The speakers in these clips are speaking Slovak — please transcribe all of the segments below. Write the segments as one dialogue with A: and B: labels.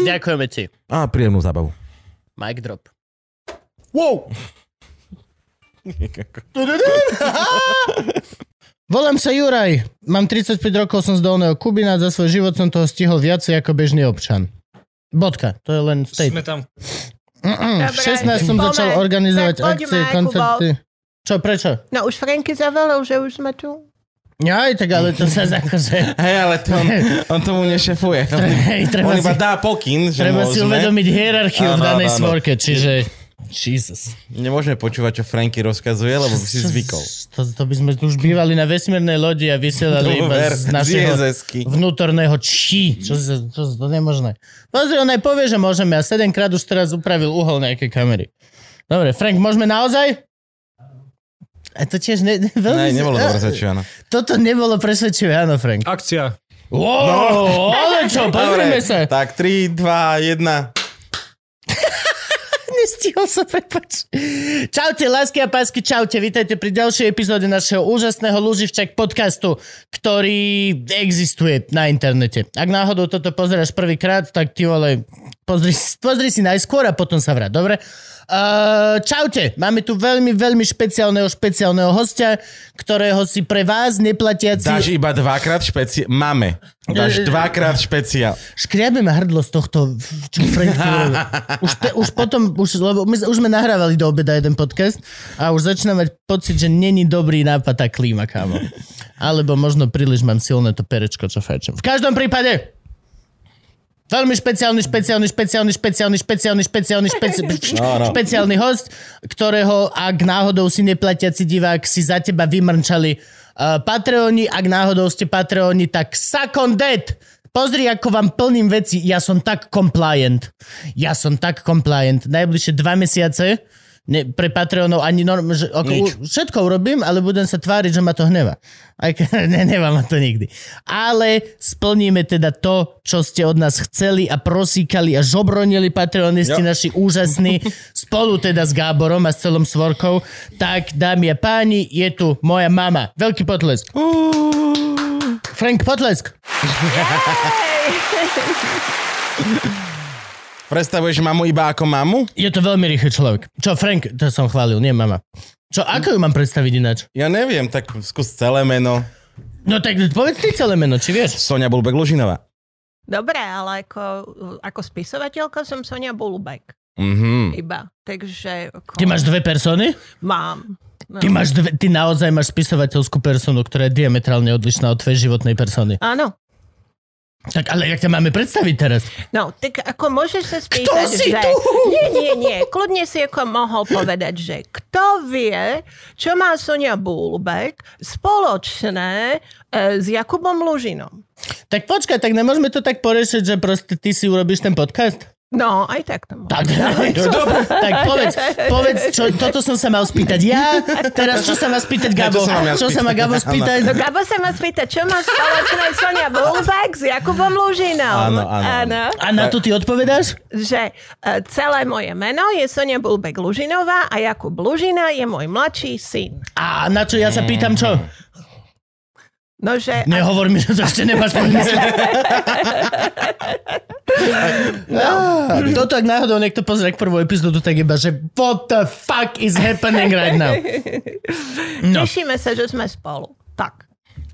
A: Ďakujeme ti.
B: A príjemnú zábavu.
A: Mic drop.
B: Wow!
A: Volám sa Juraj. Mám 35 rokov, som z Dolného Kubina. Za svoj život som toho stihol viacej ako bežný občan. Bodka. To je len
C: Sme
A: statement.
C: tam.
A: Mm, v
D: Dobre,
A: 16 som
D: poďme.
A: začal organizovať
D: Tak
A: akcie, koncerty. Čo, prečo?
D: No už Franky zavolal, že už sme tu.
A: Aj, tak ale to sa akože...
B: Hej, ale to on, on tomu nešefuje.
A: Hej, treba
B: on iba
A: si-
B: dá pokyn, že
A: Treba si
B: môžeme.
A: uvedomiť hierarchiu v danej
B: áno.
A: svorke, čiže... Jesus.
B: Nemôžeme počúvať, čo Franky rozkazuje, lebo si zvykol.
A: To, to by sme už bývali na vesmírnej lodi a vysielali iba z našeho
B: ISS-ky.
A: vnútorného čí. Čo, čo, to nemožné. Pozri, on aj povie, že môžeme a 7 krát už teraz upravil uhol nejakej kamery. Dobre, Frank, môžeme naozaj? A to tiež ne, ne, veľmi...
B: Ne, nebolo dobre začiané.
A: Toto nebolo presvedčivé, áno, Frank.
C: Akcia.
A: Wow, ale čo, pozrime sa.
B: Tak 3, 2, 1.
A: Nestihol sa, prepač. Čaute, lásky a pásky, čaute. Vítajte pri ďalšej epizóde našeho úžasného Luživčak podcastu, ktorý existuje na internete. Ak náhodou toto pozeráš prvýkrát, tak ty vole, pozri, pozri si najskôr a potom sa vrát, dobre? Uh, čaute, máme tu veľmi, veľmi špeciálneho, špeciálneho hostia, ktorého si pre vás neplatiaci...
B: Dáš iba dvakrát špeciál. Máme. Dáš dvakrát špeciál.
A: Škriabe ma hrdlo z tohto, už, te, už potom, už, lebo my už sme nahrávali do obeda jeden podcast a už začínam mať pocit, že není dobrý nápad tá klíma, kámo. Alebo možno príliš mám silné to perečko, čo fajčím. V každom prípade, Veľmi špeciálny, špeciálny, špeciálny, špeciálny, špeciálny, špeciálny, špeciálny,
B: No, no.
A: špeciálny host, ktorého, ak náhodou si neplatiaci divák, si za teba vymrčali uh, Patreoni, ak náhodou ste Patreoni, tak suck on that! Pozri, ako vám plním veci. Ja som tak compliant. Ja som tak compliant. Najbližšie dva mesiace ne, pre Patreonov ani norm, že, ako, u- všetko urobím, ale budem sa tváriť, že ma to hneva. Aj ne, ma to nikdy. Ale splníme teda to, čo ste od nás chceli a prosíkali a žobronili Patreonisti
B: Jo.
A: naši úžasní, spolu teda s Gáborom a s celom Svorkou. Tak, dámy a páni, je tu moja mama. Veľký potlesk. Frank, potlesk.
B: Predstavuješ mamu iba ako mamu?
A: Je to veľmi rýchly človek. Čo, Frank, to som chválil, nie mama. Čo, ako ju mám predstaviť ináč?
B: Ja neviem, tak skús celé meno.
A: No tak povedz ty celé meno, či vieš?
B: Sonia Bulbek Lužinová.
D: Dobre, ale ako, ako spisovateľka som Sonia Bulbek.
B: Mhm.
D: Iba. Takže... Ako,
A: Ty máš dve persony?
D: Mám. No.
A: Ty, máš dve, ty naozaj máš spisovateľskú personu, ktorá je diametrálne odlišná od tvojej životnej persony.
D: Áno.
A: Tak ale jak ťa máme predstaviť teraz?
D: No, tak ako môžeš sa spýtať,
A: si
D: že...
A: tu?
D: Nie, nie, nie. Kľudne si ako mohol povedať, že kto vie, čo má Sonia Bulbek spoločné e, s Jakubom Lužinom.
A: Tak počkaj, tak nemôžeme to tak poriešiť, že proste ty si urobíš ten podcast?
D: No, aj tak to môže.
A: Tak, tak povedz, povedz čo, toto som sa mal spýtať ja, teraz čo sa má spýtať Gabo?
B: ja
A: Čo sa má
B: spýtať?
A: Gabo spýtať?
D: No Gabo sa ma spýta, čo má spoločné Sonia Bulbek s Jakubom Lužinom.
B: Áno, áno, áno.
A: A na to ty odpovedáš?
D: Že e, celé moje meno je Sonia Bulbek Lužinová a Jakub Lužina je môj mladší syn.
A: A na čo ja sa pýtam čo?
D: No, že...
A: Nehovor mi, že to ešte nemáš pomysle.
D: No.
A: Toto, ak náhodou niekto pozrie k prvú epizódu, tak iba, že what the fuck is happening right now? No.
D: Tešíme sa, že sme spolu. Tak.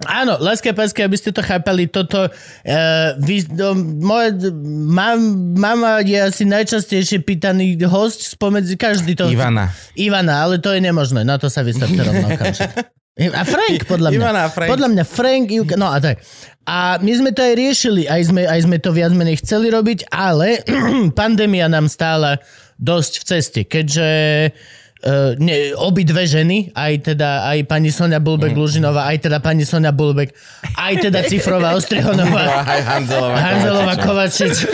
A: Áno, láska a pásky, aby ste to chápali, toto, uh, vy, no, moje, mam, mama je asi najčastejšie pýtaný host spomedzi každý to...
B: Ivana.
A: Ivana, ale to je nemožné, na to sa vysvetlí rovno okamžite. A Frank, podľa mňa.
B: Ivana Frank.
A: Podľa mňa Frank, Ivka, no a tak. A my sme to aj riešili, aj sme, aj sme to viac menej chceli robiť, ale pandémia nám stála dosť v ceste, keďže Uh, ne, obidve ženy, aj teda aj pani Sonia Bulbek Lužinová, aj teda pani Sonia Bulbek, aj teda Cifrová Ostrihonová,
B: Aj Hanzelová.
A: Hanzelová Kovačič.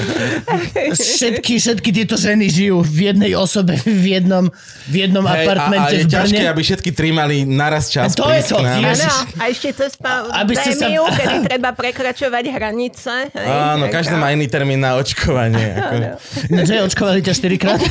A: Všetky, všetky tieto ženy žijú v jednej osobe, v jednom, v jednom
B: Hej, a, a
A: apartmente
B: je
A: v
B: ťažké,
A: Brne.
B: aby všetky tri mali naraz čas
A: To je to.
D: Áno, a ešte cez
A: Aby ste sa-
D: kedy treba prekračovať hranice. Hej,
B: Áno, každý
D: a-
B: má iný termín na očkovanie. Ako...
A: No, očkovali ťa štyrikrát?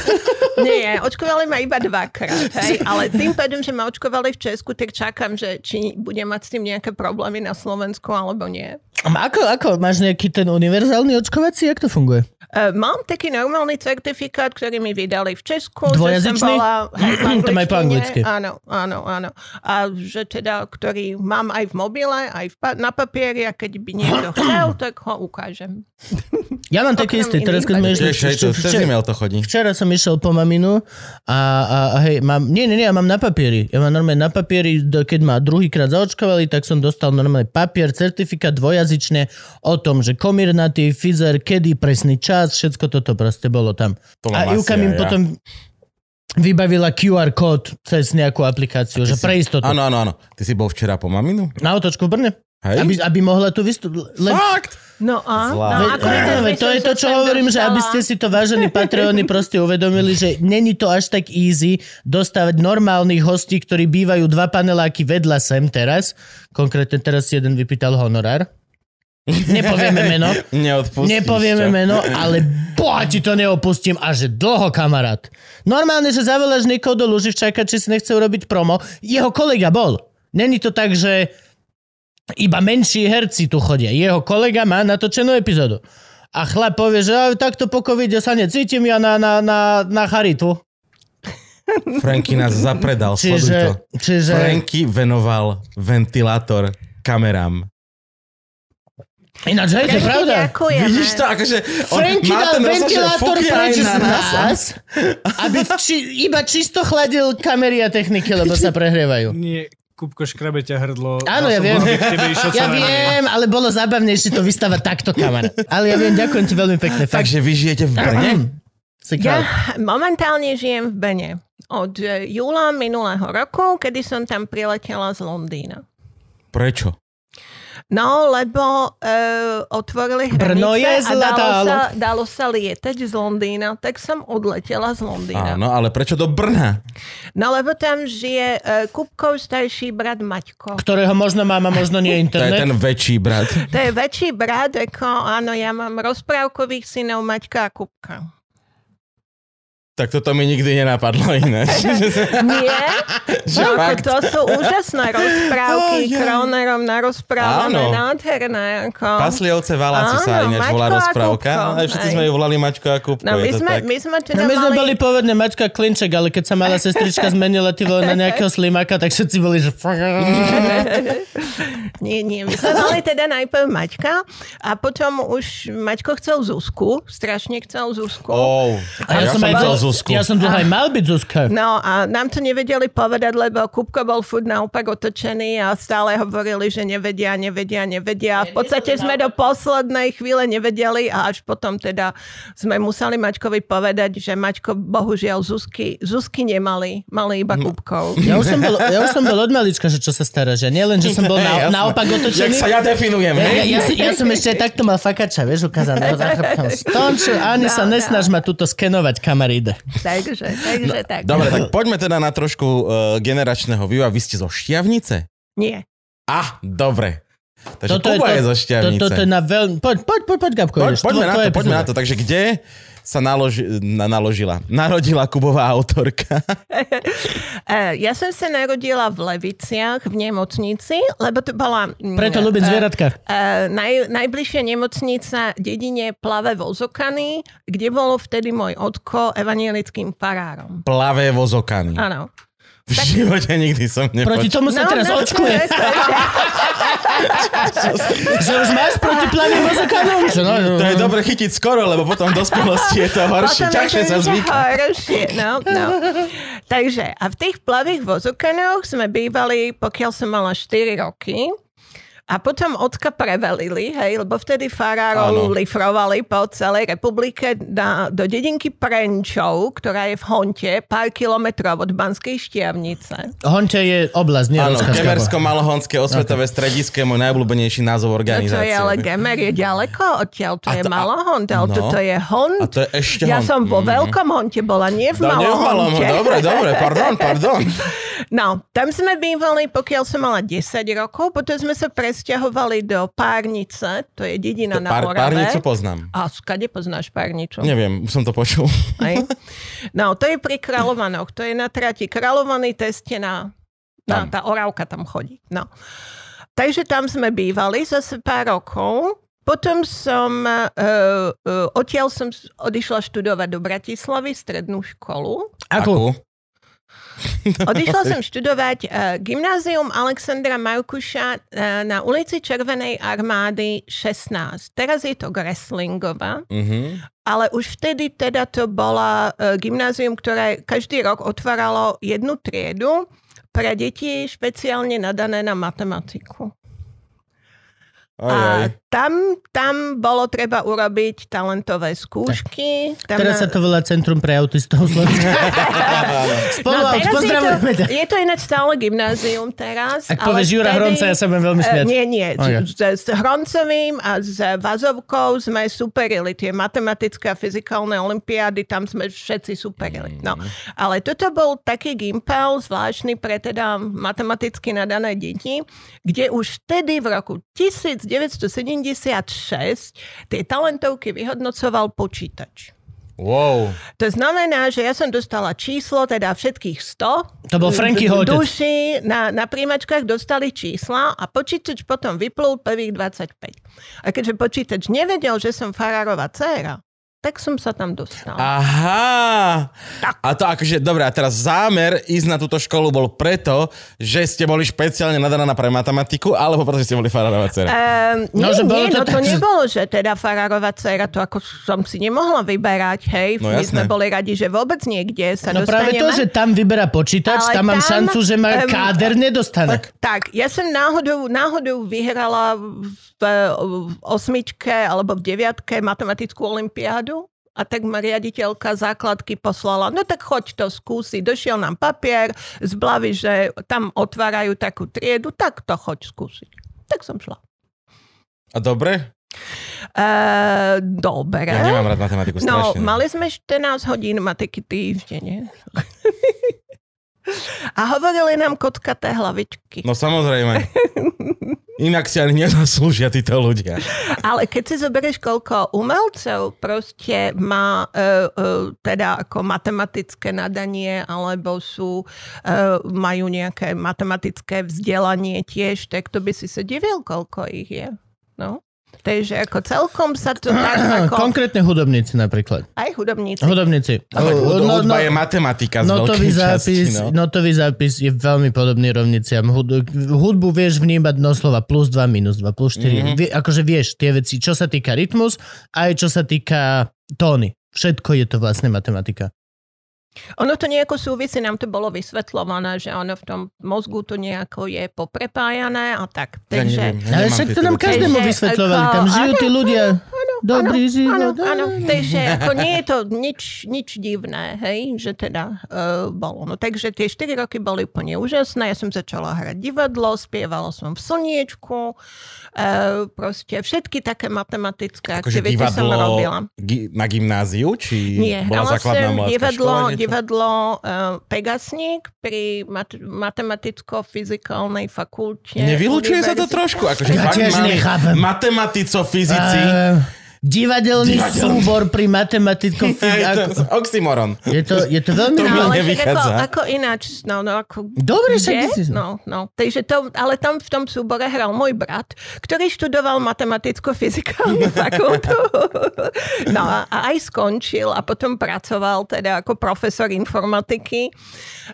D: Nie, očkovali ma iba dvakrát, hej, ale tým pádom, že ma očkovali v Česku, tak čakám, že či budem mať s tým nejaké problémy na Slovensku alebo nie.
A: Ako, ako? Máš nejaký ten univerzálny očkovací? Jak to funguje?
D: Uh, mám taký normálny certifikát, ktorý mi vydali v Česku.
A: Dvojazyčný?
D: Že som bola, hej,
A: To má aj po anglicky.
D: Áno, áno, áno. A že teda, ktorý mám aj v mobile, aj v pa- na papieri a keď by niekto chcel, tak ho ukážem.
A: Ja mám taký istý, teraz keď sme išli...
B: Cez e-mail to chodí.
A: Včera som išiel po maminu a, a, a hej, mám, nie, nie, nie, ja mám na papieri. Ja mám normálne na papieri, keď ma druhýkrát zaočkovali, tak som dostal normálne papier, certifikát dvojazyčne o tom, že komírnatý, Pfizer, kedy, presný čas, všetko toto proste bolo tam.
B: To
A: a Ivka
B: asi
A: mi
B: ja.
A: potom vybavila QR kód cez nejakú aplikáciu, že pre istotu.
B: Áno, áno, áno. Ty si bol včera po maminu?
A: Na otočku v Brne.
B: Hej?
A: Aby, aby mohla tu vystúpiť. Len...
B: Fakt?
D: No a?
B: Zlá.
D: No, ako by
A: veď to je to, čo hovorím, že aby ste si to vážení Patreony proste uvedomili, že není to až tak easy dostávať normálnych hostí, ktorí bývajú dva paneláky vedľa sem teraz. Konkrétne teraz si jeden vypýtal honorár. Nepovieme meno.
B: Neodpustíš.
A: Nepovieme
B: čo?
A: meno, ale boha ti to neopustím a že dlho, kamarát. Normálne, že zavoláš niekoho do Luživčaka, či si nechce urobiť promo. Jeho kolega bol. Není to tak, že iba menší herci tu chodia. Jeho kolega má natočenú epizódu. A chlap povie, že "Aj, takto po covide sa necítim ja na, na, na, na charitu.
B: Franky nás zapredal,
A: Čiže,
B: to.
A: čiže
B: Franky venoval ventilátor kamerám.
A: Ináč, hej, to je pravda.
D: Ďakujeme.
B: Vidíš to? Akože on
A: Franky
B: má
A: dal
B: ten
A: ventilátor preč z
B: nás.
A: nás, aby či, iba čisto chladil kamery a techniky, lebo sa prehrievajú.
C: Nie, Kupko škrabe ťa hrdlo.
A: Áno, ja viem. Ja viem, ale bolo zábavnejšie to vystavať takto, kamarát. Ale ja viem, ďakujem ti veľmi pekne. Fakt,
B: Takže vy žijete v Brne?
D: Ja momentálne žijem v Bene. Od e, júla minulého roku, kedy som tam priletela z Londýna.
B: Prečo?
D: No, lebo e, otvorili hranice
A: Brno je
D: a dalo sa, dalo sa lietať z Londýna, tak som odletela z Londýna.
B: Áno, ale prečo do Brna?
D: No, lebo tam žije e, Kupkov starší brat Maťko.
A: Ktorého možno mám a možno nie
B: To je
A: internet.
B: ten väčší brat.
D: To je väčší brat, ako áno, ja mám rozprávkových synov Maťka a Kupka.
B: Tak toto mi nikdy nenapadlo ináč.
D: Nie?
B: Že
D: No,
B: fakt?
D: to sú úžasné rozprávky,
B: Oh, ja.
D: Kronerom narozprávané,
B: Áno.
D: nádherné. Ako...
B: Pasliovce Valáci sa ináč volá
D: a
B: rozprávka.
D: Kupko,
B: Aj všetci sme ju volali Maťko a Kupko.
D: No, my sme, my sme teda
A: No my sme
D: mali...
A: boli povedne Maťka Klinček, ale keď sa malá sestrička zmenila ty na nejakého slimáka, tak všetci boli, že...
D: Nie, nie, my sme mali teda najprv Maťka a potom už Maťko chcel Zuzku, strašne chcel Zuzku.
B: Oh,
A: A ja, som aj
B: chcel
A: bol,
B: Zuzku.
A: ja som dlho aj mal byť Zuzka.
D: No a nám to nevedeli povedať, lebo Kupko bol furt naopak otočený a stále hovorili, že nevedia, nevedia, nevedia. V podstate sme do poslednej chvíle nevedeli a až potom teda sme museli Maťkovi povedať, že Maťko bohužiaľ Zuzky, Zuzky nemali, mali iba Kupkov.
A: Ja už, som bol, ja už som bol od malička, že čo sa stará, že nie len, že som bol na, naopak
B: Jak
A: otočený.
B: sa ja definujem,
A: Ja, ja, ja, si, ja som ešte aj takto mal fakača, vieš, ukázaného za chrbtom. Stončil, ani sa
D: No, no.
A: nesnaž ma tuto skenovať, kamaride.
D: Takže, takže tak.
B: Dobre, tak poďme teda na trošku uh, generačného vývoja. Vy ste zo Šťavnice?
D: Nie.
B: Ah, dobre. Takže
A: Toto je
B: Kuba
A: to-
B: je, zo
A: To,
B: Šťavnice.
A: toto je na veľmi... Poď, poď, poď, poď Gabko,
B: Poď, poďme na to, poďme na to. Takže kde sa naloži, na, naložila? Narodila Kubová autorka.
D: Eh, Ja som sa narodila v Leviciach, v nemocnici, lebo to bola... mm,
A: Preto ľúbim
D: eh,
A: zvieratka.
D: eh, naj, najbližšia nemocnica dedine Plave Vozokany, kde bolo vtedy môj otko evanielickým farárom.
B: Plavé vozokany.
D: Áno.
B: V živote nikdy som nepočul.
A: Proti tomu sa teraz očkuje.
D: to je-
A: Že už máš proti plavým vozokanom? Že no, no,
B: To je
A: no.
B: dobre chytiť skoro, lebo potom v dospelosti je to horšie. Ťažšie sa zvyká.
D: Horšie, no, no. Takže, a v tých plavých vozokanoch sme bývali, pokiaľ som mala 4 roky. A potom ocka prevelili, hej, lebo vtedy farárov lifrovali po celej republike na, do dedinky Prenčov, ktorá je v Honte, pár kilometrov od Banskej Štiavnice.
A: Honte je oblasť, nie
B: Áno,
A: Rozkazka.
B: Kemersko-Malhonské osvetové stredisko je môj najobľúbenejší názov
D: No to
B: organizácie.
D: je ale Gemer je ďaleko odtiaľ, to
B: A
D: je
B: to- a-
D: Malohont, ale
B: no.
D: toto je Hont.
B: A to je ešte
D: ja
B: Hont.
D: som vo
B: Mhm.
D: Veľkom Honte bola, nie v
B: No,
D: Malohonte.
B: dobre, dobre, pardon, pardon.
D: No, tam sme bývali, pokiaľ som mala 10 rokov, potom sme sa presťahovali do Párnice, to je dedina na
B: Pár,
D: Orave.
B: párnicu poznám.
D: A skade poznáš Párnicu?
B: Neviem, už som to počul.
D: Hej. No, to je pri Kráľovanoch, to je na trati. Kráľovaný to je stena, no, tá Orávka tam chodí. No. Takže tam sme bývali zase pár rokov. Potom som, uh, uh, odtiaľ som odišla študovať do Bratislavy strednú školu.
A: Akú?
D: Odišla som študovať uh, gymnázium Alexandra Markuša uh, na ulici Červenej armády 16. Teraz je to Greslingová.
B: Mhm.
D: Ale už vtedy teda to bola uh, gymnázium, ktoré každý rok otváralo jednu triedu pre deti špeciálne nadané na matematiku.
B: Aj, aj.
D: A tam, tam bolo treba urobiť talentové skúšky. Tam
A: Teraz sa to volá Centrum pre autistov Slovenska. Spolu no,
D: teraz je,
A: pozdravujeme
D: to, je to ináč stále gymnázium teraz.
A: Ak
D: ale
A: povieš Jura
D: vtedy-
A: Hronca, ja sa budem veľmi
D: Eh,
A: smiať.
D: Nie, nie.
A: Okay.
D: S, s Hroncovým a s Vazovkou sme superili. Tie matematické a fyzikálne olimpiády, tam sme všetci superili. No. Ale toto bol taký gimpel zvláštny pre teda matematicky nadané deti, kde už vtedy v roku 1976 tie talentovky vyhodnocoval počítač.
B: Wow.
D: To znamená, že ja som dostala číslo, teda všetkých 100.
A: To bol Frankyho otec.
D: Duši na, na príjmačkách dostali čísla a počítač potom vyplul prvých 25. A keďže počítač nevedel, že som farárova dcéra, tak som sa tam dostala.
B: Aha. A to akože, dobre, a teraz zámer ísť na túto školu bol preto, že ste boli špeciálne nadaná pre matematiku, alebo preto, že ste boli farárova dcera.
D: Um,
A: No,
D: nie,
A: že bolo
D: nie,
A: to
D: no to
A: tak, že-
D: nebolo, že teda farárova dcéra, to ako som si nemohla vyberať, hej.
B: No
D: My sme
B: jasné.
D: boli radi, že vôbec niekde sa
A: No
D: dostaneme.
A: práve to, že tam vyberá počítač,
D: Ale
A: tam mám
D: tam,
A: šancu, že ma
D: em,
A: káder nedostane.
D: Tak, ja som náhodou, náhodou vyhrala v, osmičke alebo v deviatke matematickú olimpiádu a tak ma riaditeľka základky poslala, no tak choď to skúsiť. Došiel nám papier z blavy, že tam otvárajú takú triedu, tak to choď skúsiť. Tak som šla.
B: A dobre?
D: Uh, dobre.
B: Ja nemám rád matematiku,
D: No,
B: strašne.
D: mali sme 14 hodín matiky týždenne. A hovorili nám kotkaté hlavičky.
B: No samozrejme. Inak si ani nezaslúžia títo ľudia.
D: Ale keď si zoberieš, koľko umelcov proste má uh, uh, teda ako matematické nadanie, alebo sú, uh, majú nejaké matematické vzdelanie tiež, tak to by si sa divil, koľko ich je. No. Takže ako celkom sa to tak ako...
A: Konkrétne hudobníci napríklad.
D: Aj hudobníci.
A: Hudobníci.
B: Tak hud-
A: No,
B: hudba
A: no,
B: je matematika z
A: Notový zápis,
B: časti. No.
A: notový zápis je veľmi podobný rovniciam. Hud, hudbu vieš vnímať doslova plus 2, minus 2, plus 4.
B: Mhm.
A: Mm-hmm. Vie, akože vieš tie veci, čo sa týka rytmus, aj čo sa týka tóny. Všetko je to vlastne matematika.
D: Ono to nejako súvisí, nám to bolo vysvetľované, že ono v tom mozgu to nejako je poprepájané a tak.
B: Ja
D: Takže...
B: neviem, ja
A: Ale však to nám každému vysvetľovali. Tam žijú tí
D: áno,
A: ľudia. Dobrý
D: áno,
A: život.
D: Áno, áno, takže ako nie je to nič, nič divné, hej, že teda uh, bolo. No takže tie 4 roky boli úplne úžasné, ja som začala hrať divadlo, spievala som v slniečku, uh, proste všetky také matematické
B: Akože
D: aktivity som
B: divadlo
D: robila.
B: gi- na gymnáziu, či
D: Nie,
B: bola základná
D: som divadlo,
B: škola? niečo?
D: divadlo uh, Pegasník pri mat- matematicko-fyzikálnej fakulte.
B: Nevylučuje sa to trošku? Akože
A: Ja tiež nechápem.
B: Matematico-fyzici.
A: Uh, divadelný
B: Divadelný.
A: súbor pri matematickom
B: Je to
A: fyziku.
B: oxymoron.
A: Je to, je to veľmi...
D: No, ale ako, ako ináč, no, no ako...
A: Dobre, si...
D: No, no. Takže to, ale tam v tom súbore hral môj brat, ktorý študoval matematicko-fyzikálnu fakultu. No a, a aj skončil a potom pracoval teda ako profesor informatiky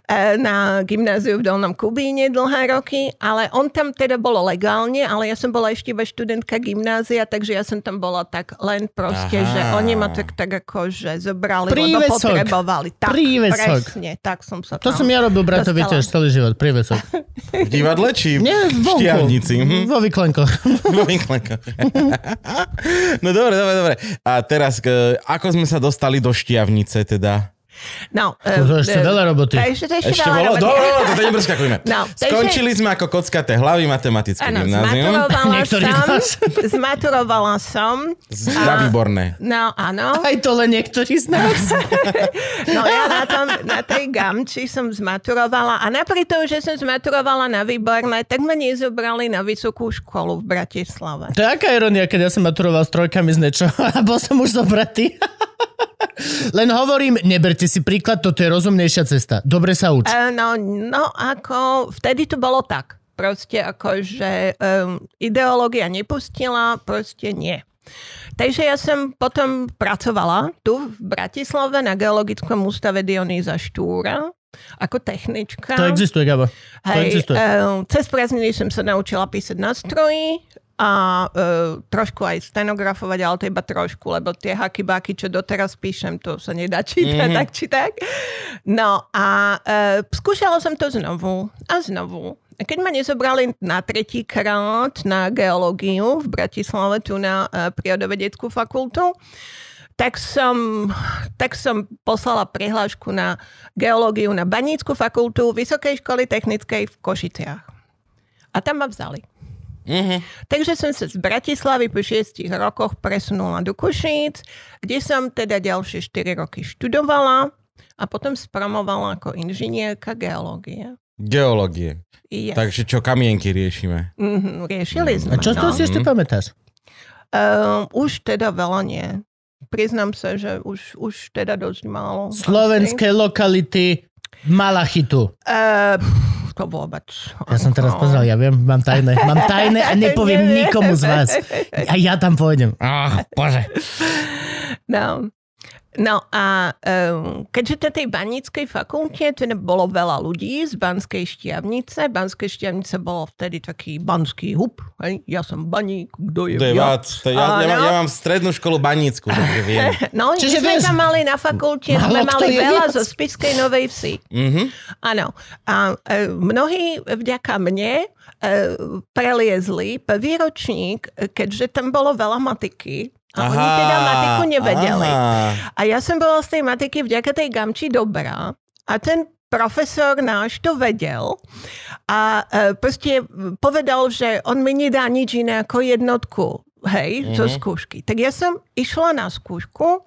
D: eh, na gymnáziu v Dolnom Kubíne dlhé roky, ale on tam teda bolo legálne, ale ja som bola ešte iba študentka gymnázia, takže ja som tam bola tak len proste,
B: Aha.
D: že oni ma tak, tak ako, že zobrali, lebo
A: Prívesok.
D: potrebovali. Tak,
A: Prívesok.
D: presne, tak som sa
A: To som ja robil bratovi
D: dostala.
A: tiež celý život, prívesok.
B: V divadle či
A: Nie,
B: v štiavnici? Mhm.
A: Vo vyklenkoch.
B: Vo Winklenkoch. no dobre, dobre, dobre. A teraz, ako sme sa dostali do štiavnice teda?
D: No,
A: To je ešte veľa roboty.
D: Takže to je ešte,
B: Ešte
D: veľa
B: bolo?
D: roboty.
B: Dobre, to nepreskakujme.
D: No,
B: Skončili sme ako kockaté hlavy matematické gymnázium.
D: zmaturovala som. Zmaturovala som.
B: Zdra výborné.
D: No, áno.
A: Aj to len niektorí z nás.
D: No ja na, tom, na tej gamči som zmaturovala a napriek tomu, že som zmaturovala na výborné, tak ma nezobrali na vysokú školu v Bratislave.
A: To je aká ironia, keď ja som maturoval s trojkami z niečo a bol som už zobratý. Len hovorím, neberte si príklad, toto je rozumnejšia cesta. Dobre sa uč.
D: E, No, no ako, vtedy to bolo tak. Proste ako, že um, ideológia nepustila, proste nie. Takže ja som potom pracovala tu v Bratislave na Geologickom ústave Dionýza Štúra ako technička.
A: To existuje, Gabo. To
D: Hej,
A: existuje.
D: uh, cez prázdniny som sa naučila písať na stroji a uh, trošku aj stenografovať, ale to iba trošku, lebo tie haky báky, čo doteraz píšem, to sa nedá čítať mm-hmm. tak či tak. No a uh, skúšala som to znovu a znovu. A keď ma nezobrali na tretí krát na geológiu v Bratislave, tu na uh, prírodovedeckú fakultu, tak som, tak som poslala prihlášku na geológiu na Banícku fakultu Vysokej školy technickej v Košiciach. A tam ma vzali.
B: Mhm.
D: Takže som sa z Bratislavy po šiestich rokoch presunula do Košíc, kde som teda ďalšie 4 roky študovala a potom spromovala ako inžinierka geológie.
B: Geológie.
D: Yes.
B: Takže čo kamienky riešime?
D: Mm-hmm, riešili sme.
A: A čo z toho
D: no.
A: si ešte pamätáš?
D: Um, už teda veľa nie. Priznám sa, že už, už teda dosť málo.
A: Slovenské lokality Malachitu.
D: Uh, to vôbec.
A: Ja som teraz pozrel, ja viem, mám tajné. Mám tajné a nepoviem nikomu z vás. A ja tam pôjdem. Ach, bože.
D: No. No a um, keďže na tej baníckej fakulte teda bolo veľa ľudí z Banskej šťavnice, Banskej šťavnice bolo vtedy taký banský hub, hej? ja som baník, kto je
B: To je
D: ja?
B: To ja, ja, mám, ja mám strednú školu banícku, takže viem.
D: No,
A: Čiže
D: sme
A: vieš-
D: tam mali na fakulte,
A: Málo
D: sme mali veľa
A: viac.
D: zo Spiskej Novej Vsi.
B: Mhm.
D: Áno. A e, mnohí vďaka mne e, preliezli prvý ročník, e, keďže tam bolo veľa matiky. A oni teda matiku nevedeli.
B: aha.
D: A ja som bola z tej matiky vďaka tej gamči dobrá. A ten profesor náš to vedel a e, proste povedal, že on mi nedá nič iné ako jednotku hej, mm-hmm. zo skúšky. Tak ja som išla na skúšku,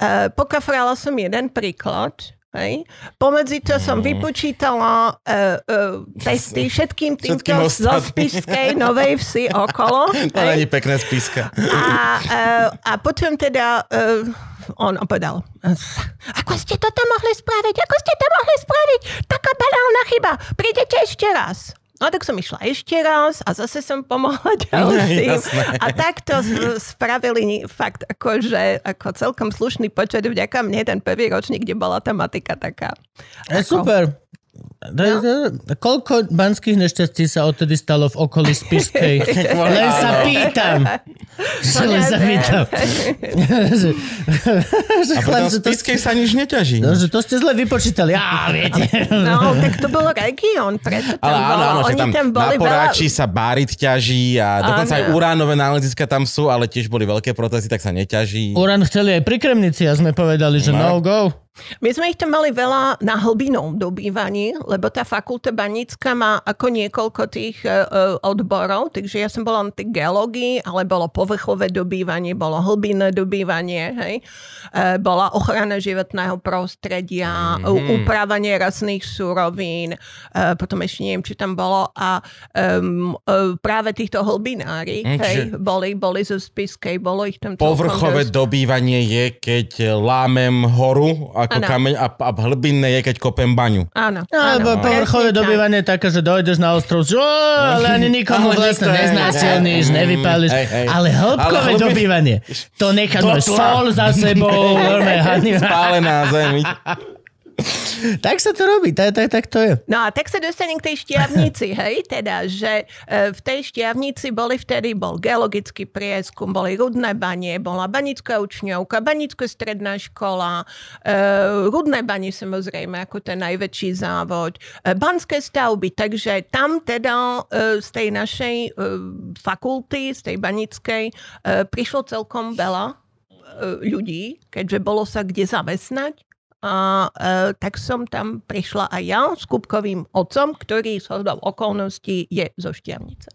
D: e, pokafrala som jeden príklad, hej. Pomedzi to som vypočítala e, e, testy všetkým týmto
B: Všetkým
D: zo spiskej Novej Vsi okolo.
B: To
D: hej.
B: není pekné spiska.
D: A, uh, a potom teda uh, on povedal, ako ste toto mohli spraviť? Ako ste to mohli spraviť? Taká banálna chyba. Prídete ešte raz. No tak som išla ešte raz a zase som pomohla ďalším.
B: Jasné.
D: A takto spravili fakt akože ako celkom slušný počet vďaka mne ten prvý ročník, kde bola tá matika taká.
A: Je
D: Ako?
A: super. Je- to je- Koľko banských nešťastí sa odtedy stalo v okolí Spišskej? Len sa pýtam. Len sa pýtam.
B: A potom
A: že
B: v
A: to,
B: Spiskej sa nič neťaží.
A: no, že to ste zle vypočítali. Á, viete.
D: No, tak to bol región, preto tam
B: Ale áno,
D: bolo.
B: áno, že tam,
D: tam
B: na
D: boli veľa...
B: Poráči sa bárit ťaží a dokonca
D: Áno.
B: aj uránové náleziska tam sú, ale tiež boli veľké protesty, tak sa neťaží.
A: Uran chceli aj pri Kremnici a sme povedali, že no
B: No.
A: go.
D: My sme ich tam mali veľa na hlbinom dobývaní, lebo tá fakulta banická má ako niekoľko tých uh, odborov, takže ja som bola na tej geológii, ale bolo povrchové dobývanie, bolo hlbinné dobývanie, hej. Uh, bola ochrana životného prostredia, mm-hmm. upravanie rastných surovín, potom ešte neviem, či tam bolo a um, práve týchto hlbinári,
B: Mm,
D: hej,
B: čiže-
D: boli, boli zo Spiskej, bolo ich tam
B: Povrchové
D: dosť.
B: dobývanie je, keď lámem horu ako
D: Áno.
B: kameň a, a hlbinné je, keď kopem baňu.
D: Áno,
A: No,
D: áno,
A: Alebo povrchové dobývanie je také, že dojdeš na ostrov, že "Ó, ale ani nikomu
B: Ale
A: vlastne neznásilníš,
B: hej,
A: nevypáliš.
B: hej, hej.
A: Ale hĺbkové
B: Ale hlbie-
A: dobývanie, to necháš sol za sebou.
B: Spálená zem.
A: Tak sa to robí, tak, tak, tak to je.
D: No a tak sa dostanem k tej šťavnici, hej, teda, že e, v tej šťavnici boli vtedy, bol geologický prieskum, boli rudné banie, bola banická učňovka, banická stredná škola, e, rudné banie samozrejme ako ten najväčší závod, e, banské stavby, takže tam teda z tej našej fakulty, z tej banickej, prišlo celkom veľa ľudí, keďže bolo sa kde zamestnať a e, tak som tam prišla aj ja s Kupkovým otcom, ktorý z hodou okolností je zo Štiavnice.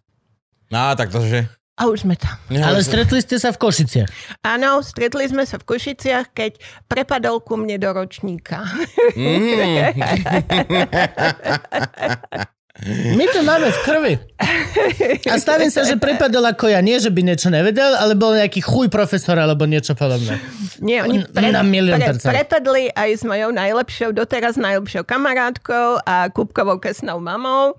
B: Á, tak to, že...
D: A už sme tam.
B: Ja,
A: Ale
B: že-
A: stretli ste sa v Košiciach.
D: Áno, stretli sme sa v Košiciach, keď prepadol ku mne do ročníka.
B: Mm.
A: My to máme v krvi. A stavím sa, že prepadol ako ja. Nie, že by niečo nevedel, ale bol nejaký chuj profesor alebo niečo podobné.
D: Nie, oni
A: N- na milión percent.
D: prepadli aj s mojou najlepšou, doteraz najlepšou kamarátkou a Kupkovou kesnou mamou.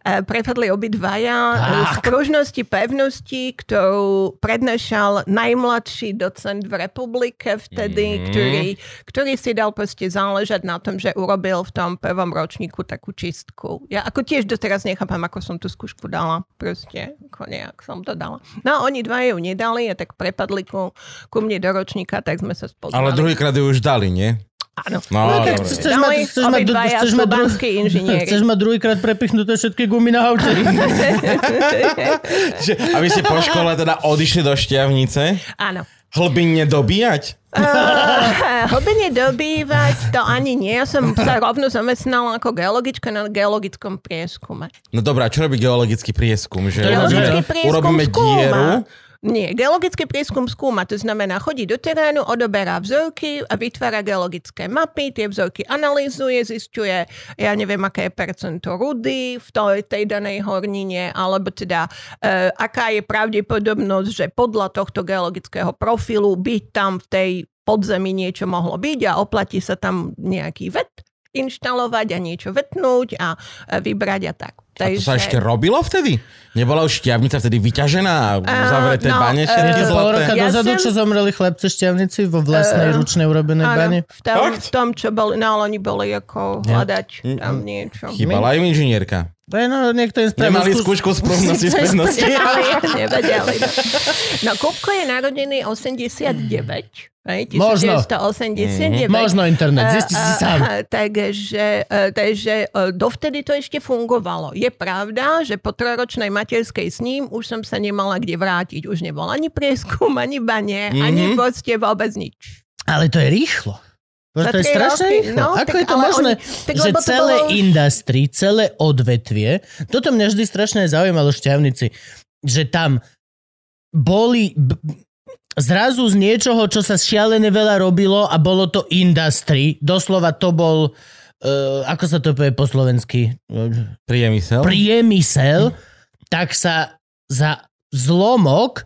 D: E, prepadli obidvaja e, z
A: Tak.
D: pružnosti pevnosti, ktorú prednášal najmladší docent v republike vtedy,
B: Mhm.
D: ktorý, ktorý si dal proste záležať na tom, že urobil v tom prvom ročníku takú čistku. Ja ako tiež doteraz nechápam, ako som tú skúšku dala. Proste, ako nejak som to dala. No oni dva ju nedali a tak prepadli ku, ku mne do ročníka, tak sme sa spoznali.
B: Ale druhýkrát ju už dali, nie?
D: Áno.
B: No,
A: No, tak
B: dobre.
A: chceš mať, chceš mať, chceš mať, chceš mať druhýkrát prepichnuté všetky gumy na.
B: Že, a vy ste po škole teda odišli do Šťavnice?
D: Áno.
B: Hlbinne dobíjať?
D: Uh, hlbene dobývať to ani nie. Ja som sa rovno zamestnala ako geologička na geologickom prieskume.
B: No dobrá, čo robí geologický prieskum? Že
D: Geologický
B: urobíme,
D: prieskum
B: urobíme
D: skúma.
B: dieru?
D: Nie, geologický prieskum skúma, to znamená chodí do terénu, odoberá vzorky a vytvára geologické mapy, tie vzorky analýzuje, zistuje, ja neviem, aké je percento rudy v tej, tej danej hornine, alebo teda e, aká je pravdepodobnosť, že podľa tohto geologického profilu by tam v tej podzemí niečo mohlo byť a oplatí sa tam nejaký vet inštalovať a niečo vetnúť a e, vybrať a tak.
B: A to sa ešte robilo vtedy? Nebola už šťavnica vtedy vyťažená a uzavreté
D: no,
B: bane všetky
A: to
B: zlaté?
A: roka
D: Ja
A: dozadu,
D: som-
A: čo zomreli chlapci šťavnici vo vlastnej
D: Eh,
A: ručnej urobenej bane.
D: Áno, v tom, v tom, čo boli, no ale oni boli ako
A: Ja.
D: hľadať tam niečo.
B: Chýbala im inžinierka.
A: To je, no, niekto im spravil
B: Nemali skúšku správnosti spätnosti.
D: Nevedeli, nevedeli. No, Kupko je narodený 89. Hej,
A: Možno.
D: 1989.
A: Možno internet, zisti si sám.
D: Takže, e, takže e, dovtedy to ešte fungovalo. Je pravda, že po trojročnej materskej s ním už som sa nemala kde vrátiť. Už nebol ani prieskum, ani bane,
B: Mhm.
D: ani proste vôbec nič.
A: Ale to je rýchlo.
D: Za
A: To je strašne
D: roky,
A: rýchlo.
D: no,
A: Ako
D: tak
A: je to možné,
D: oni- tak
A: že celé
D: bolo
A: industry, celé odvetvie, toto mňa vždy strašne zaujímalo šťavnici, že tam boli b- zrazu z niečoho, čo sa šialene veľa robilo a bolo to industry, doslova to bol, uh, ako sa to povie po slovensky,
B: Priemysel?
A: priemysel, tak sa za zlomok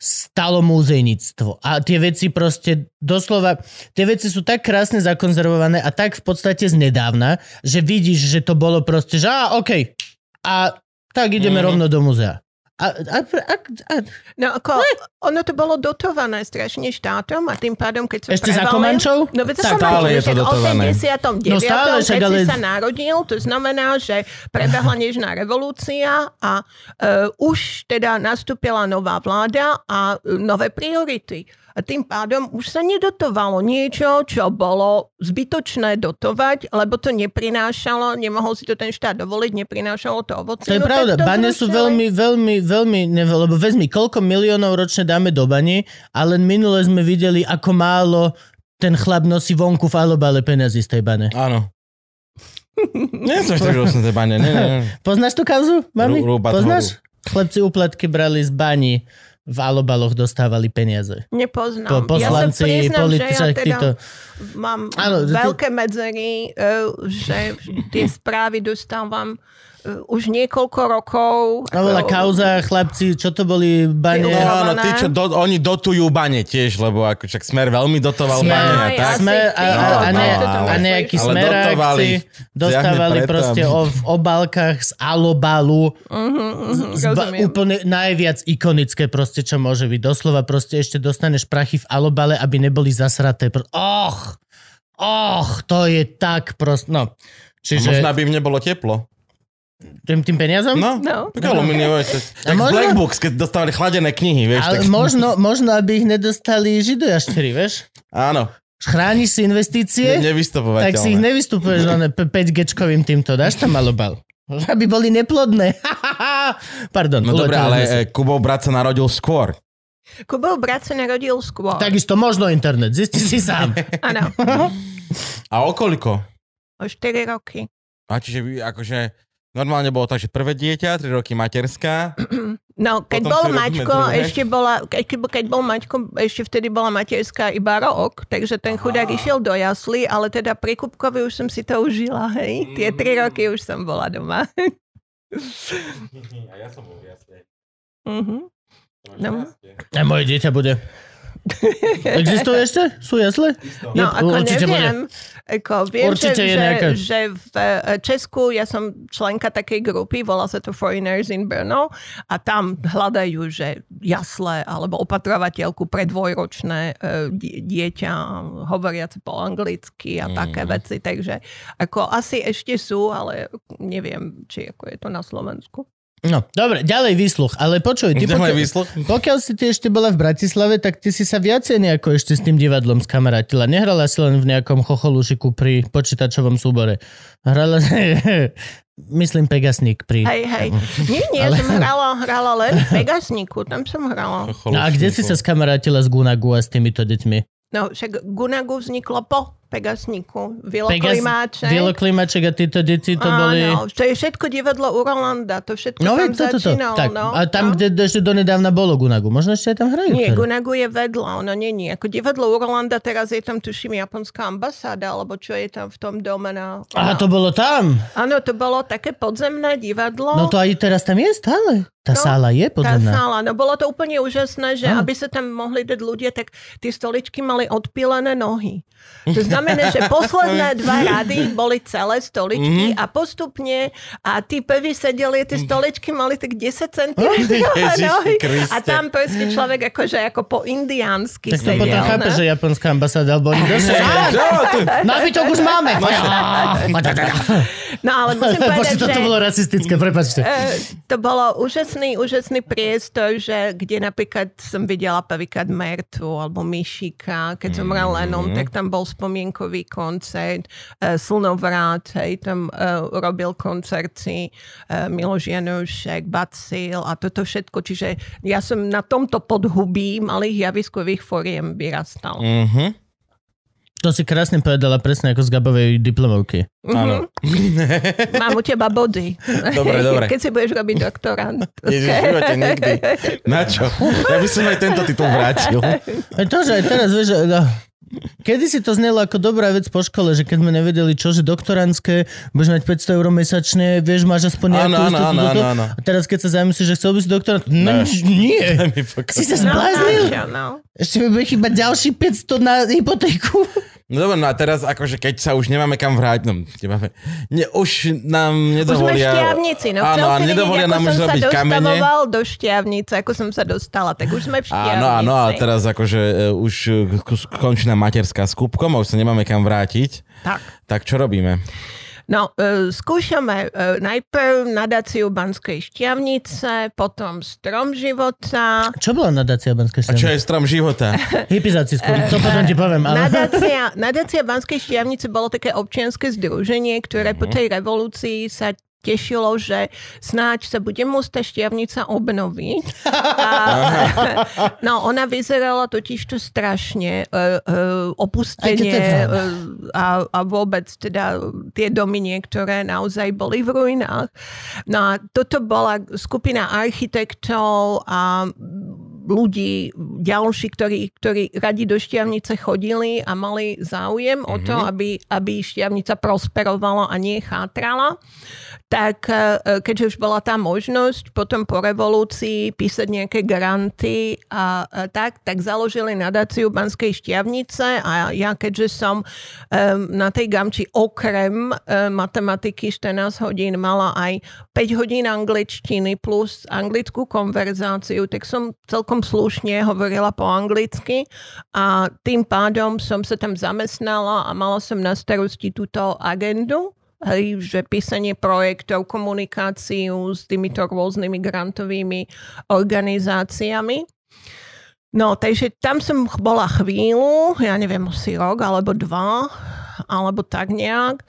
A: stalo múzejníctvo. A tie veci proste doslova, tie veci sú tak krásne zakonzervované a tak v podstate z nedávna, že vidíš, že to bolo proste, že á, OK. A tak ideme
B: Mhm.
A: rovno do muzea. A, a, a, a,
D: No ako, ono to bolo dotované strašne štátom a tým pádom, keď sa
A: Ešte za
D: prevalil-
A: Komančov?
D: No veď
A: Tak
D: sa
B: stále je to dotované.
D: V 89.
A: No stále,
D: keď
A: ale-
D: sa narodil, to znamená, že prebehla nežná revolúcia a uh, už teda nastúpila nová vláda a uh, nové priority. A tým pádom už sa nedotovalo niečo, čo bolo zbytočné dotovať, lebo to neprinášalo, nemohol si to ten štát dovoliť, neprinášalo to ovocie.
A: to je
D: no tak
A: pravda.
D: to
A: Bane sú
D: zrušili.
A: veľmi, veľmi, veľmi, nevo, lebo vezmi, koľko miliónov ročne dáme do bani a len minule sme videli, ako málo ten chlap nosí vonku v alobale peniazy z tej bane.
B: Áno. Nie som ešte že som tej bane. Nie, nie, nie.
A: Poznáš tú kauzu, mami?
B: Rú-
A: Poznáš? Chlapci úplatky brali z bani, v alobaloch dostávali peniaze.
D: Nepoznám.
A: Po, poslanci,
D: ja priznám,
A: politici,
D: že ja teda
A: títo.
D: mám
A: Áno, že ty-
D: veľké medzery, eh, že tie správy dostávam už niekoľko rokov.
A: No bola
D: Ako-
A: kauza, chlapci, čo to boli bane?
B: No, áno, tí, čo do, oni dotujú bane tiež, lebo ako však Smer veľmi dotoval
A: Smer,
B: bane a
D: Aj,
B: tak.
A: Smer a, a, a, ne,
B: No,
A: a
B: ale-
A: nejakí
B: ale dotovali
A: smeráci dostávali proste o, v obálkach z alobalu
D: mhm,
A: z, ba, úplne najviac ikonické proste, čo môže byť. Doslova proste ešte dostaneš prachy v alobale, aby neboli zasraté. Och! Och, to je tak prost... No,
B: Čiže...
A: čiže...
B: Možno by im nebolo teplo.
A: Tým, tým peniazom?
B: No,
D: No.
B: tak alumíniové.
A: A
B: Jak
A: možno-
B: Black Books, keď dostávali chladené knihy, vieš.
A: Ale
B: tak...
A: možno, možno, aby ich nedostali židojaštery, vieš?
B: Áno,
A: Chrániš si investície,
B: ne,
A: tak si ich nevystupuješ len 5Gčkovým týmto, dáš tam malobal. Aby boli neplodné. Pardon.
B: No dobre,
A: uleteli
B: ale e, Kubov brat sa narodil skôr.
D: Kubov brat sa narodil skôr.
A: Takisto možno internet, zisti si sám.
D: Áno,
B: A o koľko?
D: o 4 roky.
B: A čiže akože normálne bolo tak, že prvé dieťa, 3 roky materská.
D: No, keď bol Maťko, ešte bola, keď, keď bol Maťko, ešte vtedy bola materská iba rok, takže ten chudák išiel do jasly, ale teda pri Kupkovi už som si to užila, hej. Tie tri
B: Mm.
D: roky už som bola doma.
B: A ja som bol jasne.
D: Mhm. No.
A: A moje dieťa bude. Existuje ešte? Sú jasle? Je-
D: No, ako
A: určite
D: neviem. Ako, viem,
A: Určite
D: že,
A: je
D: že,
A: nejaká.
D: že v eh, Česku ja som členka takej grupy, volá sa to Foreigners in Brno a tam hľadajú, že jasle alebo opatrovateľku pre dvojročné eh, die- dieťa hovoriace po anglicky a také
B: Mhm.
D: veci, takže ako asi ešte sú, ale neviem, či ako je to na Slovensku.
A: No, dobre, ďalej výsluch. Ale počuj, ty pokiaľ,
B: výsluch?
A: pokiaľ si ty ešte bola v Bratislave, tak ty si sa viacej nejako ešte s tým divadlom skamarátila. Nehrala si len v nejakom chocholúšiku pri počítačovom súbore. Hrala myslím Pegasník pri...
D: Hej, hej. Nie, nie,
A: Ale-
D: ale... som hrala, hrala len v Pegasniku, tam som hrala.
A: No a kde si sa skamarátila s Gunagu a s týmito deťmi?
D: No, však Gunagu vzniklo po
A: Pegas-
D: Viloklimáček.
A: Vielo Klimaček a títo deti to boli...
D: Áno, to je všetko divadlo u Rolanda, to všetko
A: No
D: tam
A: veď toto, to,
D: začínalo.
A: tak,
D: no,
A: a tam,
D: no.
A: kde ešte donedávna bolo Gunagu, možno ešte aj tam hrajú.
D: Nie,
A: teraz.
D: Gunagu je vedľa, ono není. Ako divadlo u Rolanda, teraz je tam, tuším, japonská ambasáda, alebo čo je tam v tom dome na...
A: Aha, to bolo tam.
D: Áno, to bolo také podzemné divadlo.
A: No to aj teraz tam je stále. Tá
D: No,
A: sála je
D: Tá
A: podzemná.
D: sála, no bolo to úplne úžasné, že
A: Ah.
D: aby sa tam mohli dať ľudia, tak tie stoličky mali odpílené nohy. To znamená, že posledné dva rady boli celé stoličky a postupne a tí pevi sedeli, tie stoličky mali tak 10 cm nohy
B: Kriste.
D: a tam proste človek akože ako po indiánsky
A: Tak to
D: sedel.
A: potom chápe, že japonská ambasáda, alebo oni. Nábytok už máme.
D: No ale musím povedať, že...
A: toto bolo rasistické, prepačte.
D: E, to bolo úžasný, úžasný priestor, že kde napríklad som videla prvýkrát Mertu alebo Myšika, keď som hral Lenom, tak tam bol spomienkový koncert, e, Slnovrát, hej, tam e, robil koncerty e, Miloš Janušek, Bacil a toto všetko, čiže ja som na tomto podhubí malých javiskových foriem vyrastal.
B: Mhm.
A: To si krásne povedala presne ako z Gabovej diplomovky.
B: Áno.
D: Mám u teba body.
B: Dobre, dobre.
D: Keď si budeš robiť doktorant.
B: Ježiš, v živote nikdy. Na čo? Ja by som aj tento titul vrátil.
A: Aj to, že aj teraz, vieš, no, Kedy si to znelo ako dobrá vec po škole, že keď sme nevedeli, čo, že doktorantské, budeš mať 500 eur mesačne, vieš, máš aspoň nejakú
B: Áno, áno, áno, áno, áno.
A: A teraz keď sa zamyslíš, že chcel by si doktorant, no, nie. Si sa
D: No,
A: zbláznil?
D: no, no.
A: Ešte mi bude chýbať ďalší 500 na hypotéku.
B: No dobre, no a teraz akože keď sa už nemáme kam vrátiť, no nemáme, ne, už nám
D: Už sme
B: nedovolia...
D: šťavnici, no
B: áno, a nedovolia
D: ako
B: nám už
D: som sa
B: robiť kamene.
D: dostavoval do šťavnice, ako som sa dostala, tak už sme v šťavnici.
B: Áno, áno, a teraz akože e, už e, končí nám materská s kúbkom a už sa nemáme kam vrátiť.
D: Tak.
B: Tak čo robíme?
D: No, e, skúšame e, najprv nadáciu Banskej šťavnice, potom Strom života,
A: Čo bola nadácia Banskej
B: A čo
A: šťavnice?
B: je strom života?
A: Hypizáci skôr, to potom ti poviem. Ale...
D: Nadácia, nadácia Banskej šťavnice bolo také občianske združenie, ktoré po tej revolúcii sa tešilo, že snáď sa bude môcť tá šťavnica obnoviť. A, no, ona vyzerala totiž to strašne uh, uh, opustenie uh, a, a vôbec teda tie domy niektoré naozaj boli v ruinách. No a toto bola skupina architektov a ľudí ďalší, ktorí, ktorí radi do Šťavnice chodili a mali záujem o to, aby, aby Šťavnica prosperovala a nie chátrala. Tak e, keďže už bola tá možnosť potom po revolúcii písať nejaké granty a, a tak, tak založili nadáciu Banskej Šťavnice a ja keďže som um, na tej gamči okrem um, matematiky 14 hodín mala aj 5 hodín angličtiny plus anglickú konverzáciu, tak som celkom slušne hovorila po anglicky a tým pádom som sa tam zamestnala a mala som na starosti túto agendu. Hej, že písanie projektov, komunikáciu s týmito rôznymi grantovými organizáciami. No, takže tam som bola chvíľu, ja neviem, asi rok alebo dva, alebo tak nejak.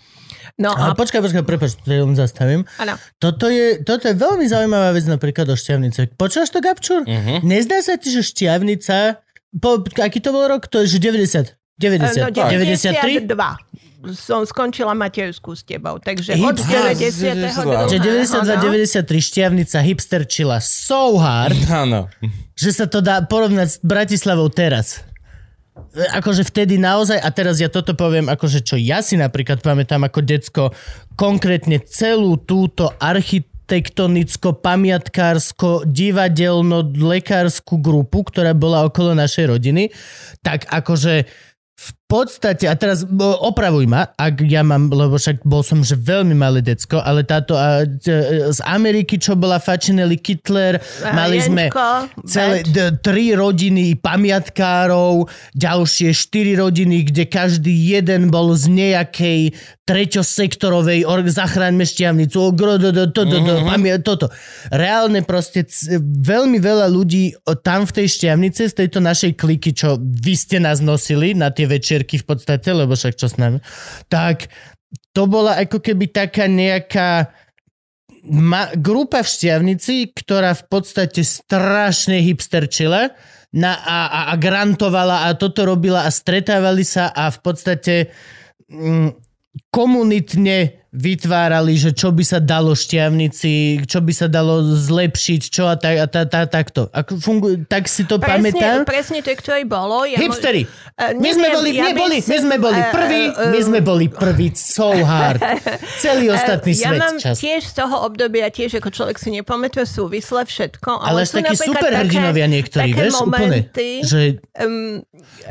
D: No
A: Ale
D: a...
A: počkaj, počkaj, prepáč, to len zastavím.
D: Áno.
A: Toto je, toto je veľmi zaujímavá vec napríklad o šťavnice. Počúvaš to, Gabčur?
B: Mhm.
A: Nezdá sa ti, že šťavnica... Po, aký to bol rok? To je že 90. 90.
D: No,
A: 93?
D: 92 som skončila materskú s tebou, takže
A: Hip-
D: od
B: Aha,
D: 92.
A: Že 92-93 šťavnica hipsterčila so hard,
B: Áno.
A: že sa to dá porovnať s Bratislavou teraz. Akože vtedy naozaj, a teraz ja toto poviem, akože čo ja si napríklad pamätám ako decko, konkrétne celú túto architektonicko, pamiatkársko, divadelno, lekárskú grupu, ktorá bola okolo našej rodiny, tak akože v podstate, a teraz opravuj ma, ak ja mám, lebo však bol som že veľmi malé decko, ale táto a, z Ameriky, čo bola Fačinelli Kittler, mali sme
D: Jenčko,
A: celé d- tri rodiny pamiatkárov, ďalšie štyri rodiny, kde každý jeden bol z nejakej treťosektorovej org, zachráňme šťavnicu, pamia- toto. Reálne proste c- veľmi veľa ľudí tam v tej šťavnice, z tejto našej kliky, čo vy ste nás nosili na tie večierky v podstate, lebo však čo s nami, tak to bola ako keby taká nejaká ma, grupa v Šťavnici, ktorá v podstate strašne hipsterčila na, a, a, a grantovala a toto robila a stretávali sa a v podstate mm, komunitne vytvárali, že čo by sa dalo šťavnici, čo by sa dalo zlepšiť, čo a tak, a tá, tá, takto. Ako fungu, tak si to pamätám.
D: Presne, presne to, ktoré bolo. Ja
A: Hipstery.
D: Eh,
A: My sme boli,
D: ja
A: my, boli, my sme boli
D: eh,
A: prví,
D: eh,
A: my sme boli prví so hard. Celý ostatný
D: ja
A: svet
D: mám
A: čas.
D: tiež z toho obdobia, tiež ako človek si nepamätuje súvisle všetko.
A: Ale
D: Ale, sú
A: takí superhrdinovia niektorí,
D: také
A: vieš, úplne.
D: momenty,
A: Že
D: Um,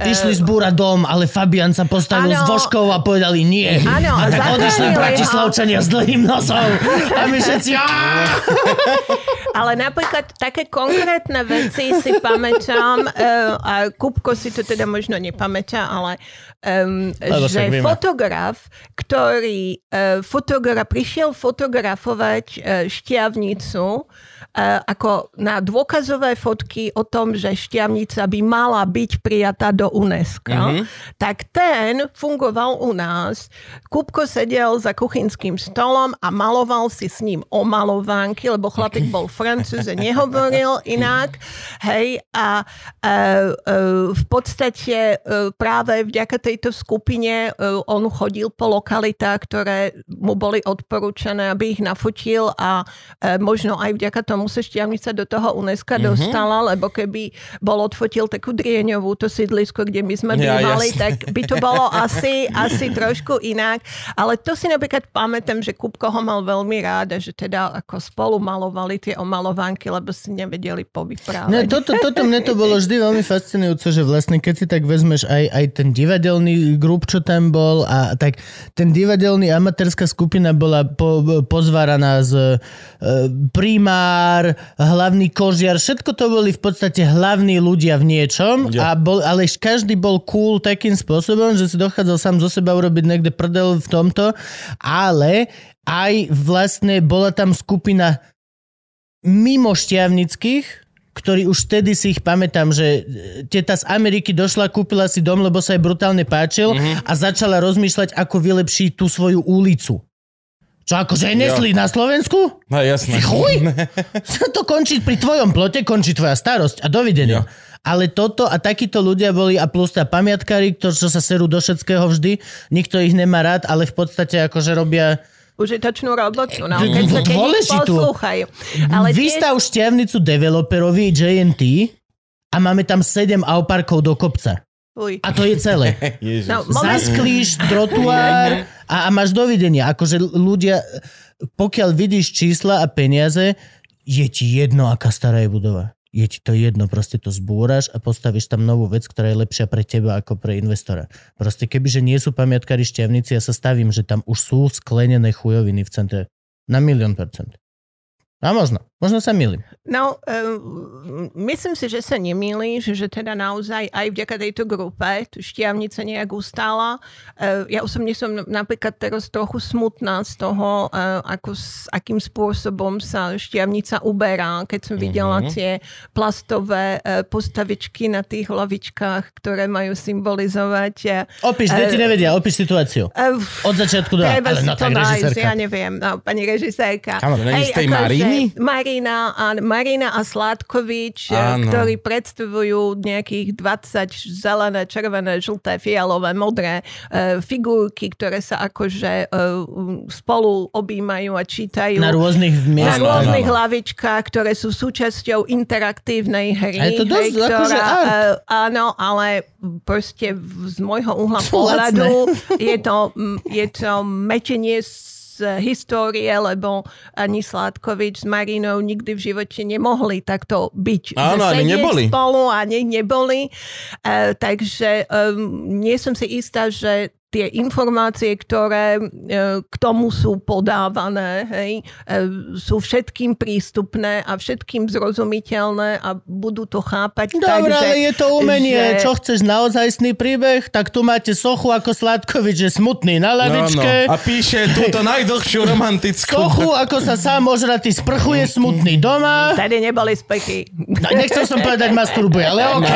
A: išli zbúrať dom, ale Fabian sa postavil s
D: Áno.
A: vožkou a povedali nie.
D: Áno, zachránili ho.
A: bratislavčania s dlhým nosom. A my všetci...
D: Ale napríklad také konkrétne veci si pamätám, uh, a Kupko si to teda možno nepamätá, ale um, že fotograf, ktorý uh, fotogra- prišiel fotografovať uh, šťavnicu uh, ako na dôkazové fotky o tom, že šťavnica by mala byť prijatá do UNESCO, mm-hmm. tak ten fungoval u nás. Kupko sedel za kuchynským stolom a maloval si s ním omalovánky, lebo chlapík bol francúz a nehovoril inak. Hej, a e, e, v podstate e, práve vďaka tejto skupine e, on chodil po lokalitách, ktoré mu boli odporúčané, aby ich nafotil a e, možno aj vďaka tomu sa šťavnica do toho UNESCO mm-hmm. dostala, lebo keby bol odfotil takú Drieňovú, to sídlisko, kde my sme
B: Ja,
D: bývali,
B: jasné.
D: tak by to bolo asi, asi trošku inak. Ale to si napríklad pamätám, že Kupko ho mal veľmi rád a že teda ako spolu malovali tie omalovánky, lebo si nevedeli povyprávať.
A: Ne, toto, toto mne to bolo vždy veľmi fascinujúce, že vlastne keď si tak vezmeš aj, aj ten divadelný grup, čo tam bol a tak ten divadelný amatérska skupina bola po, pozváraná z e, primár, hlavný kožiar, všetko to boli v podstate hlavní ľudia v niečom,
B: Ja.
A: a bol, ale každý bol cool takým spôsobom, že si dochádzal sám zo seba urobiť niekde prdel v tomto, ale aj vlastne bola tam skupina mimo šťavnických, ktorí už vtedy si ich pamätám, že e, teta z Ameriky došla, kúpila si dom, lebo sa jej brutálne páčil mm-hmm. a začala rozmýšľať, ako vylepšiť tú svoju ulicu. Čo akože nesli na Slovensku?
B: No jasné.
A: Si chuj? to končí pri tvojom plote, končí tvoja starosť a dovidenia.
B: Jo.
A: Ale toto a takíto ľudia boli a plus tá pamiatkári, to, čo sa serú do všetkého vždy, nikto ich nemá rád, ale v podstate akože robia
D: Užitočnú robotu. No, keď, sa- keď poslúchajú. Ale tiež,
A: Vystav šťavnicu developerovi JNT a máme tam 7 auparkov do kopca.
D: Uj.
A: A to je celé.
D: No.
A: Zasklíš trotuár a, a máš dovidenia. Akože ľudia, pokiaľ vidíš čísla a peniaze, je ti jedno, aká stará je budova. Je ti to jedno, proste to zbúraš a postavíš tam novú vec, ktorá je lepšia pre teba ako pre investora. Proste kebyže nie sú pamiatkári šťavnici, ja sa stavím, že tam už sú sklenené chujoviny v centre. Na milión percent. A možno. Možno sa milím.
D: No, um, myslím si, že sa nemýliš, že teda naozaj aj vďaka tejto grupe tu šťavnica nejak ustála. Uh, ja osobne som napríklad teraz trochu smutná z toho, uh, ako, s akým spôsobom sa šťavnica uberá, keď som videla
B: Mhm.
D: tie plastové uh, postavičky na tých hlavičkách, ktoré majú symbolizovať.
A: Opíš, deti nevedia, opíš situáciu. Od začiatku do... Ale no tak
D: nájsť,
A: režisérka.
D: ja neviem, no, pani režisérka.
B: Z tej
D: akože
B: Maríny?
D: Marina a, Marina a Sládkovič,
B: Áno.
D: ktorí predstavujú nejakých 20 zelené, červené, žlté, fialové, modré e, figurky, ktoré sa akože e, spolu objímajú a čítajú.
A: Na rôznych
D: na
A: miestach.
B: Áno,
D: rôznych
B: áno.
D: hlavičkách, ktoré sú súčasťou interaktívnej hry.
A: A je to dosť
D: hej,
A: akože art.
D: e, áno, ale proste z môjho uhla pohľadu je to, je to mečenie z histórie, lebo ani Sládkovič s Marinou nikdy v živote nemohli takto byť.
B: Áno, ani neboli.
D: spolu ani neboli. E, takže um, nie som si istá, že tie informácie, ktoré e, k tomu sú podávané, hej, e, sú všetkým prístupné a všetkým zrozumiteľné a budú to chápať
A: Dobre,
D: tak, že...
A: ale je to umenie.
D: že-
A: Čo chceš, naozajstný príbeh? Tak tu máte sochu ako Sládkovič, že smutný na
B: No, no.
A: lavičke.
B: A píše túto najdlhšiu romantickú...
A: Sochu, ako sa sám ožratý sprchuje, smutný doma.
D: Tady neboli spechy.
A: No, nechcel som povedať masturbuje, ale OK.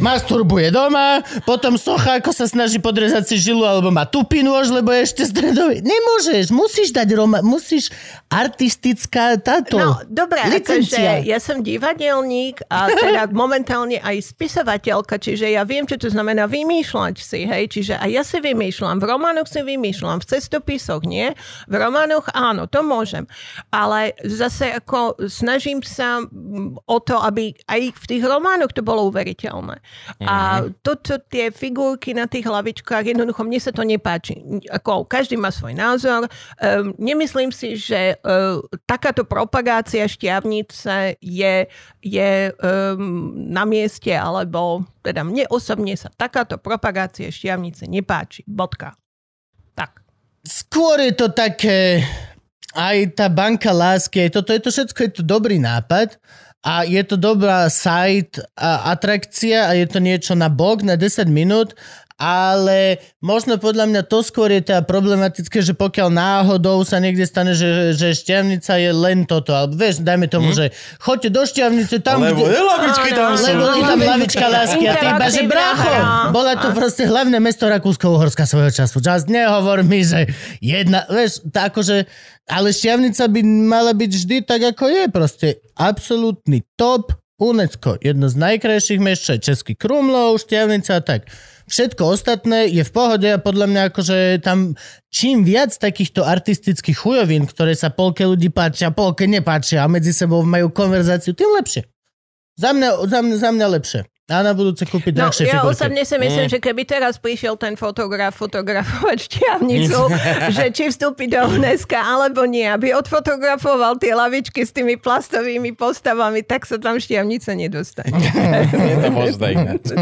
A: Masturbuje doma, potom socha, ako sa snaží podrezať si žilu, alebo má tupinu už, lebo je ešte stredový. Nemôžeš, musíš dať roma, musíš artistická táto
D: No, dobre,
A: licencia.
D: akože ja som divadelník a teda momentálne aj spisovateľka, čiže ja viem, čo to znamená vymýšľať si, hej, čiže aj ja si vymýšľam, v románoch si vymýšľam, v cestopisoch nie, v románoch áno, to môžem, ale zase ako snažím sa mm, o to, aby aj v tých románoch to bolo uveriteľné. A toto, tie figurky na tých hlavičkách, jednoducho mne sa to nepáči. Ako, každý má svoj názor. Um, nemyslím si, že uh, takáto propagácia šťavnice je, je um, na mieste, alebo teda mne osobne sa takáto propagácia šťavnice nepáči. Bodka. Tak.
A: Skôr je to také, aj tá banka lásky, aj toto, je to všetko, je to dobrý nápad a je to dobrá site a atrakcia a je to niečo na bok na 10 minút, ale možno podľa mňa to skôr je teda problematické, že pokiaľ náhodou sa niekde stane, že, že šťavnica je len toto, alebo vieš, dajme tomu, že choďte do šťavnice tam,
B: Lebo
A: kde...
B: je lavičky tam sú.
A: Lebo je tam lavička lásky a ty iba, že bracho,
D: hra.
A: bola to proste hlavné mesto Rakúsko-Uhorska svojho času. Just nehovor mi, že jedna, vieš, tá akože, ale šťavnica by mala byť vždy tak, ako je proste. Absolútny top, UNESCO, jedno z najkrajších je Český Krumlov, šťavnica a tak. Všetko ostatné je v pohode a podľa mňa akože tam čím viac takýchto artistických chujovín, ktoré sa polke ľudí páčia, polke nepáčia a medzi sebou majú konverzáciu, tým lepšie. Za mňa, za mňa, za mňa lepšie. A na budúce kúpiť
D: No,
A: drahšie
D: ja
A: figurky.
D: osobne si myslím, že keby teraz prišiel ten fotograf fotografovať šťavnicu, že či vstúpi do UNESCO alebo nie, aby odfotografoval tie lavičky s tými plastovými postavami, tak sa tam šťavnica nedostane.
B: Je to možné ináč.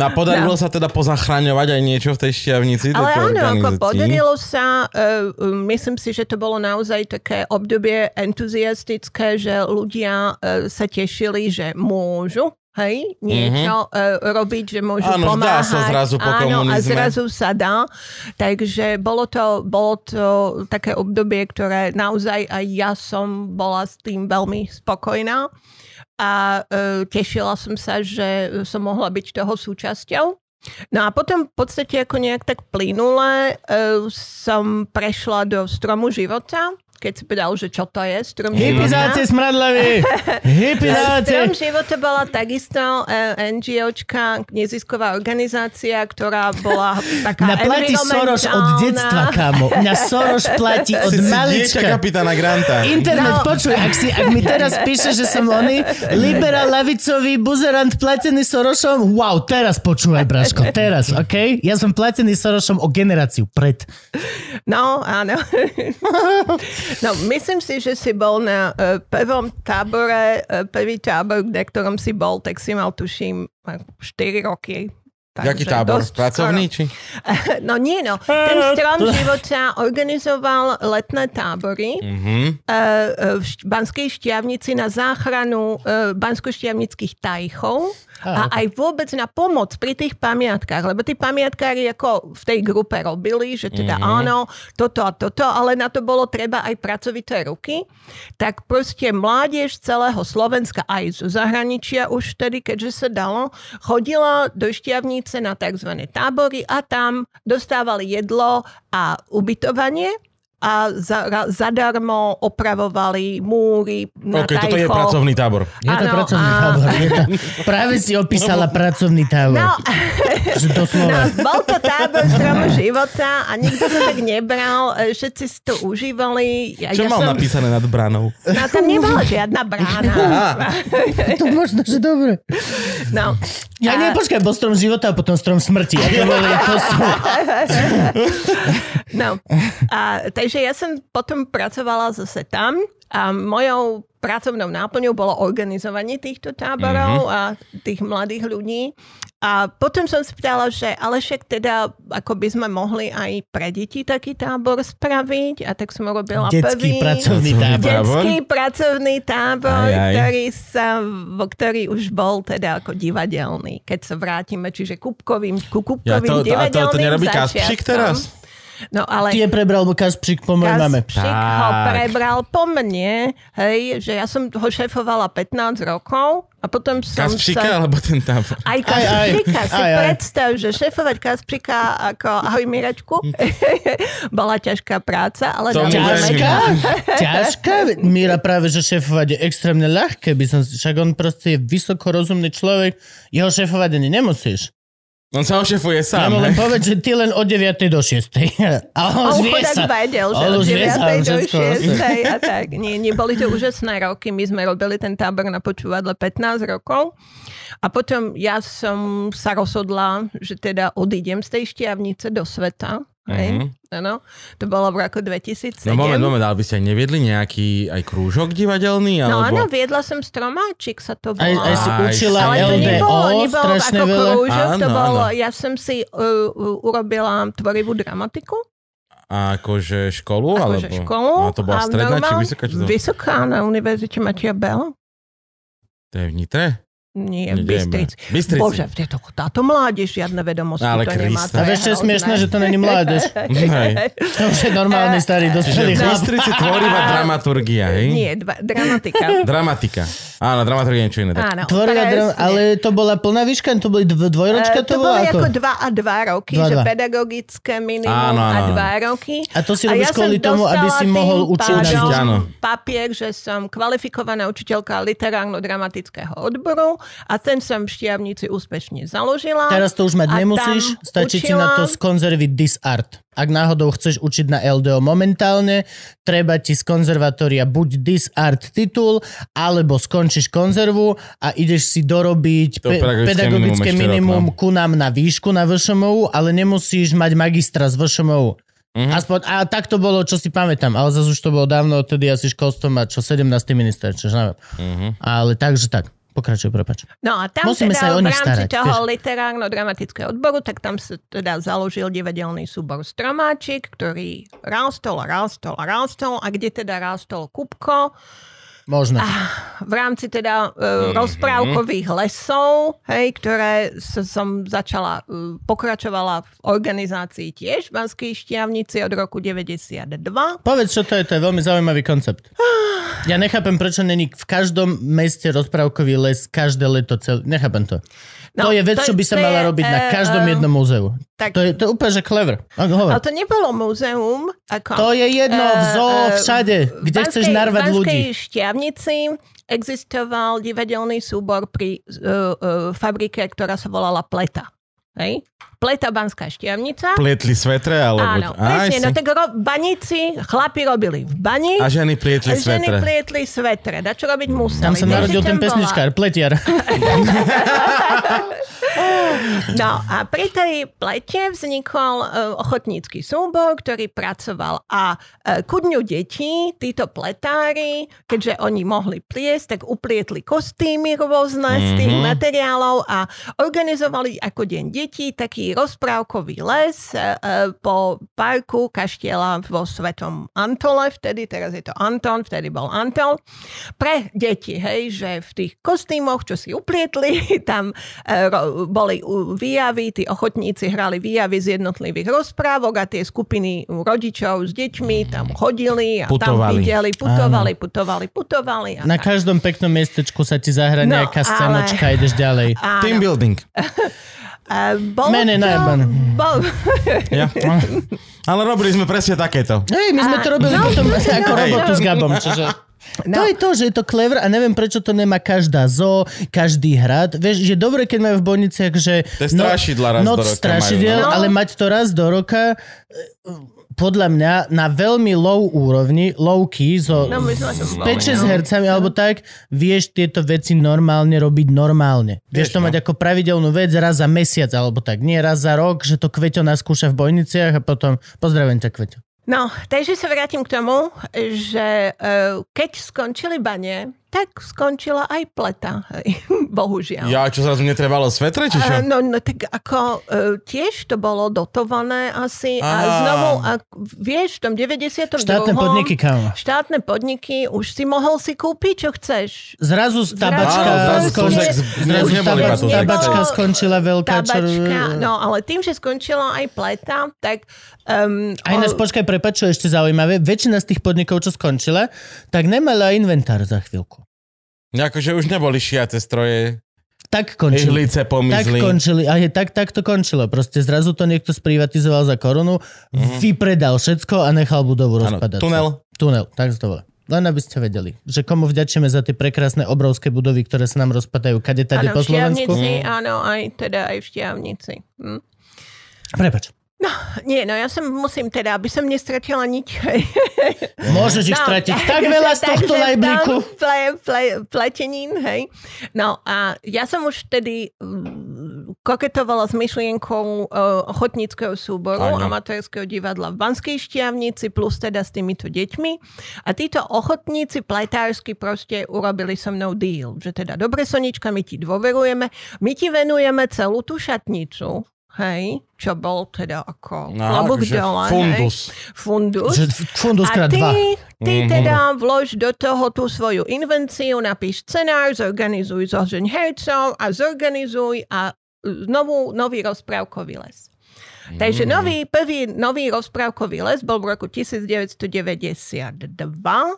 B: No a podarilo sa teda pozachraňovať aj niečo v tej šťavnici?
D: Ale áno, ako podarilo sa, uh, myslím si, že to bolo naozaj také obdobie entuziastické, že ľudia uh, sa tešili, že môžu hej, niečo uh, robiť, že môžu.
B: Áno, dá
D: pomáhať.
B: sa zrazu po
D: Áno, a zrazu sa dá. Takže bolo to, bolo to také obdobie, ktoré naozaj aj ja som bola s tým veľmi spokojná a uh, tešila som sa, že som mohla byť toho súčasťou. No a potom v podstate ako nejak tak plynule uh, som prešla do stromu života, keď si povedal, že čo to je strom.
A: Hypizácie smradlavy! Hypizácie!
D: Strom života bola takisto uh, NGOčka, nezisková organizácia, ktorá bola taká
A: Mňa platí Soros od detstva, kámo. Mňa Soros platí od
B: Si, si
A: malička.
B: kapitána Granta.
A: Internet,
D: No.
A: počuj, ak, si, ak mi teraz píše, že som oný liberál, lavicový, buzerant platený Sorosom, wow, teraz počúvaj, Braško, teraz, OK? Ja som platený Sorosom o generáciu pred.
D: No, áno. no, myslím si, že si bol na uh, prvom tábore, uh, prvý tábor, na ktorom si bol, tak si mal, tuším, 4 roky.
B: Jaký
D: Takže
B: tábor?
D: dosť
B: Pracovný? Či?
D: No nie, no. Ten strom života organizoval letné tábory
B: Mhm.
D: e, e, v Banskej Štiavnici na záchranu e, bansko-štiavnických tajchov a aj vôbec na pomoc pri tých pamiatkách, lebo tí pamiatkári ako v tej grupe robili, že teda áno, toto a toto, ale na to bolo treba aj pracovité ruky, tak proste mládež celého Slovenska aj zo zahraničia už vtedy, keďže sa dalo, chodila do Štiavnice na tzv. tábory a tam dostávali jedlo a ubytovanie a za, zadarmo opravovali múry na
B: OK, toto je pracovný tábor.
A: Je to
D: Áno,
A: pracovný
D: a-
A: tábor. Je to, práve si opísala pracovný tábor.
D: No. No, bol to tábor stromu života a nikto to tak nebral. e, Všetci si to užívali. Ja,
B: Čo
D: ja
B: mal
D: som,
B: napísané nad bránou?
D: No, tam nebola žiadna brána.
A: To možno, že dobre.
D: No.
A: Ja
D: A-
A: nie, počkaj, bol strom života a potom strom smrti. A to boli, to sú...
D: No, a, takže ja som potom pracovala zase tam a mojou pracovnou náplňou bolo organizovanie týchto táborov a tých mladých ľudí. A potom som si pýtala, že ale však teda, ako by sme mohli aj pre deti taký tábor spraviť a tak som urobila
A: Detský
D: prvý...
A: pracovný tábor.
D: Detský pracovný tábor,
B: Aj, aj.
D: ktorý, sa, ktorý už bol teda ako divadelný, keď sa vrátime, čiže kubkovým, ku
B: Ja
D: kubkovým
B: to, a to, to
D: divadelným
B: nerobí
D: začiatkom.
B: teraz?
D: No ale
A: Tie prebral Kaspřík po mojej mame.
D: Ho prebral po mne, hej, že ja som ho šéfovala 15 rokov a potom som
B: Kaspšika
D: sa...
B: alebo ten tábor?
D: Aj
A: Aj, aj.
D: Kaspříka, si
A: Aj, aj.
D: predstav, že šéfovať Kaspříka ako ahoj Miračku bola ťažká práca, ale
B: verím.
A: Ťažká? Ťažká? Míra práve, že šéfovať je extrémne ľahké. By som, však on proste je vysoko rozumný človek. Jeho šéfovať ani nemusíš.
B: On sa ošefuje
A: Ja
B: sám,
A: mu len povedz, že ty len od 9. do 6. A on,
D: A on
A: už vie
D: chudák
A: sa.
D: vedel, že od
A: už vie
D: 9.
A: sa
D: do
A: všetko.
D: 6. a tak. Nie, nie, boli to úžasné roky. My sme robili ten tábor na počúvadle 15 rokov. A potom ja som sa rozhodla, že teda odídem z tej štiavnice do sveta. Hej?
B: Mhm.
D: Ano, to bolo v roku 2007.
B: No moment, moment, ale by ste aj neviedli nejaký aj krúžok divadelný?
D: No
B: Alebo...
D: áno, viedla som stromáčik, sa to
A: Aj,
D: volá.
A: aj si
B: Aj,
A: učila
D: Ale to
A: LDO
D: nebolo, nebolo
A: strašne
D: ako
A: veľa.
D: krúžok, to
B: Áno,
D: bolo,
B: áno.
D: ja som si uh, uh, urobila tvorivú dramatiku.
B: A akože školu?
D: Akože
B: alebo...
D: školu.
B: A to bola stredná či
D: normál-
B: vysoká? Či to...
D: Vysoká na univerzite Matia Bela.
B: to je v Nitre?
D: Nie, v. Bystrici.
B: Bystrici.
D: Bože, to, táto mládež žiadne vedomosti
B: Ale
D: to nemá.
B: Kriste.
A: A vieš, čo je smiešné, že to není mládež. To už je normálny starý
B: Čiže
A: dospelý
B: v
A: chlap.
B: Bystrici tvorivá dramaturgia, hej?
D: Nie, dva, dramatika.
B: Dramatika. Áno, dramaturgia je niečo iné.
D: Áno,
A: dram- ale to bola plná výška, to boli dv- dvojročka,
D: Eh,
A: to,
D: to
A: bolo ako?
D: ako dva a dva roky,
A: Dva,
D: že
A: dva.
D: pedagogické minimum
B: Áno, áno,
D: a dva roky.
A: A to si robíš
D: ja
A: kvôli tomu, aby si mohol Učiť,
B: áno.
D: papier, že som kvalifikovaná učiteľka literárno-dramatického odboru a ten som v Štiavnici úspešne založila.
A: Teraz to už mať nemusíš, stačí ti na to
D: učila-
A: skonzerviť disart. Ak náhodou chceš učiť na LDO momentálne, treba ti z konzervatória buď disart titul, alebo skončíš konzervu a ideš si dorobiť
B: To
A: pe-
B: pedagogické minimum
A: minimum
B: no.
A: ku nám na výšku na VŠMU, ale nemusíš mať magistra z VŠMU.
B: Mhm.
A: Aspoň, a tak to bolo, čo si pamätám, ale zase už to bolo dávno, odtedy asi školstvom a čo 17. minister, čo neviem.
B: Mhm.
A: Ale takže tak, pokračuj, prepač.
D: No a tam
A: Musíme sa aj
D: teda
A: o
D: v rámci
A: starať,
D: toho
A: vieš.
D: literárno-dramatického odboru, tak tam sa teda založil divadelný súbor Stromáčik, ktorý rástol a rástol a rástol a kde teda rástol Kupko.
A: Možno.
D: v rámci teda uh, rozprávkových lesov, hej, ktoré som začala, uh, pokračovala v organizácii tiež v Banskej Štiavnici od roku 92.
A: Povedz, čo to je, to je veľmi zaujímavý koncept. Ja nechápem, prečo není v každom meste rozprávkový les každé leto celé. Nechápem to. To
D: No,
A: je vec,
D: to-
A: čo by sa
D: to je,
A: mala robiť na
D: eh,
A: každom
D: eh,
A: jednom múzeu.
D: tak-
A: To je, to je úplne, že clever.
D: Ale to nebolo múzeum. Ako,
A: To je jedno, v
D: Eh,
A: zoo,
D: eh,
A: všade,
D: v
A: kde chceš
D: Banskej-
A: narvať
D: v
A: ľudí.
D: Banskej Štiavnici existoval divadelný súbor pri uh, uh, fabrike, ktorá sa volala Pleta. Hej? Pleta Banská Štiavnica.
B: Plietli svetre, alebo...
D: Áno, presne. No
B: si-
D: tak ro- baníci, chlapi robili v bani.
B: A ženy plietli
D: a ženy
B: svetre.
D: plietli svetre. Da čo robiť museli.
A: Tam sa narodil ten
D: bola-
A: pesničkár, pletiar.
D: No a pri tej plete vznikol uh, ochotnícky súbor, ktorý pracoval a uh, ku dňu detí títo pletári, keďže oni mohli pliesť, tak uplietli kostýmy rôzne z tých materiálov a organizovali ako deň detí taký rozprávkový les uh, uh, po parku kaštiela vo Svetom Antole, vtedy, teraz je to Anton, vtedy bol Anton, pre deti, hej, že v tých kostýmoch, čo si uplietli, tam ro- boli výjavy, tí ochotníci hrali výjavy z jednotlivých rozprávok a tie skupiny rodičov s deťmi tam chodili a tam
B: Putovali.
D: videli, putovali, putovali, putovali. A
A: Na
D: tak.
A: každom peknom miestečku sa ti zahra
D: No,
A: nejaká
D: ale-
A: scénočka, ideš ďalej.
D: Áno.
B: Team building.
D: A bolo
A: Menej
D: to-
A: najban.
D: bol,
B: Ja. Ale robili sme presne takéto.
A: Hej, my sme
D: A-
A: to robili
D: no,
A: potom ako
D: no,
A: robotu
D: no.
A: s Gabom, čiže...
D: No.
A: To je to, že je to clever a neviem, prečo to nemá každá zo, každý hrad. Vieš, že dobre, keď majú v Bojniciach, že...
B: To je strašidla raz
A: noc
B: do roka
A: strašidiel,
D: majú, no.
A: ale mať to raz do roka podľa mňa na veľmi low úrovni, low key, so
D: No,
A: s
D: spomínali.
A: 5-6 hercami alebo tak, vieš tieto veci normálne robiť normálne. Vieš,
B: Vieš,
A: to
B: no.
A: mať ako pravidelnú vec raz za mesiac alebo tak. Nie raz za rok, že to Kveťo naskúša v Bojniciach a potom pozdravujem ťa Kveťo.
D: No, takže sa vrátim k tomu, že uh, keď skončili bane, tak skončila aj pleta, hej, bohužiaľ.
B: Ja, čo zrazu netrebalo svetre, či
D: A,
B: čo?
D: no, no tak ako uh, tiež to bolo dotované asi a
B: Á.
D: znovu, a, vieš, v tom 92.
A: Štátne podniky, kámo.
D: Štátne podniky, už si mohol si kúpiť, čo chceš.
A: Zrazu tabačka,
B: zrazu
A: skon...
B: Tuzek-
A: zrazu tabačka skončila veľká.
D: Tabačka,
A: čo...
D: no ale tým, že skončila aj pleta, tak... Um,
A: A ináč, počkaj, prepač, čo je ešte zaujímavé, väčšina z tých podnikov, čo skončila, tak nemala inventár za chvíľku.
B: Akože už neboli šiace stroje,
A: Tak končili.
B: ihlice
A: Tak
B: pomizli.
A: končili. A je, tak, tak to končilo. Proste zrazu to niekto sprivatizoval za korunu, vypredal všetko a nechal budovu
B: Mhm. Áno,
A: rozpadať. sa.
B: tunel.
A: Tunel, tak to volá. Len aby ste vedeli, že komu vďačíme za tie prekrásne obrovské budovy, ktoré sa nám rozpadajú kade tade po
D: v
A: Slovensku.
D: Štiavnici, áno, aj teda aj v Štiavnici. Hm?
A: Prepač.
D: Nie, no ja som musím teda, aby som nestratila nič.
A: Môžeš ich stratiť tak veľa z tohto
D: tam Ple, ple, pletenín, hej. No a ja som už vtedy mm, koketovala s myšlienkou uh, ochotníckého súboru,
B: Áno.
D: amatérskeho divadla v Banskej Štiavnici, plus teda s týmito deťmi. A títo ochotníci pletársky proste urobili so mnou deal, že teda dobre Sonička, my ti dôverujeme, my ti venujeme celú tú šatnicu, hej, čo bol teda ako
B: No,
D: klobúk dole,
B: fundus.
D: Hej, fundus.
A: Že fundus
D: A
A: krát
D: ty,
A: dva.
D: ty
B: Mhm.
D: teda vlož do toho tú svoju invenciu, napíš scenár, zorganizuj zožeň hercov a zorganizuj a novú, nový rozprávkový les. Takže
B: Mhm.
D: nový, prvý nový rozprávkový les bol v roku 1992.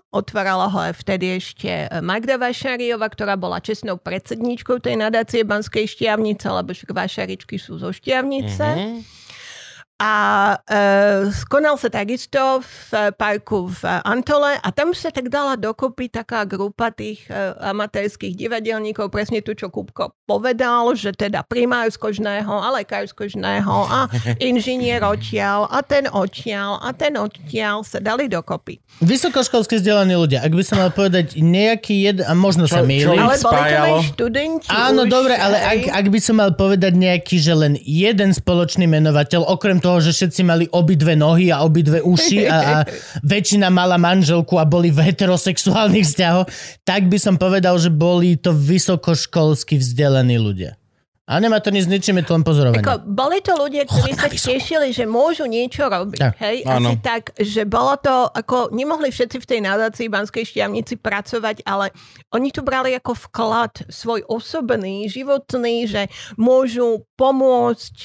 D: Otvárala ho aj vtedy ešte Magda Vašariova, ktorá bola čestnou predsedníčkou tej nadácie Banskej Štiavnice, lebo však Vašaričky sú zo Štiavnice.
B: Mhm.
D: A e, skonal sa takisto v parku v Antole a tam sa tak dala dokopy taká grupa tých e, amatérských divadelníkov, presne tu, čo Kupko povedal, že teda primár z Kožného a lekár z Kožného a inžinier odtiaľ a ten odtiaľ a ten odtiaľ sa dali dokopy.
A: Vysokoškolsky vzdelaní ľudia, ak by som mal povedať nejaký jeden, a možno sa
B: Čo-
A: mýlim.
B: čo-
D: Ale boli to aj študenti.
A: Áno,
D: už,
A: dobre, ale ak, ak by som mal povedať nejaký, že len jeden spoločný menovateľ, okrem toho, že všetci mali obidve nohy a obidve uši a, a väčšina mala manželku a boli v heterosexuálnych vzťahoch, tak by som povedal, že boli to vysokoškolsky vzdelaní ľudia. A nemá to nič s ničím, je to len pozorovanie.
D: Ako, boli to ľudia, ktorí sa tešili, že môžu niečo robiť.
A: Tak,
D: hej?
B: áno.
D: Asi tak, že bolo to, ako nemohli všetci v tej nadácii Banskej Štiavnici pracovať, ale oni tu brali ako vklad svoj osobný, životný, že môžu pomôcť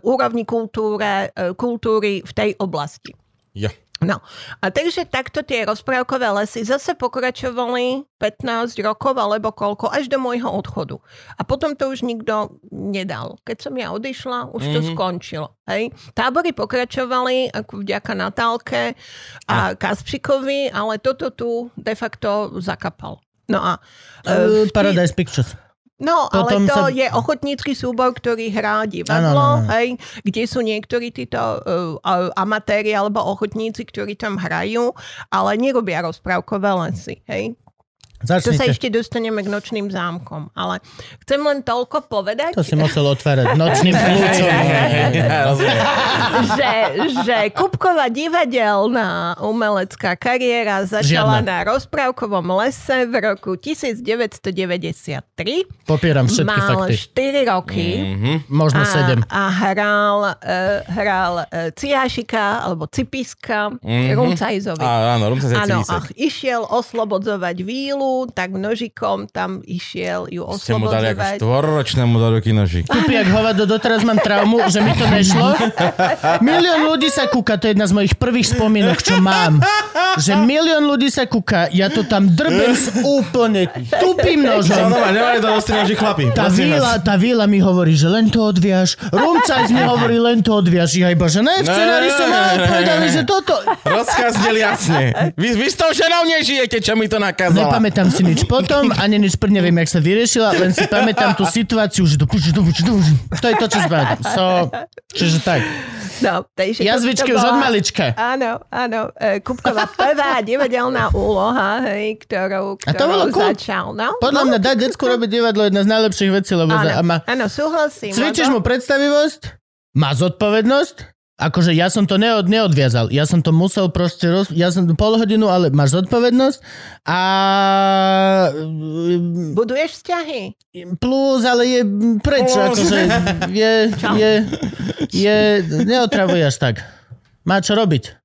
D: úrovni kultúre, uh, kultúry v tej oblasti.
B: Ja.
D: No, a takže takto tie rozprávkové lesy zase pokračovali 15 rokov alebo koľko, až do môjho odchodu. A potom to už nikto nedal. Keď som ja odišla, už to
B: Mhm.
D: skončilo. Hej. Tábory pokračovali ako vďaka Natálke a Kaspčikovi, ale toto tu de facto zakapal. No a
A: Uh,
D: e, tí-
A: Paradise Pictures.
D: No,
A: Potom
D: ale to
A: sa-
D: je ochotnícky súbor, ktorý hrá divadlo,
A: Áno, áno, áno.
D: hej, kde sú niektorí títo uh, amatéri alebo ochotníci, ktorí tam hrajú, ale nerobia rozprávkové lesy, hej. To sa
A: Začnite.
D: ešte dostaneme k nočným zámkom, ale chcem len toľko povedať,
A: To si musel otvárať nočným kľúčom.
D: Že, že Kupková divadelná umelecká kariéra začala
A: Žiadna.
D: na rozprávkovom lese v roku 1993.
A: Popieram všetky
D: Mal
A: fakty.
D: 4 roky.
A: Možno
D: a,
A: 7.
D: a hral, uh, hral uh, Ciášika, alebo Cipiska, mm-hmm. Rumcajzovi.
B: Á, áno, Rumcajz je
D: Áno, išiel oslobodzovať vílu, tak nožikom tam išiel ju
B: Ste mu dali ako
D: oslobodzovať.
B: štvorročnému do ruky nožík.
A: Tupiak hovado, doteraz mám traumu, že mi to nešlo. Milión ľudí sa kúka, to je jedna z mojich prvých spomienok, čo mám. Že milión ľudí sa kúka, ja to tam drbem s úplne tupým
B: No,
A: nožom.
B: no, nemali to ostri chlapi.
A: Tá víla, tá víla mi hovorí, že len to odviaž. Rumcajs mi hovorí, len to odviaž. Ja iba, že ne, v scenári som povedali, že toto.
B: Rozkaz jasne. Vy, vy s tou ženou nežijete, čo mi to nakázala.
A: Nepamätám si nič potom, ani nič prvne neviem, jak sa vyriešila, len si pamätám tú situáciu, že to to je to, čo pamätám. So, čiže tak.
D: No, takže
A: Jazvičky už od
D: bola-
A: malička.
D: Áno, áno. E, Kupková prvá divadelná úloha, hej, ktorou, ktorou
A: A to bolo cool.
D: začal. No,
A: Podľa
D: no,
A: mňa dať decku robiť divadlo je jedna z najlepších vecí, lebo za, a
D: Áno,
A: má,
D: áno, súhlasím.
A: cvičíš mu predstavivosť, má zodpovednosť, akože ja som to neod, neodviazal, ja som to musel proste, roz, ja som pol hodinu, ale máš zodpovednosť a
D: Buduješ vzťahy.
A: plus, ale je preč,
B: Plus.
A: akože je, je, je, neotravuje až tak. Má čo robiť.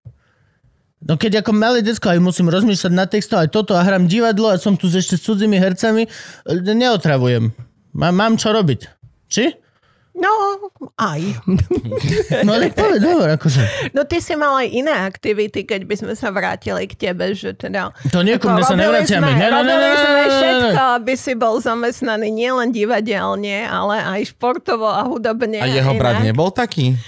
A: No keď ako malé decko aj musím rozmýšľať nad textom, aj toto a hrám divadlo a som tu ešte s cudzými hercami, e, neotravujem. Má, mám čo robiť. Či?
D: No, aj.
A: No tak povedz, hovor, akože.
D: No ty si mal aj iné aktivity, keď by sme sa vrátili k tebe, že teda...
A: To nie,
D: Ako
A: sa nevraciame.
D: Sme,
A: Ne, ne, ne,
D: robili
A: ne, ne,
D: sme všetko, aby si bol zamestnaný nielen divadelne, ale aj športovo a hudobne.
B: A jeho brat
D: inak.
B: nebol taký?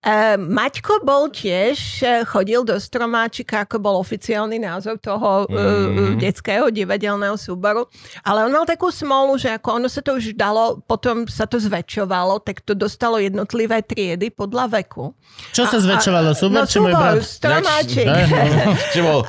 D: Uh, Maťko bol tiež, eh, chodil do Stromáčika, ako bol oficiálny názov toho mm. uh, detského divadelného súboru, ale on mal takú smolu, že ako ono sa to už dalo, potom sa to zväčšovalo, tak to dostalo jednotlivé triedy podľa veku.
A: Čo sa zväčšovalo? Súbor
D: no,
A: či môj brat?
D: Stromáčik.
A: Ne, no.
B: Či bol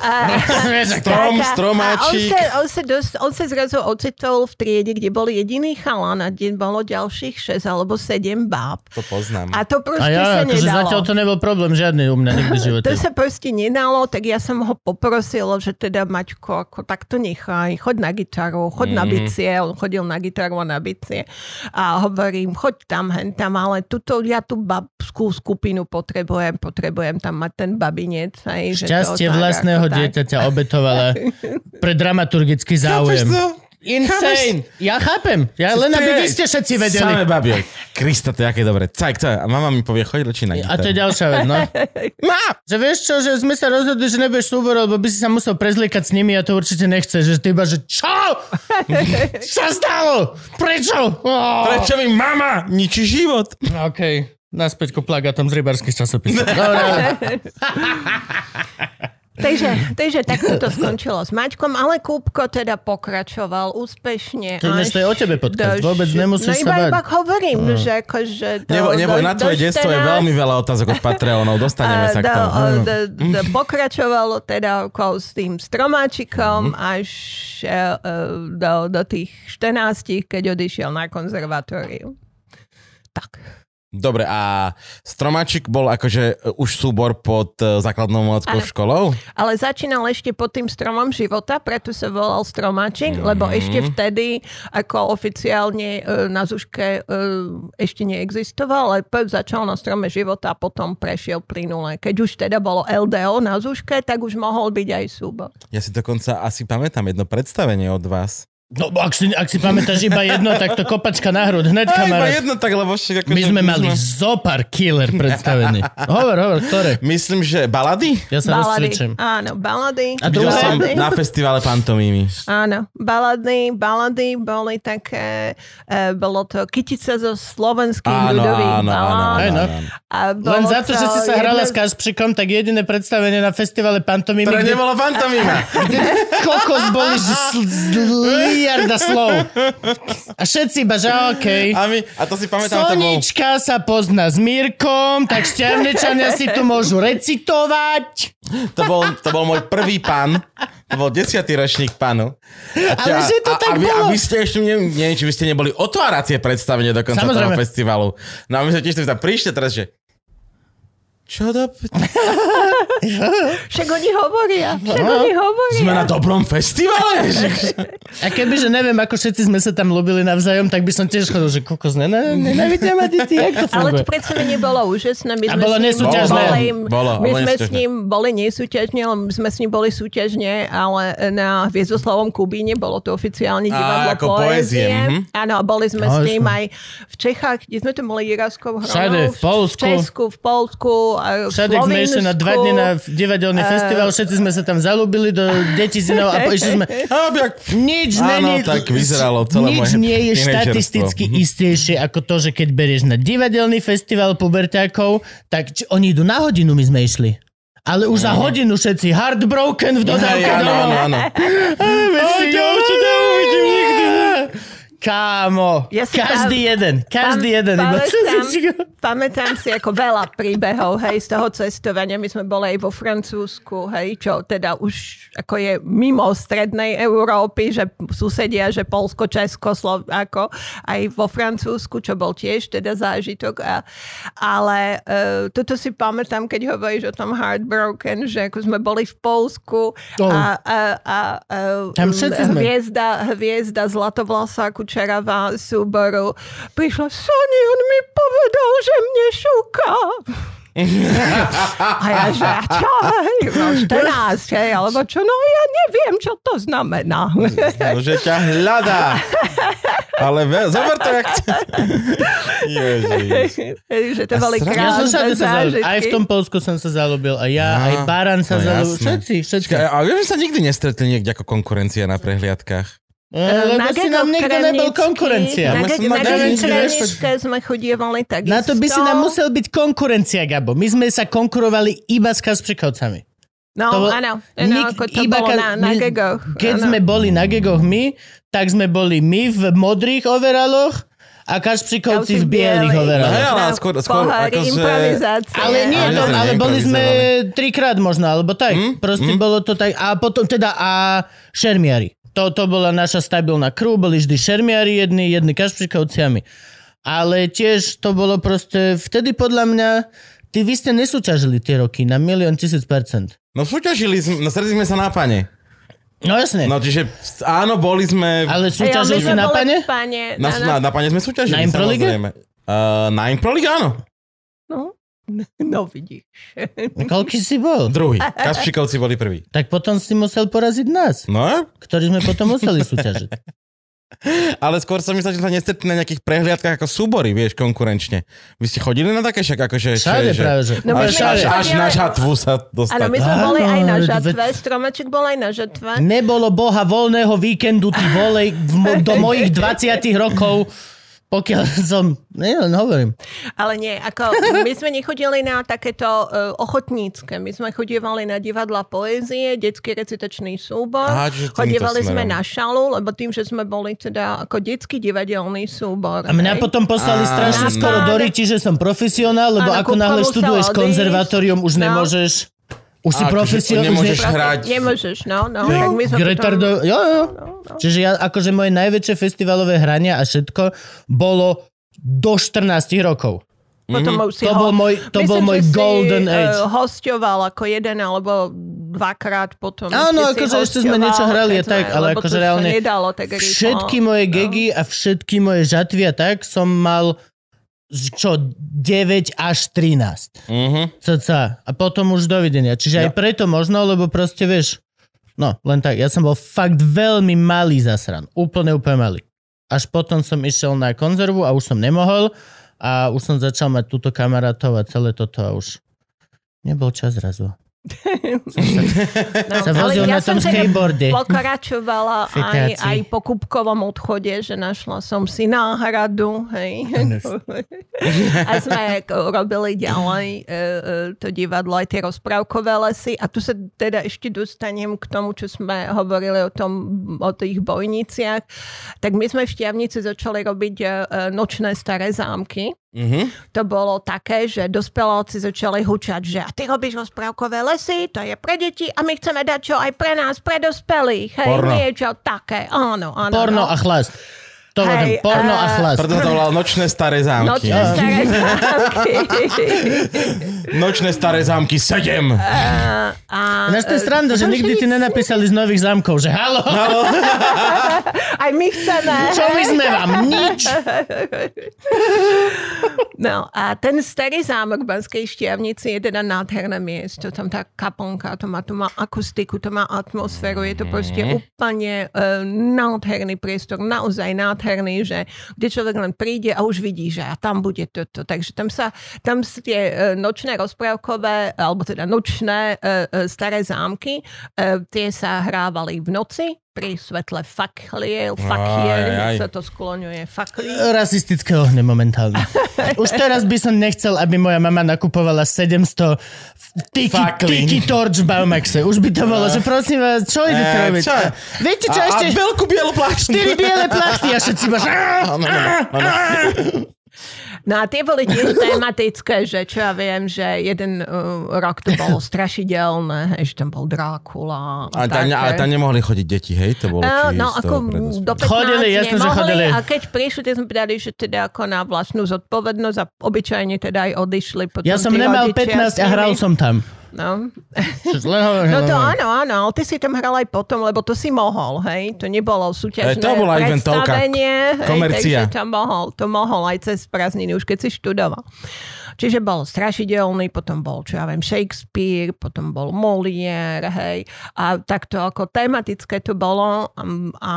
B: strom,
D: Tak a-
B: stromáčik.
D: A on, sa, on, sa dos, on sa zrazu ocitol v triede, kde bol jediný chalan a kde bolo ďalších 6 alebo 7 báb.
B: To poznám.
D: A to
A: A
D: proste
A: ja,
D: sa
A: akože
D: nedalo.
A: zatiaľ to nebol problém žiadny u mňa nikdy v živote.
D: To sa proste nedalo, tak ja som ho poprosil, že teda Maťko, ako takto nechaj, choď na gitaru, choď mm. na bicie, on chodil na gitaru a na bicie a hovorím, choď tam, hen tam, ale tuto, ja tú babskú skupinu potrebujem, potrebujem tam mať ten babinec. Hej, že to
A: Šťastie
D: tak,
A: vlastného
D: tak.
A: dieťaťa obetovala pre dramaturgický záujem. Insane! Ja chápem. Ja len aby vy ste všetci vedeli.
B: Samé babie. Krista, to je aké dobre. Cajk, to je. A mama mi povie, choď radšej na
A: A to je
B: gitaru.
A: ďalšia vec, no.
B: No,
A: Že vieš čo, že sme sa rozhodli, že nebudeš súbor, lebo by si sa musel prezliekať s nimi a to určite nechce, že ty iba, že čo? Čo stalo? Prečo? Oh.
B: prečo mi mama ničí život?
A: OK. Naspäť ku plagátom z rybarských časopisov. Dobre.
D: Takže, takže takto to skončilo s Maťkom, ale Kúbko teda pokračoval úspešne.
A: To ináč to je o tebe podcast,
D: do-
A: vôbec nemusíš
D: no,
A: sa
D: iba,
A: bať.
D: iba hovorím, že akože... Do,
B: Nebo, neboj, na tvoje detstvo je veľmi veľa otázok od Patreonov. Dostaneme sa k
D: do,
B: tomu.
D: do, do, pokračovalo teda ako s tým stromáčikom
B: Mhm.
D: až eh, do, do tých 14, keď odišiel na konzervatóriu. Tak.
B: Dobre, a Stromáčik bol akože už súbor pod e, základnou umeleckou školou?
D: Ale začínal ešte pod tým stromom života, preto sa volal Stromáčik,
B: Mhm.
D: lebo ešte vtedy ako oficiálne e, na Zuške e, ešte neexistoval, ale začal na strome života a potom prešiel plynule. Keď už teda bolo LDO na Zuške, tak už mohol byť aj súbor.
B: Ja si dokonca asi pamätám jedno predstavenie od vás.
A: No, ak si, ak si pamätáš iba jedno, tak to kopačka na hrud, hneď
B: A iba
A: kamarát.
B: jedno tak, lebo však akože...
A: My sme mali zopár killer predstavení. Hovor, hovor, ktoré?
B: Myslím, že balady?
A: Ja sa
D: Balady.
A: rozcvičím.
D: Áno, balady.
A: A druhé?
B: som na festivale pantomímy.
D: Áno, balady, balady boli také, e, bolo to kytica zo slovenských
B: Áno,
D: ľudových
B: áno, áno.
A: Hej, no.
B: áno.
D: A
A: Len za to, že si sa hrala
D: jedno-
A: s Kašprikom, tak jediné predstavenie na festivale pantomimy,
B: Ktoré
A: kde
B: nebolo pantomíma.
A: kokos boli, že zliarda slov. A všetci iba, že okej.
B: A, my, a to si pamätám, to bol...
A: Sonička sa pozná s Mírkom, tak šťavnečania si tu môžu recitovať.
B: To bol, to bol môj prvý pán. To bol desiatý ročník pánu. A,
A: Ale že to
B: a,
A: tak
B: a, vy, a
A: bolo.
B: vy ste ešte, neviem, neviem, či vy ste neboli otváracie predstavenie dokonca
A: Samozrejme.
B: toho festivalu. No a my sme tiež tam prišli teraz, že čo do...
D: Však oni hovoria, však
A: No,
D: oni hovoria.
B: Sme na dobrom festivale? Že-
A: A kebyže neviem, ako všetci sme sa tam ľúbili navzájom, tak by som tiež chodil, že kokos, nena- nenávidia ma deti, jak to
D: Ale
A: funguje?
D: to predsa mi nebolo úžasné. My
A: A bolo nesúťažné.
D: Boli,
B: Bolo,
D: my
B: bolo
D: sme s ním boli nesúťažne, ale my sme s ním boli súťažne, ale na Viezoslavom Kubíne bolo to oficiálne divadlo
B: ako poézie,
D: poézie.
B: mhm.
D: Áno, a boli sme
A: No,
D: s ním aj v Čechách, kde sme to mali Jiraskou hronou.
A: Všade, v Poľsku.
D: V Česku, v Polsku, a v
A: Všade sme na dva dny na divadelný festival, všetci sme sa tam zalúbili do detí synov a išli sme... Nič
B: Áno,
A: není...
B: tak vyzeralo celé
A: Nič
B: moje
A: nie je štatisticky
B: Mhm.
A: istejšie ako to, že keď berieš na divadelný festival puberťákov, tak či, oni idú na hodinu, my sme išli. Ale už za hodinu všetci heartbroken v dodávke
B: Hej, áno,
A: domov.
B: áno, áno.
A: Veď ja už to neuvidím nikdy. Kámo,
D: Ja si
A: každý
D: pam-
A: jeden, každý
D: pam-
A: jeden.
D: Pamätám- Pamätám si ako veľa príbehov, hej, z toho cestovania. My sme boli aj vo Francúzsku, hej, čo teda už ako je mimo strednej Európy, že susedia, že Polsko, Česko, Slováko, aj vo Francúzsku, čo bol tiež teda zážitok. A, ale uh, toto si pamätám, keď hovoríš o tom Heartbroken, že ako sme boli v Polsku
A: Oh.
D: a, a, a, a
A: Tam všetci sme.
D: hviezda, hviezda Zlatovlasá Kučerová súboru prišla, Soni, on mi povedal, že mne šúka. a ja, že a čo, hej, no 14, hej, alebo čo, no ja neviem, čo to znamená.
B: No, že ťa hľadá. Ale ve, zober to, jak chce. Ježiš.
D: že to boli
A: Ja
D: krásne zážitky.
A: Aj v tom Polsku som sa zalúbil. A ja,
B: Á,
A: aj Baran sa
B: no
A: zalúbil. Všetci, všetci.
B: A vieš, že sa nikdy nestretli niekde ako konkurencia na prehliadkách?
A: Eh, Lebo
D: Na
A: si nám nikto nebol konkurencia.
D: Na, na
B: na
D: sme chodievali takisto.
A: Na to by si nám musel byť konkurencia, Gabo. My sme sa konkurovali iba s Kaspřikovcami.
D: No,
A: to
D: áno, áno,
A: Nik-
D: ako to
A: iba
D: bolo
A: ka-
D: na, na
A: my-
D: Gegoch.
A: Keď
D: áno.
A: sme boli na gegoch my, tak sme boli my v modrých overaloch a Kaspřikovci v bielých
B: No,
A: overaloch.
B: hej, ale skôr, skôr akože...
A: Ale nie,
B: Ale
A: to, ale boli sme trikrát možno, alebo tak.
B: Hm?
A: Proste bolo to tak. A potom teda a šermiari. To, to bola naša stabilná crew, boli vždy šermiari jedni, jedni kašprikovciami. Ale tiež to bolo proste, vtedy podľa mňa, ty vy ste nesúťažili tie roky na milión tisíc percent.
B: No súťažili no stretli sme sa na pane.
A: No jasne.
B: No čiže áno, boli sme...
A: ale súťažili si
D: sme
A: na pane?
D: pane
B: Na, na, na pane sme súťažili,
A: Na Improlige?
B: samozrejme. Uh, na Improlige áno.
D: No, no vidíš.
A: Koľký si bol?
B: Druhý. Kaspšikovci boli prví.
A: Tak potom si musel poraziť nás,
B: No,
A: ktorí sme potom museli súťažiť.
B: ale skôr som myslel, že sa nestretli na nejakých prehliadkách ako súbory, vieš, konkurenčne. Vy ste chodili na také však akože...
A: Všade
B: že-
A: práve, že.
D: No, my
B: až, až, až na žatvu sa dostať.
D: Áno, my sme boli aj na žatve, stromeček bol aj na žatve.
A: Nebolo boha voľného víkendu, ty volej, do mojich 20 rokov, pokiaľ som... Nie, len hovorím.
D: Ale nie, ako my sme nechodili na takéto uh, ochotnícke. My sme chodievali na divadla poézie, detský recitačný súbor.
B: Aha,
D: chodievali sme
B: smerom.
D: na šalu, lebo tým, že sme boli teda ako detský divadelný súbor.
A: A mňa
D: hej.
A: potom poslali
B: Á.
A: strašne skoro do riti, že som profesionál, lebo ako náhle študuješ konzervatórium, už
D: No.
A: nemôžeš... Už si
B: A,
A: profesionál, už
B: nemôžeš
A: ne...
B: hrať.
D: Nemôžeš, no. no. tak my sme
A: Retardo...
D: potom...
A: Jo, jo.
D: No, no.
A: Čiže ja, akože moje najväčšie festivalové hrania a všetko bolo do 14 rokov.
D: Potom už si
A: To
D: ho-
A: bol môj- to
D: Myslím,
A: bol môj
D: že si,
A: golden
D: eh,
A: age.
D: hostoval ako jeden alebo dvakrát potom.
A: Áno,
D: ešte
A: akože ešte sme niečo hrali, a tak, ale akože reálne
D: nedalo tak rýchlo.
A: Všetky moje
D: No.
A: gegy a všetky moje žatvy a tak som mal čo, 9 až 13.
B: Mhm.
A: Cca. A potom už dovidenia. Čiže aj
B: Ja.
A: preto možno, lebo proste vieš, no len tak, ja som bol fakt veľmi malý zasran. Úplne, úplne malý. Až potom som išiel na konzervu a už som nemohol a už som začal mať túto kamarátov a celé toto a už nebol čas zrazu.
D: No,
A: Sa vozil
D: ja
A: na tom
D: teda
A: skateboarde.
D: Pokračovala aj, aj po Kupkovom odchode, že našla som si náhradu, hej. a sme robili ďalej e, e, to divadlo, aj tie rozprávkové lesy. A tu sa teda ešte dostanem k tomu, čo sme hovorili o, tom, o tých bojniciach. Tak my sme v Štiavnici začali robiť e, nočné staré zámky.
B: Mhm.
D: to bolo také, že dospeláci začali hučať, že a ty robíš rozprávkové lesy, to je pre deti a my chceme dať čo aj pre nás, pre dospelých. Hej,
B: Porno.
D: niečo také. Áno, áno.
A: Porno
D: no.
A: a chlast. To
D: Hej,
A: hey, porno a
D: a-
A: chlast.
B: Preto to volalo Nočné staré zámky.
D: Nočné staré zámky.
B: Nočné staré zámky 7.
D: a,
A: Ináč to je sranda, že nikdy ti nenapísali z nových zámkov, že halo,
D: Aj my chceme.
A: čo my sme vám? Nič.
D: No a ten starý zámok v Banskej Štiavnici je teda nádherné miesto. Tam tá kaplnka, to má, to má akustiku, to má atmosféru. Je to proste úplne uh, nádherný priestor, naozaj nádherný, že kde človek len príde a už vidí, že a tam bude toto. Takže tam sa, tam tie uh, nočné rozprávkové, alebo teda nočné uh, uh, staré zámky, tie sa hrávali v noci pri svetle fakliel, fakiel sa to skloňuje, fakliel.
A: Rasistické ohne momentálne. Už teraz by som nechcel, aby moja mama nakupovala 700 tiki, tiki torch v Baumaxe. Už by to bolo, že prosím vás, čo idete
B: Eh,
A: robiť?
B: čo?
A: Viete čo
B: a,
A: ešte?
B: a veľkú bielu plášť.
A: 4 biele plachty a všetci máš...
D: No a tie boli tiež tematické, že čo ja viem, že jeden uh, rok to bolo strašidelné, hej, že tam bol Drákula.
B: A tam, ale tam nemohli chodiť deti, hej? To bolo čisto
D: No, ako do 15
A: Chodili, jasne, že
D: nemohli
A: chodili.
D: a keď prišli, tak sme povedali, že teda ako na vlastnú zodpovednosť a obyčajne teda aj odišli potom
A: Ja som nemal
D: rodičia
A: 15
D: s
A: a hral som tam.
D: No.
A: Hovorím,
D: no to áno, áno, ale ty si tam hral aj potom, lebo to si mohol, hej? To nebolo súťažné
B: to bola
D: predstavenie, hej,
B: komercia.
D: takže to mohol, to mohol aj cez prázdniny, už keď si študoval. Čiže bol strašidelný, potom bol, čo ja viem, Shakespeare, potom bol Molière, hej. A takto ako tematické to bolo a, a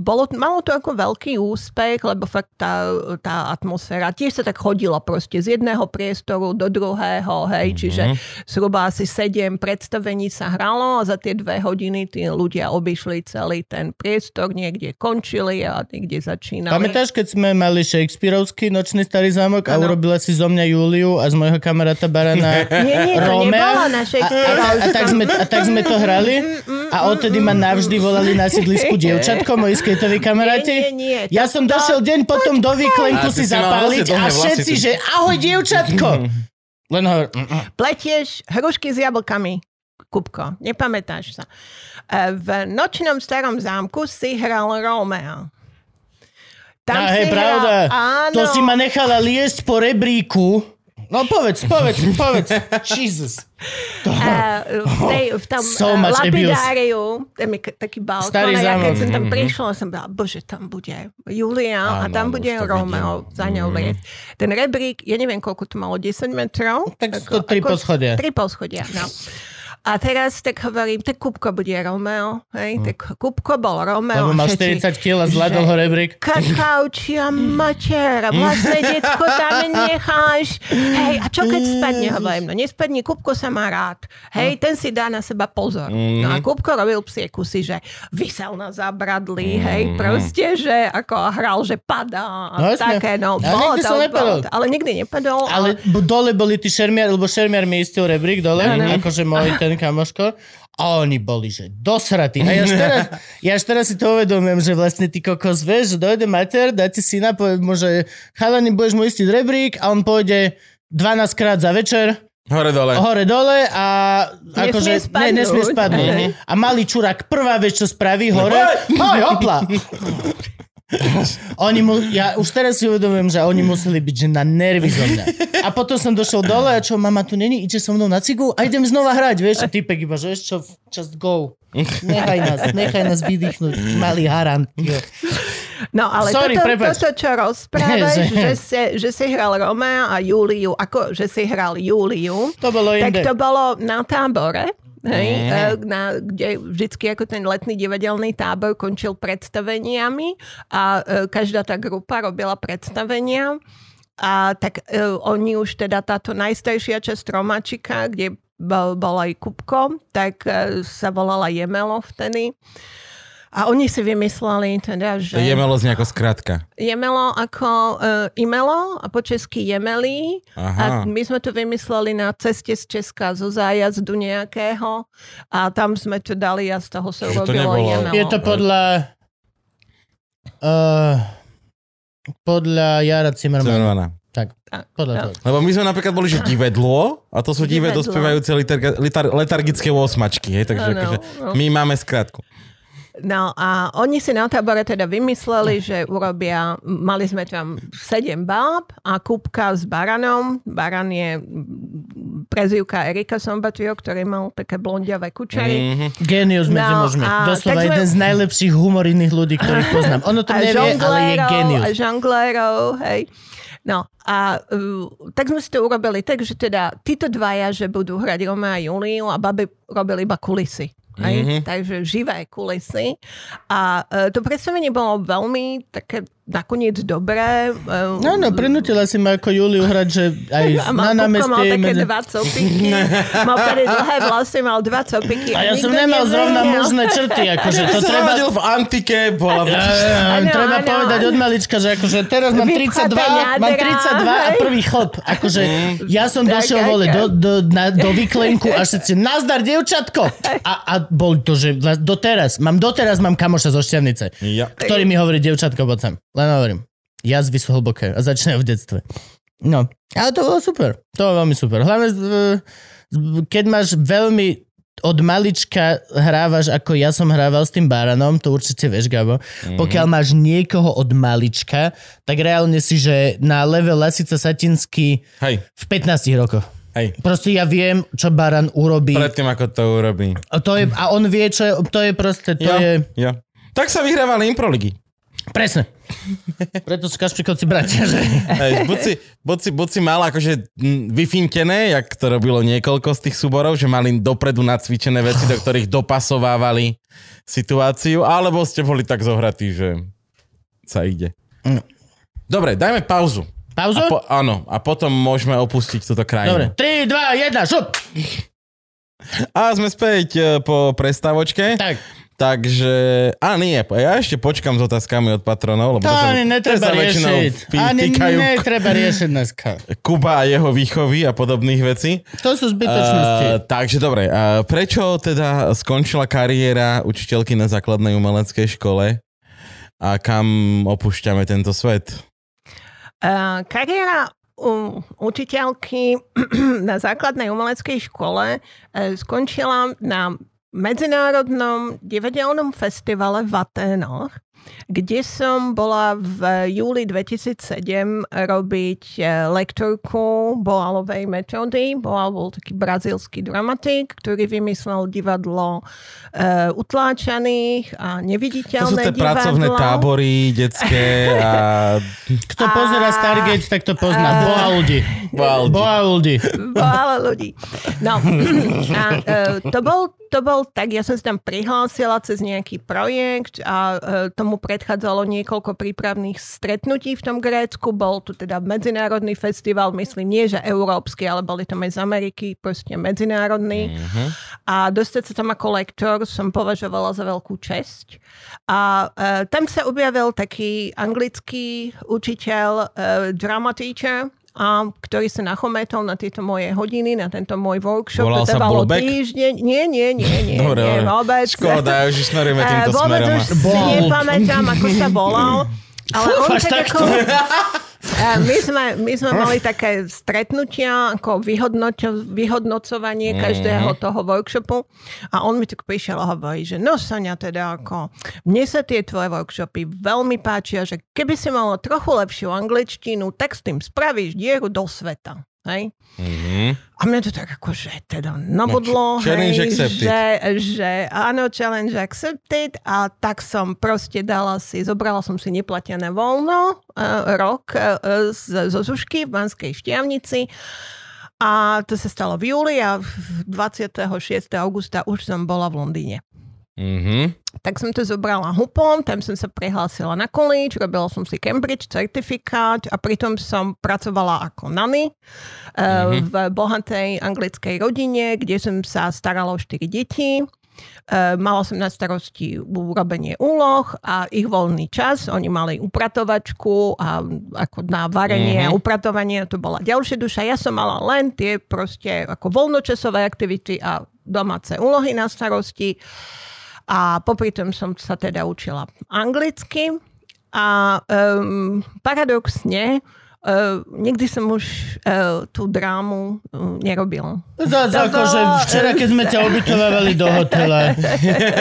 D: bolo, malo to ako veľký úspech, lebo fakt tá, tá atmosféra, tiež sa tak chodilo proste z jedného priestoru do druhého, hej, čiže zhruba asi sedem predstavení sa hralo a za tie dve hodiny tí ľudia obišli celý ten priestor, niekde končili a niekde začínali.
A: Pamätáš, keď sme mali Shakespeareovský nočný starý zámok a
D: Áno.
A: urobila si zo mňa Júliu a z môjho kamaráta Barana
D: Nie, nie, to na
A: A, a,
D: Shakespeare.
A: a, a, tak sme, a tak sme to hrali a odtedy ma navždy volali na sídlisku dievčatko, moji skejtoví kamaráti.
D: Nie, nie, nie.
A: Ja
D: To-
A: som
D: to-
A: došiel deň potom do výklenku si zapáliť
B: hrozne
A: a
B: vlasy,
A: všetci, že ahoj dievčatko. Len mm, mm.
D: Pletieš hrušky s jablkami. Kupko, nepamätáš sa. E, V nočnom starom zámku si hral Romea. Tam
A: Á,
D: si
A: hej,
D: hral-
A: pravda.
D: Áno.
A: To si ma nechala liesť po rebríku. No povedz, povedz, povedz. Jesus.
D: Uh, v, tej, v tom
A: So much
D: lapidáriu, tam je taký balkón
A: Starý
D: a ja keď som tam prišla, som bola, bože, tam bude Julia a
B: Áno,
D: tam
B: áno,
D: bude Romeo za ňou
B: Mhm.
D: liesť. Ten rebrík, ja neviem, koľko to malo, 10 metrov?
A: Tak to tri poschodia.
D: Tri poschodia, no. A teraz tak hovorím, tak Kupko bude Romeo, hej, tak Kupko bol
A: Lebo
D: Romeo.
A: mal
D: všetci,
A: 40 kg a zvládol ho rebrík.
D: Kakaučia matera, vlastné detsko tam necháš. Hej, a čo keď spadne, hovorím, no nespadne, Kupko sa má rád. Hej, ten si dá na seba pozor. No a Kupko robil psie kusy, že vysel na zabradli, hej, proste, že ako hral, že padá a
A: No
D: také, no.
A: A
D: bolo
A: nikdy
D: to-
A: nepadol.
D: bolo Ale nikdy nepadol.
A: Ale b- dole boli tí šermiar, lebo šermiar mi istil rebrík dole, akože môj ten kamoško. A oni boli, že dosratí. A ja až teraz, ja až teraz si to uvedomujem, že vlastne ty kokos, vieš, že dojde mater, dá ti syna, povie mu, že chalani, budeš mu istiť rebrík a on pôjde 12 krát za večer
B: Hore dole.
A: hore dole a akože ne, nesmie spadnúť.
D: Mhm.
A: A malý čurák prvá vec, čo spraví hore, hoj, hopla. Oni mu, ja už teraz si uvedomujem, že oni museli byť že na nervy zo mňa. A potom som došiel dole a čo, mama tu není, ide so mnou na cigu a idem znova hrať, vieš, a typek iba, že čo, just go. Nechaj nás, nechaj nás vydýchnuť, malý harant. Jo.
D: No ale
A: Sorry,
D: toto,
A: prepáč.
D: toto, čo rozprávaš,
A: Že-
D: že, si, že si hral Romea a Júliu, ako že si hral Júliu,
A: To bolo
D: tak
A: inde.
D: to bolo na tábore. Hej, e, na, kde vždycky ako ten letný divadelný tábor končil predstaveniami a e, každá tá grupa robila predstavenia a tak e, oni už teda táto najstaršia časť Romačika, kde bol, bol aj Kupko, tak e, sa volala Jemelo vtedy. A oni si vymysleli teda, že...
B: Jemelo z nejako skratka.
D: Jemelo ako uh, imelo a po česky jemelí.
B: Aha.
D: A my sme to vymysleli na ceste z Česka zo zájazdu nejakého a tam sme to dali a z toho sa
B: Že to
D: urobilo
B: nebolo-
D: jemelo.
A: Je to podľa... Uh, podľa Jara.
B: Zmenovaná.
A: Tak,
D: Tak,
A: podľa
D: no.
A: toho.
B: Lebo my sme napríklad boli, že divedlo, a to sú divé
D: Divedlo.
B: dospievajúce litar, letargické osmačky, hej, takže
D: Áno,
B: akože
D: no.
B: my máme skratku.
D: No a oni si na tábore teda vymysleli, že urobia, mali sme tam sedem báb a kúbka s baranom. Baran je mm, prezývka Erika Sombatio, ktorý mal také blondiavé kučary.
B: Mhm.
A: Genius medzi
D: No,
A: mužmi. Doslova
D: sme-
A: jeden z najlepších humorinných ľudí, ktorých poznám. Ono to nevie, ale je genius.
D: a žonglérov, hej. No a uh, tak sme si to urobili tak, že teda títo dvaja, že budú hrať Roma a Juliu a baby robili iba kulisy.
B: Mhm.
D: Takže živé kulisy. A uh, to predstavenie bolo veľmi také nakoniec dobré. Uh,
A: No, no, prinútila si ma ako Juliu hrať, že aj
D: a
A: na
D: Kupko mal také
A: Medzi...
D: dva copiky. mal tady dlhé vlasy, mal dva copiky.
A: A ja som nemal zrovna mužné črty, akože to treba...
B: v antike, bola...
A: Treba povedať od malička, že akože teraz mám 32,
D: Vypchaté
A: mám
D: jadra,
A: 32 a prvý chlop. Akože ja som došiel vole do, do, na, do vyklenku a všetci nazdar, dievčatko. A, a bol to, že doteraz, mám doteraz mám kamoša zo Šťavnice,
B: Ja.
A: ktorý mi hovorí, dievčatko, poď sem. Len hovorím, jazvy sú hlboké a začínajú v detstve. No, ale to bolo super. To bolo veľmi super. Hlavne, keď máš veľmi od malička hrávaš, ako ja som hrával s tým Baranom, to určite vieš, Gabo. Mm-hmm. Pokiaľ máš niekoho od malička, tak reálne si, že na level Lasica Satinsky
B: Hej,
A: v 15 rokoch.
B: hej.
A: Proste ja viem, čo Baran urobí.
B: Predtým, ako to urobí.
A: A, to je, a on vie, čo je, to je proste, to
B: Jo,
A: je...
B: jo. Tak sa vyhrávali improligy.
A: Presne. Preto sú Kašpikovci bratia, že...
B: Hej, buď, si, buď, si, buď si mal akože vyfintené, jak to robilo niekoľko z tých súborov, že mali dopredu nacvičené veci, do ktorých dopasovávali situáciu, alebo ste boli tak zohratí, že sa ide.
A: No.
B: Dobre, dajme pauzu.
A: Pauzu?
B: A po, áno, a potom môžeme opustiť túto
A: Dobre,
B: krajinu.
A: 3, 2, 1, šup!
B: A sme späť e, po prestávočke.
A: Tak,
B: Takže, a nie, ja ešte počkam s otázkami od patronov, lebo
A: to
B: sa-
A: ani netreba
B: to sa väčšinou
A: riešiť.
B: pí-
A: Ani
B: týkajú
A: netreba riešiť dneska.
B: Kuba a jeho výchovy a podobných vecí.
A: To sú zbytočnosti.
B: Uh, takže dobre, uh, prečo teda skončila kariéra učiteľky na základnej umeleckej škole a kam opúšťame tento svet?
D: Uh, kariéra u učiteľky na základnej umeleckej škole uh, skončila na Medzinárodnom divadelnom festivale v Aténoch, kde som bola v júli 2007 robiť eh, lektorku boalovej metódy. Boal bol taký brazílsky dramatik, ktorý vymyslel divadlo uh, utláčaných a
B: To sú
D: neviditeľné
B: tie pracovné
D: divadlo.
B: tábory detské a...
A: Kto pozera Stargate, tak to pozná. Boauldi.
B: Boaldi.
A: Boauldi.
D: Veľa ľudí. No, a uh, to, bol, to bol tak, ja som sa tam prihlásila cez nejaký projekt a uh, tomu predchádzalo niekoľko prípravných stretnutí v tom Grécku. Bol tu teda medzinárodný festival, myslím, nie že európsky, ale boli tam aj z Ameriky, proste medzinárodný.
B: Mhm.
D: A dostať sa tam ako lektor som považovala za veľkú česť. A uh, tam sa objavil taký anglický učiteľ, uh, drama teacher, a ktorý sa nachometol na tieto moje hodiny, na tento môj workshop.
B: Volal
D: to
B: sa Bulbeck?
D: týždeň. Nie, nie, nie, nie,
B: Dobre,
D: nie, vôbec.
B: Škoda, už smerujeme
D: Eh,
B: týmto
D: vôbec
B: smerom.
D: už si nepamätám, ako sa volal. Ale on
A: Fúfaš
D: tak
A: takto.
D: ako... Eh, My sme, my sme mali také stretnutia, ako vyhodnocovanie
B: Mhm.
D: každého toho workshopu a on mi tak prišiel a hovorí, že no Sonia, teda ako mne sa tie tvoje workshopy veľmi páčia, že keby si mala trochu lepšiu angličtinu, tak s tým spravíš dieru do sveta. Hej?
B: Mhm.
D: A mňa to tak akože teda nabudlo,
B: No, challenge
D: hej,
B: accepted.
D: že, že áno, challenge accepted a tak som proste dala si, zobrala som si neplatené voľno uh, rok uh, z, zo Zušky v Banskej Štiavnici a to sa stalo v júli a 26. augusta už som bola v Londýne.
B: Mhm.
D: Tak som to zobrala hupom, tam som sa prihlásila na college, robila som si Cambridge certifikát a pritom som pracovala ako nany mm-hmm. v bohatej anglickej rodine, kde som sa starala o 4 deti. Uh, mala som na starosti urobenie úloh a ich voľný čas. Oni mali upratovačku a ako na varenie mm-hmm. a upratovanie to bola ďalšia duša. Ja som mala len tie proste ako voľnočasové aktivity a domáce úlohy na starosti. A popri tom som sa teda učila anglicky. A um, paradoxne, uh, nikdy som už uh, tú drámu uh, nerobil.
A: Zás,
D: To
A: akože včera, keď sme ťa ubytovávali do hotela,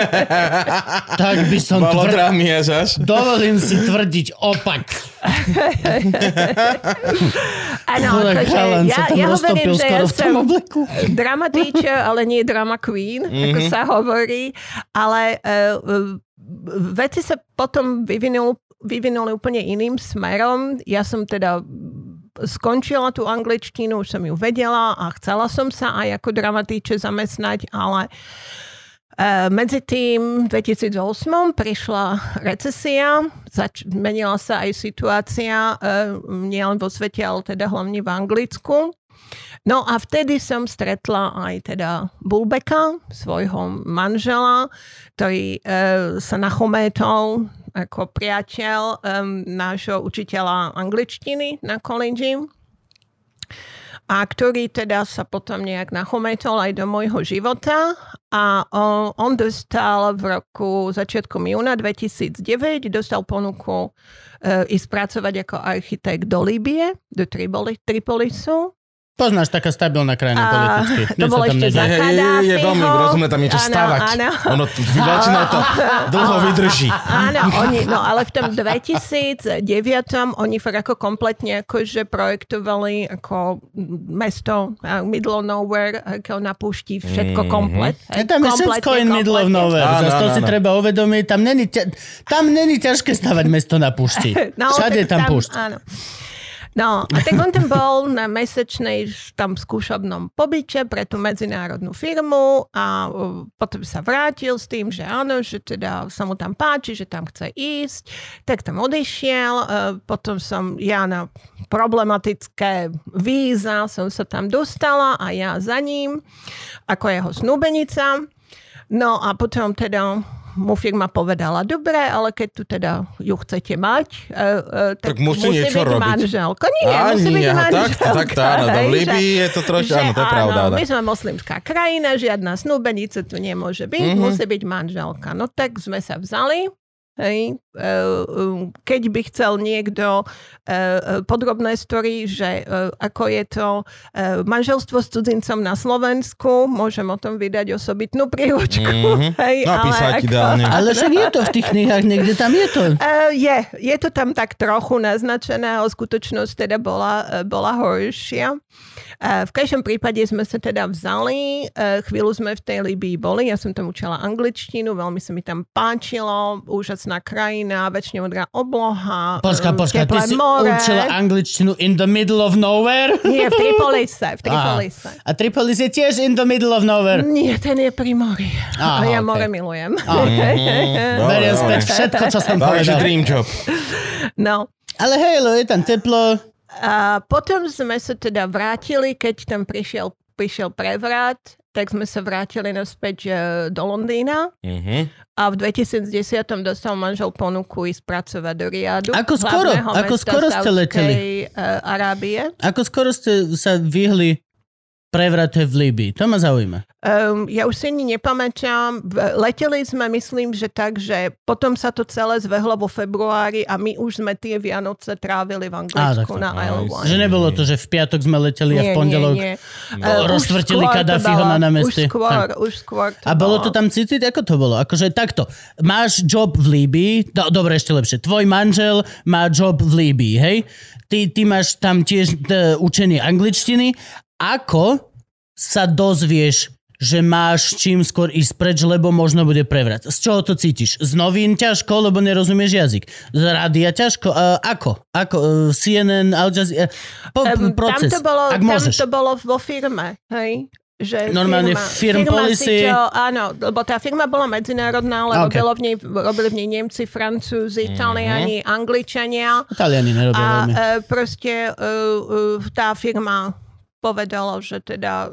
A: tak by som
B: Bolo
A: tvrdil,
B: drámy, až.
A: dovolím si tvrdiť opak.
D: Áno, takže ja, ja hovorím, že ja som drama teacher, ale nie drama queen, ako sa hovorí. Ale uh, veci sa potom vyvinul, vyvinuli úplne iným smerom. Ja som teda skončila tú angličtinu, už som ju vedela a chcela som sa aj ako dramatíče zamestnať, ale Uh, medzi tým v 2008 prišla recesia, zač- menila sa aj situácia uh, nielen vo svete, ale teda hlavne v Anglicku. No a vtedy som stretla aj teda Bulbeka, svojho manžela, ktorý uh, sa nachométol ako priateľ um, nášho učiteľa angličtiny na koledži a ktorý teda sa potom nejak nachometol aj do môjho života a on, on dostal v roku začiatkom júna 2009 dostal ponuku e, ísť pracovať ako architekt do Líbie, do Tripoli, Tripolisu.
A: Poznáš, taká stabilná krajina
D: A
A: politicky.
D: to bolo
A: tam
D: ešte
A: nedieje.
D: za-
B: Je, je, je, je veľmi rozumné tam niečo stavať.
D: áno.
B: Ono väčšinou to dlho vydrží.
D: Áno, oni, no ale v tom 2009 oni fakt ako kompletne akože projektovali ako mesto Middle of Nowhere, ako na púšti, všetko komplet.
A: Je tam je všetko in middle of nowhere.
B: Áno,
A: Zas to
B: áno,
A: si
B: áno.
A: treba uvedomiť. Tam není, ťa, tam není ťažké stavať mesto na púšti.
D: No,
A: Všade je
D: tak
A: tam púšť.
D: Áno. No, a tak on tam bol na mesačnej tam skúšobnom pobyte pre tú medzinárodnú firmu a uh, potom sa vrátil s tým, že áno, že teda sa mu tam páči, že tam chce ísť, tak tam odišiel. Uh, potom som ja na problematické víza som sa tam dostala a ja za ním ako jeho snúbenica. No a potom teda mu firma povedala, dobre, ale keď tu teda ju chcete mať, uh, uh,
B: Tak
D: tak,
B: musí niečo
D: byť
B: robiť.
D: manželka. Nie,
B: Á,
D: musí byť
B: nie, aha,
D: manželka.
B: takto, takto, áno, to v
D: hej,
B: Líbii
D: že-
B: je to trošku- áno, to je pravda,
D: Áno, my sme moslimská krajina, žiadna snúbenica tu nemôže byť,
B: Mhm.
D: musí byť manželka. No tak sme sa vzali, Hej, e, um, keď by chcel niekto e, e, podrobné story, že ako je to manželstvo s cudzincom na Slovensku, môžem o tom vydať osobitnú príručku.
B: Mhm.
D: Hej,
B: Napísať ideálne.
A: Ale však je to v tých knihách, niekde tam je to.
D: Je, je to tam tak trochu naznačené, ale skutočnosť teda bola, bola horšia. V každom prípade sme sa teda vzali, chvíľu sme v tej Libii boli, ja som tam učila angličtinu, veľmi sa mi tam páčilo, úžasná krajina, väčšine modrá obloha,
A: Počka,
D: um,
A: počka, ty
D: teplé
A: si
D: more.
A: učila angličtinu in the middle of nowhere?
D: Nie, v Tripolise, v. Tripolise.
A: A Tripolis je tiež in the middle of nowhere.
D: Nie, ten je pri mori.
A: Aha,
D: A ja
A: ok.
D: more milujem.
A: Beriem
B: dobre.
A: späť všetko, čo som povedal.
B: dream job.
D: No,
A: Ale hej, lo, je tam teplo.
D: A potom sme sa teda vrátili, keď tam prišiel, prišiel prevrat, tak sme sa vrátili naspäť do Londýna
B: Mhm.
D: a v 2010 dostal manžel ponuku ísť pracovať do Riadu.
A: Ako skoro? Ako skoro ste leteli?
D: E, Arábie.
A: Ako skoro ste sa vyhli prevrate v Líbii? To ma zaujíma.
D: Um, ja už si ani nepamätám. Leteli sme, myslím, že tak, že potom sa to celé zvehlo vo februári a my už sme tie Vianoce trávili v Anglicku
A: takto.
D: na Isle Wight.
A: Že nebolo to, že v piatok sme leteli a v pondelok...
D: Nie, nie.
A: No,
D: Eh, už
A: roztvrtili
D: bolo-
A: na námestí.
D: Už skôr, už skôr to
A: A bolo to tam cítiť? Ako to bolo? Akože takto. Máš job v Líbii, no, dobre, ešte lepšie. Tvoj manžel má job v Líbii, hej? Ty, ty máš tam tiež t- učenie angličtiny. Ako sa dozvieš, že máš čím skôr ísť preč, lebo možno bude prevrat. Z čoho to cítiš? Z novín ťažko, lebo nerozumieš jazyk. Z rádia ťažko? Uh, ako? Ako? Uh, CNN, Al Jazeera? Po,
D: Em,
A: proces.
D: Tam to bolo,
A: Ak
D: tam
A: môžeš.
D: to bolo vo firme, hej? Že
A: Normálne firm policy.
D: Si to, áno, lebo tá firma bola medzinárodná, ale
A: Okay.
D: okay. v nej, robili v nej Nemci, Francúzi, Taliani, Angličania.
A: Taliani nerobia
D: A
A: veľmi.
D: e, proste e, e, tá firma povedala, že teda e,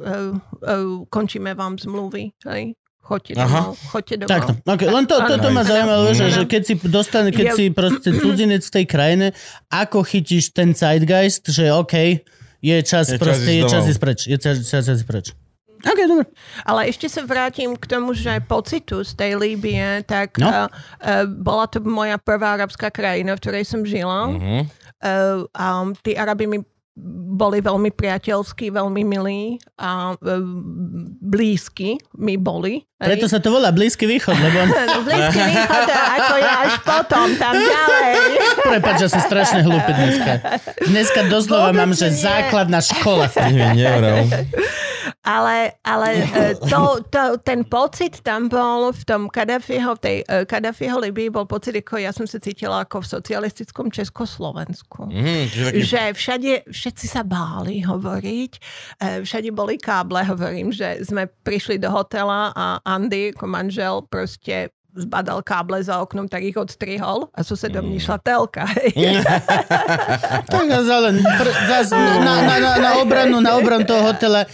D: e, končíme vám zmluvy. Hej? Choďte domov. Choďte domov.
A: Takto. Okay. Len to, to, to ma zaujímalo, že, že keď si dostane, keď
D: Ja-
A: si proste cudzinec v tej krajine, ako chytíš ten zeitgeist, že OK, je čas,
B: Je čas
A: proste,
B: ísť
A: je čas ísť preč. Je čas, čas ísť preč. OK, dobre.
D: Ale ešte sa vrátim k tomu, že pocitu z tej Líbie, tak
A: No.
D: uh, uh, bola to moja prvá arabská krajina, v ktorej som žila.
B: Mhm.
D: uh, a tí Arabi mi boli veľmi priateľskí, veľmi milí a uh, blízky mi boli.
A: Preto sa to volá Blízky východ, lebo...
D: Blízky východ, ako je až potom, tam ďalej.
A: Prepač, že som strašne hlúpy dneska. Dneska doslova
D: Vôbec
A: mám, že
D: nie.
A: základná škola.
B: Nie, nevral.
D: Ale, ale e, to, to, ten pocit tam bol v tom Kadafiho, v tej e, Kadafiho Libii bol pocit, ako ja som sa cítila ako v socialistickom Československu.
B: Taký...
D: Že všade, všetci sa báli hovoriť, e, všade boli káble, hovorím, že sme prišli do hotela a Andy, ako manžel, proste zbadal káble za oknom, tak ich odstrihol a susedom mm. išla telka.
A: Tak a zalen, pr- zas, na, na, na, na, obranu, na obranu toho hotela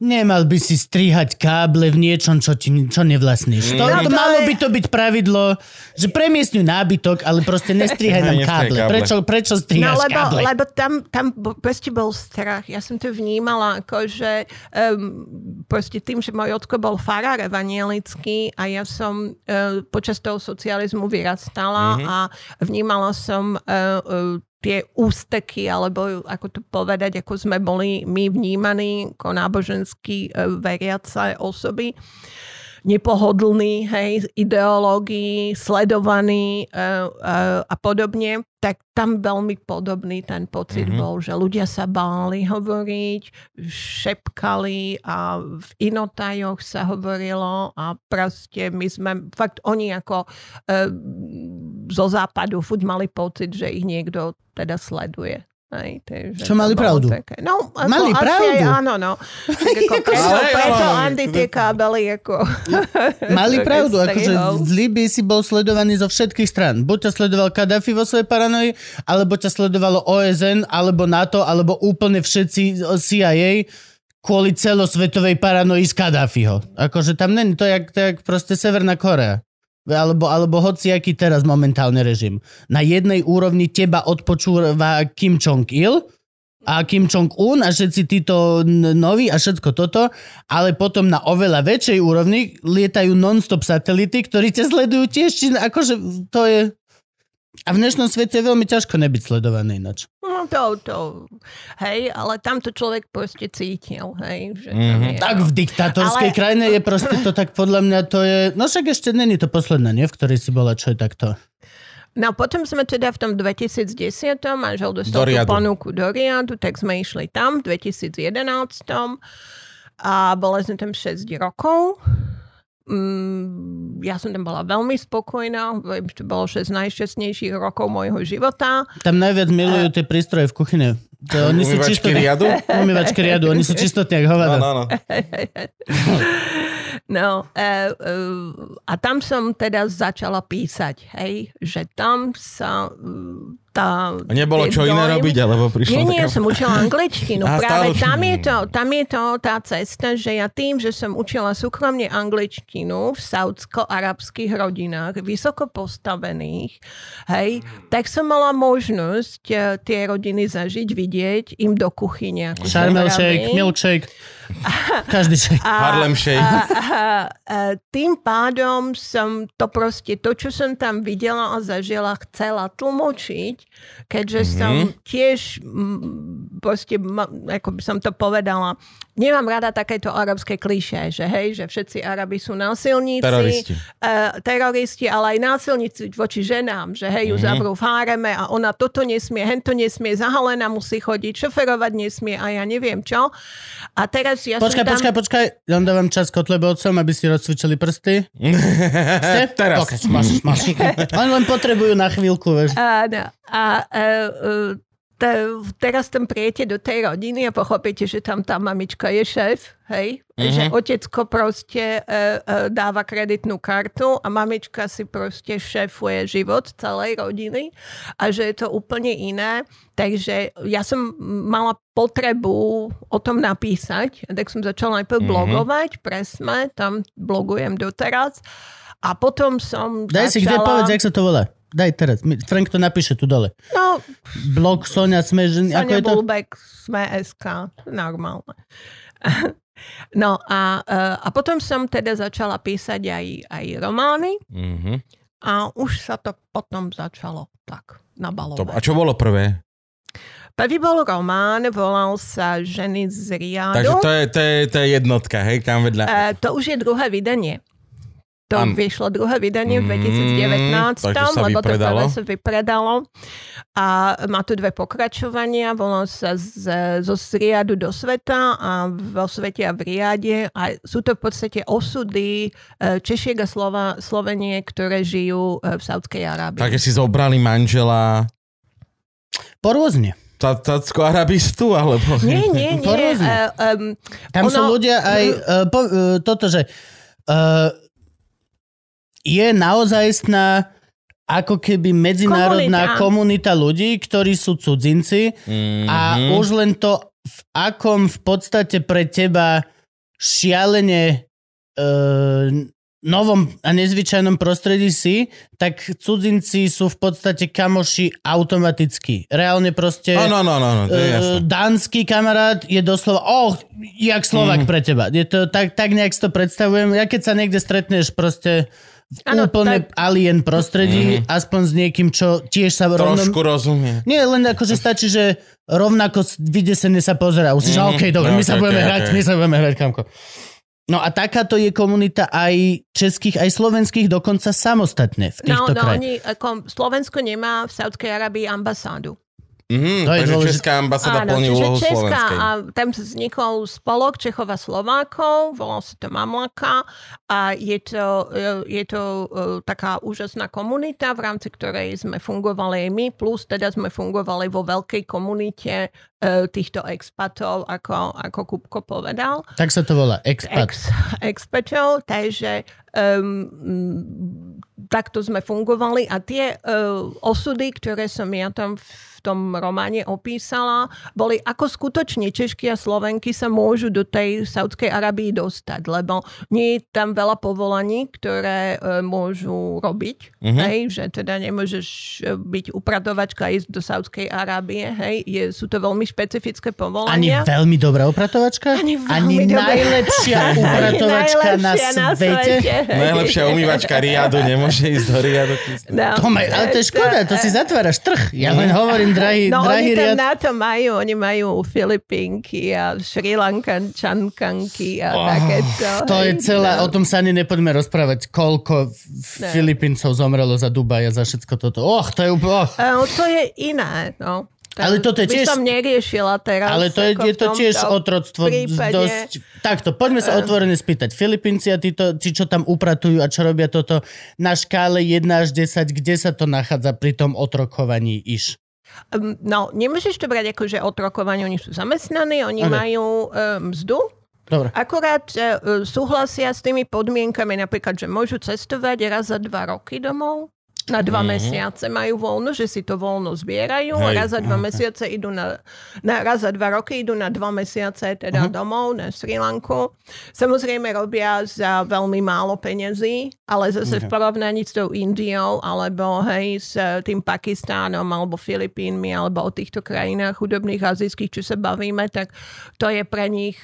A: Nemal by si strihať káble v niečom, čo, ti, čo nevlastníš. To,
D: No
A: to
D: to
A: malo by to byť pravidlo, že premiestňuj nábytok, ale proste nestrihaj nám káble. Prečo, prečo
D: No
A: strihaš
D: lebo,
A: káble?
D: lebo tam, tam proste bol strach. Ja som to vnímala ako, že um, proste tým, že môj ocko bol farár evanielický a ja som uh, počas toho socializmu vyrastala a vnímala som uh, uh, tie ústeky, alebo ako to povedať, ako sme boli my vnímaní ako nábožensky uh, veriace osoby nepohodlný, hej, ideológií, sledovaný uh, uh, a podobne, tak tam veľmi podobný ten pocit mm-hmm. bol, že ľudia sa báli hovoriť, šepkali a v inotajoch sa hovorilo a proste my sme, fakt oni ako uh, zo západu furt mali pocit, že ich niekto teda sleduje. Hej, takže
A: Čo mali pravdu?
D: Také. No, ako
A: Mali
D: asi
A: pravdu.
D: Aj, áno, no. Tak ako preto,
B: Ale
D: preto Andy tie kábely ako...
A: Mali pravdu, akože v Líbii si bol sledovaný zo všetkých strán. Buď ťa sledoval Kadafi vo svojej paranoji, alebo ťa sledovalo OSN, alebo NATO, alebo úplne všetci CIA kvôli celosvetovej paranoji z Kadafiho. Akože tam není to jak, to jak proste Severná Korea. Alebo, alebo hociaký teraz momentálny režim. Na jednej úrovni teba odpočúva Kim Jong-il a Kim Jong-un a všetci títo noví a všetko toto, ale potom na oveľa väčšej úrovni lietajú non-stop satelity, ktorí ťa sledujú tiež, či akože to je... A v dnešnom svete je veľmi ťažko nebyť sledovaný ináč.
D: No to, to, hej, ale tam to človek proste cítil, hej. Že tam
B: Mhm.
D: je,
A: Tak v diktátorskej
D: Ale-
A: krajine je proste to tak podľa mňa to je... No však ešte není to posledná, nie? V ktorej si bola, čo je takto.
D: No potom sme teda v tom 2010. manžel
B: Do
D: dostal tú
B: Riadu.
D: ponuku do Riadu, tak sme išli tam v 2011. A boli sme tam 6 rokov. Mm, ja som tam bola veľmi spokojná. To bolo 6 najšťastnejších rokov môjho života.
A: Tam najviac milujú tie prístroje v kuchyne. To, oni sú
B: Umývačky
A: čisto...
B: riadu?
A: Umývačky riadu, oni sú čistotní, jak
B: No,
A: hovado.
B: no, no.
D: No, e, e, a tam som teda začala písať, hej, že tam sa tá...
B: A nebolo čo iné
D: dojmy-
B: robiť, alebo prišla
D: Nie, nie,
B: taká...
D: som učila angličtinu.
B: Aha,
D: Práve
B: stále-
D: tam je, to, tam je to tá cesta, že ja tým, že som učila súkromne angličtinu v saudsko-arabských rodinách, vysoko postavených, hej, tak som mala možnosť e, tie rodiny zažiť, vidieť im do kuchyne.
A: shake, milkshake. Každý shake.
B: Harlem Shake.
D: A, a, a tým pádom som to proste, to, čo som tam videla a zažila, chcela tlmočiť, keďže mm-hmm. som tiež proste, ako by som to povedala, nemám rada takéto arabské klišé, že hej, že všetci Arabi sú násilníci,
B: Teroristi.
D: Uh, teroristi, ale aj násilníci voči ženám, že hej, ju mm-hmm. zabrú v háreme a ona toto nesmie, hento nesmie, zahalená musí chodiť, šoferovať nesmie a ja neviem čo. A teraz ja
A: Počkaj,
D: som tam...
A: počkaj, počkaj. Ja vám dávam čas kotlebovcom, aby si rozcvičili prsty. Ste?
B: Teraz.
A: Okay, máš, máš. Oni len potrebujú na chvíľku, vieš.
D: Áno. A e, e, te, teraz tam prijete do tej rodiny a pochopíte, že tam tá mamička je šéf, hej? Mm-hmm. Že otecko proste e, e, dáva kreditnú kartu a mamička si proste šéfuje život celej rodiny a že je to úplne iné. Takže ja som mala potrebu o tom napísať, tak som začala najprv mm-hmm. blogovať, presme, tam blogujem doteraz. A potom som
A: Daj si,
D: začala...
A: kde povedz, jak sa to volá. Daj teraz. Frank to napíše tu dole.
D: No,
A: Blog Sonia. Ako
D: Sonia
A: je to?
D: Bulbeck, sme SK, normálne. No a, eh, a potom som teda začala písať aj, aj romány
B: Mhm.
D: a už sa to potom začalo tak nabalovať.
B: A čo bolo prvé?
D: Prvý bol román, volal sa Ženy z
B: Takže
D: Riadu.
B: to je, to, je, to je jednotka, hej, tam vedľa.
D: E, to už je druhé vydanie. To
B: Áno.
D: vyšlo druhé vydanie v
B: Mm,
D: 2019,
B: takže sa
D: lebo to prvé sa vypredalo. A má tu dve pokračovania, volá sa z, zo Riadu do sveta a vo svete a v Riade. A sú to v podstate osudy e, Češiek a Slova, Sloveniek, ktoré žijú e, v Saudskej Arábii.
B: Takže si zobrali manžela
A: Porôzne.
B: tá- tácko arabistu, alebo...
D: Nie, nie, nie.
A: Porôzne.
D: Uh, um,
A: Tam
D: Ono-
A: sú ľudia aj uh, po, uh, toto, že uh, je naozajstná ako keby medzinárodná komunita.
D: Komunita.
A: ľudí, ktorí sú cudzinci a
B: Mhm.
A: už len to, v akom v podstate pre teba šialene uh, novom a nezvyčajnom prostredí si, tak cudzinci sú v podstate kamoši automaticky. Reálne proste...
B: Áno, áno, áno, to je
A: Eh,
B: jasné.
A: dánsky kamarát je doslova, oh, jak Slovak
B: Mhm.
A: pre teba. Je to tak, tak nejak si to predstavujem. Ja keď sa niekde stretneš proste v
D: Áno,
A: úplne
D: tak-
A: alien prostredí, aspoň s niekým, čo tiež sa rovno...
B: Trošku rozumie.
A: Nie, len akože stačí, že rovnako vydesene sa pozera. Už si, že
B: Mhm.
A: OK, dobre,
B: No,
A: my sa
B: ok,
A: budeme
B: ok,
A: hrať,
B: ok.
A: my sa budeme hrať, kamko. No a takáto je komunita aj českých, aj slovenských, dokonca samostatne v
D: no,
A: týchto
D: no,
A: krajinách.
D: oni, ako, Slovensko nemá v Saudskej Arabii ambasádu.
B: Mhm,
A: To je
B: takže
A: dôležité.
B: Česká ambasáda plní
D: čiže
B: úlohu
D: Česká,
B: slovenskej.
D: a tam vznikol spolok Čechov a Slovákov, volal sa to Mamlaka a je to, e, je to e, taká úžasná komunita, v rámci ktorej sme fungovali aj my, plus teda sme fungovali vo veľkej komunite e, týchto expatov, ako, ako Kupko povedal.
A: Tak sa to volá, expat.
D: Ex, expatov, takže um, takto sme fungovali a tie uh, osudy, ktoré som ja tam v tom románe opísala, boli ako skutočne Češky a Slovenky sa môžu do tej Saudskej Arabii dostať, lebo nie je tam veľa povolaní, ktoré uh, môžu robiť,
B: Mhm.
D: hej, že teda nemôžeš eh, byť upratovačka a ísť do Saudskej Arábie, hej, je, sú to veľmi špecifické
A: Ani
D: povolania.
A: veľmi dobrá upratovačka?
D: Ani veľmi
A: Ani
D: dobrá.
A: najlepšia
D: Ani
A: upratovačka na
D: najlepšia
A: svete?
D: hej.
B: Najlepšia umývačka Riadu nemôže ísť do Riadu.
D: No.
A: To ale to je škoda, to si zatváraš trh. Ja len hovorím, drahý,
D: No
A: drahý
D: oni tam
A: riad.
D: na to majú, oni majú Filipínky a Sri Lankančankanky a
A: Oh,
D: takéto.
A: To je celé,
D: no.
A: o tom sa ani nepoďme rozprávať, koľko
D: Ne.
A: Filipíncov zomrelo za Dubaj a za všetko toto. Och, to je úplne... Oh.
D: Eh, To je iné, no.
A: Ale toto je tiež-
D: som neriešila teraz.
A: Ale to je, je to tiež otroctvo
D: prípade.
A: dosť... Takto, poďme sa otvorene spýtať. Filipínci a títo, tí, čo tam upratujú a čo robia toto, na škále 1 až 10, kde sa to nachádza pri tom otrokovaní iš?
D: No, nemôžeš to brať ako, že otrokovanie, oni sú zamestnaní, oni
A: Ok.
D: majú um, mzdu,
A: Dobre.
D: akorát uh, súhlasia s tými podmienkami, napríklad, že môžu cestovať raz za dva roky domov, na dva
B: Mhm.
D: mesiace majú voľno, že si to voľno zbierajú,
B: Hej.
D: raz za dva mesiace idú na, na, raz za dva roky idú na dva mesiace teda
B: Mhm.
D: domov na Sri Lanku. Samozrejme robia za veľmi málo peniazí, ale zase v porovnaní s tou Indiou alebo hej, s tým Pakistánom alebo Filipínmi alebo o týchto krajinách chudobných azijských, čo sa bavíme, tak to je pre nich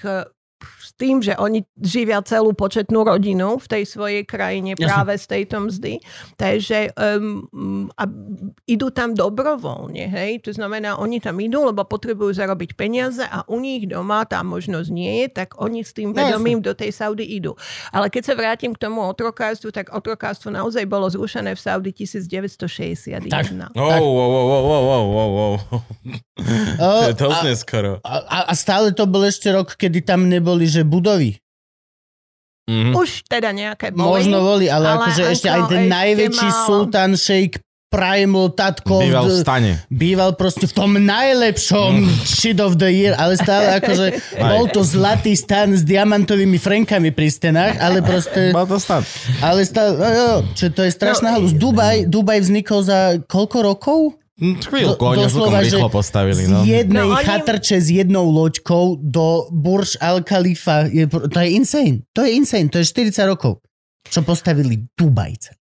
D: s tým, že oni živia celú početnú rodinu v tej svojej krajine
A: Jasne.
D: práve z tejto mzdy. Takže um, a idú tam dobrovoľne, hej? To znamená, oni tam idú, lebo potrebujú zarobiť peniaze a u nich doma tá možnosť nie je, tak oni s tým
A: No,
D: vedomím do tej Saudy idú. Ale keď sa vrátim k tomu otrokárstvu, tak otrokárstvo naozaj bolo zrušené v Saudi 1961.
A: Tak.
B: Oh, oh, oh, oh, oh, oh, oh, oh. To je dosť
A: a,
B: neskoro.
A: a, a stále to bol ešte rok, kedy tam neboli, že budovy.
B: Mhm.
D: Už teda nejaké boli.
A: Možno boli, ale,
D: ale
A: akože ešte aj ten najväčší
D: málo.
A: sultán, šejk, Primal, tatko,
B: Býval v stane.
A: býval proste v tom najlepšom shit of the year, ale stále akože bol to zlatý stan s diamantovými frenkami pri stenách, ale proste,
B: Mal to stan.
A: ale stále, jo, jo, čo to je strašná
D: No,
A: halus. Dubaj, Dubaj vznikol za koľko rokov?
B: Hm, Chvíľku,
A: Do-
B: oni
A: doslova, že
B: rýchlo postavili.
A: Z
B: No.
A: jednej
D: No, oni-
A: chatrče s jednou loďkou do Burj Al Khalifa. Je, to je insane. To je insane. To je 40 rokov. Čo postavili Dubajce.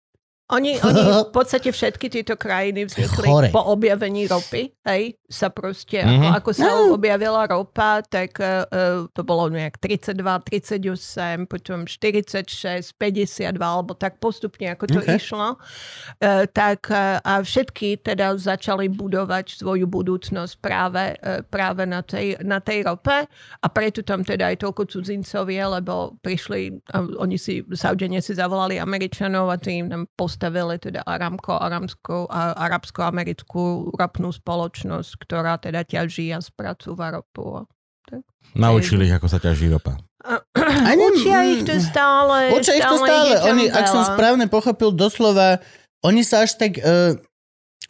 D: Oni, oni v podstate všetky tieto krajiny vznikli po objavení ropy, hej, sa proste,
B: Mhm.
D: ako, ako sa
A: No.
D: objavila ropa, tak uh, to bolo nejak 32, 38, potom 46, 52, alebo tak postupne, ako to
A: Okay.
D: išlo. Uh, tak uh, a všetky teda začali budovať svoju budúcnosť práve, uh, práve na, tej, na tej rope a preto tam teda aj toľko cudzincov je, lebo prišli, a oni si, Saudenie si zavolali Američanov a tí im tam postavili teda Aramco, aramskú, a, arabsko-americkú ropnú spoločnosť, ktorá teda ťaží a spracúva ropu.
B: Naučili ich, ako sa ťaží ropa.
A: Ani-
D: Učia ich to stále.
A: Učia ich to stále.
D: tam
A: Oni, ak som správne pochopil, doslova, oni sa až tak... Uh,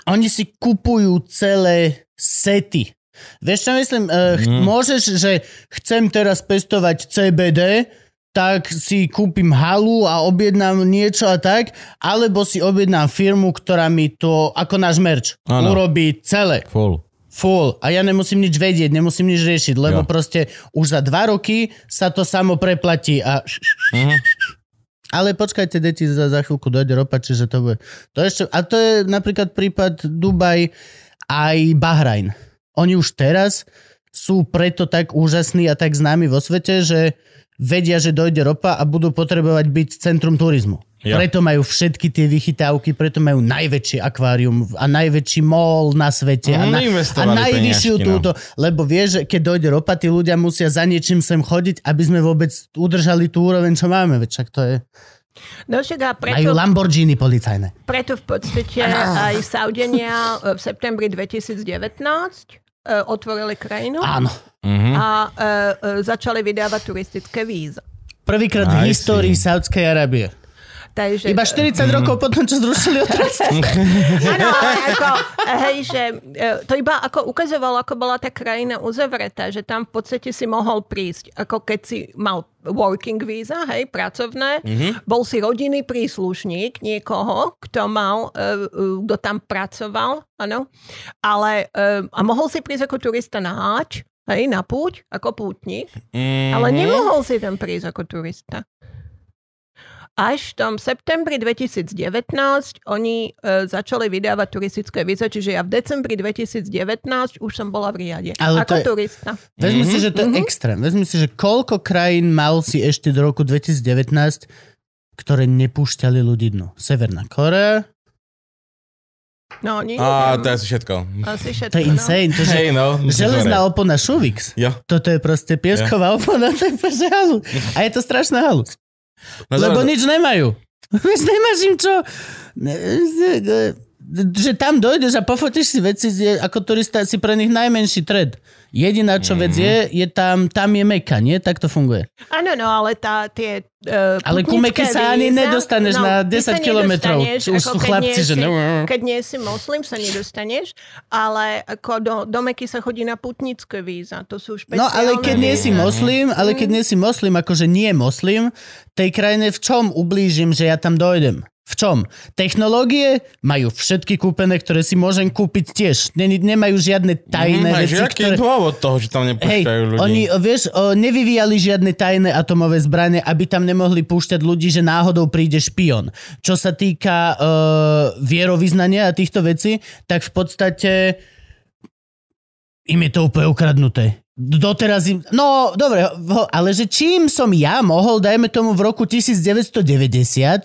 A: oni si kupujú celé sety. Vieš čo myslím? Uh, ch-
B: Mm.
A: Môžeš, že chcem teraz pestovať CBD, tak si kúpim halu a objednám niečo a tak, alebo si objednám firmu, ktorá mi to, ako náš merch,
B: Áno.
A: urobí celé.
B: Full.
A: Full. A ja nemusím nič vedieť, nemusím nič riešiť, lebo
B: Jo.
A: proste už za dva roky sa to samo preplatí a...
B: Mhm.
A: Ale počkajte, deti, za, za chvíľku dojde ropa, čiže to bude... To ešte, a to je napríklad prípad Dubaj aj Bahrajn. Oni už teraz sú preto tak úžasní a tak známi vo svete, že vedia, že dojde ropa a budú potrebovať byť centrum turizmu.
B: Ja.
A: Preto majú všetky tie vychytávky, preto majú najväčšie akvárium a najväčší mall na svete a,
B: Mm,
A: na, a najvyššiu
B: peniažky, no.
A: túto, lebo vieš, že keď dojde ropa, tí ľudia musia za niečím sem chodiť, aby sme vôbec udržali tú úroveň, čo máme. Veď však to je...
D: No však a preto,
A: Majú Lamborghini policajné.
D: preto v podstate aj Saudenia v septembri 2019 e, otvorili krajinu
A: Áno.
B: Mhm.
D: a e, e, začali vydávať turistické víza.
A: Prvýkrát v histórii. Saudskej Arábie.
D: Takže,
A: Iba 40 rokov potom, čo zrušili otroctvo.
D: Áno, ale ako, hej, že e, to iba ako ukazovalo, ako bola tá krajina uzavretá, že tam v podstate si mohol prísť, ako keď si mal working visa, hej, pracovné, mm-hmm. bol si rodinný príslušník niekoho, kto mal, e, e, kto tam pracoval, áno, ale a mohol si prísť ako turista na háč, hej, na púť, ako pútnik,
B: Mhm.
D: ale nemohol si tam prísť ako turista. Až v tom septembri 2019 oni e, začali vydávať turistické víza, čiže ja v decembri 2019 už som bola v riade.
A: Ale
D: ako
A: to je-
D: turista.
A: Vezmi si, že to je extrém. Vezmi si, že koľko krajín mal si ešte do roku 2019, ktoré nepúšťali ľudí dnu. Severná Korea.
D: No, nie,
B: A to je asi všetko.
D: Asi všetko,
A: To je
D: no.
A: insane. To, že
B: Hej, no.
A: železná opona Šuvix.
B: Jo.
A: Toto je proste piesková opona, to je. A je to strašná halus.
B: No,
A: Lebo
B: dobre,
A: nič nemajú. Veď nemáš im čo... Že tam dojdeš a pofotíš si veci, je, ako turista si pre nich najmenší tred. Jediná čo vec
B: Mhm.
A: je, je tam, tam je meka, nie? Tak to funguje.
D: Áno, no, ale tá, tie uh,
A: Ale ku Meky sa ani nedostaneš na 10
D: ty sa
A: kilometrov. Už sú chlapci, že
D: si-
A: no-
D: Keď nie si moslim, sa nedostaneš, ale ako do, do Meky sa chodí na putnické víza. To sú špeciálne
A: No ale keď nie si
D: víza.
A: moslim, ale keď nie si moslim, akože nie moslim, tej krajine v čom ublížim, že ja tam dojdem? V čom? Technológie majú všetky kúpené, ktoré si môžem kúpiť tiež. Ne, nemajú žiadne tajné
B: Mhm,
A: veci,
B: aký
A: ktoré...
B: dôvod toho, že tam nepúšťajú ľudí?
A: oni, vieš, o, nevyvíjali žiadne tajné atomové zbranie, aby tam nemohli púšťať ľudí, že náhodou príde špion. Čo sa týka uh, vierovýznania a týchto vecí, tak v podstate im je to úplne ukradnuté. Doteraz im... No, dobre, ale že čím som ja mohol, dajme tomu v roku 1990,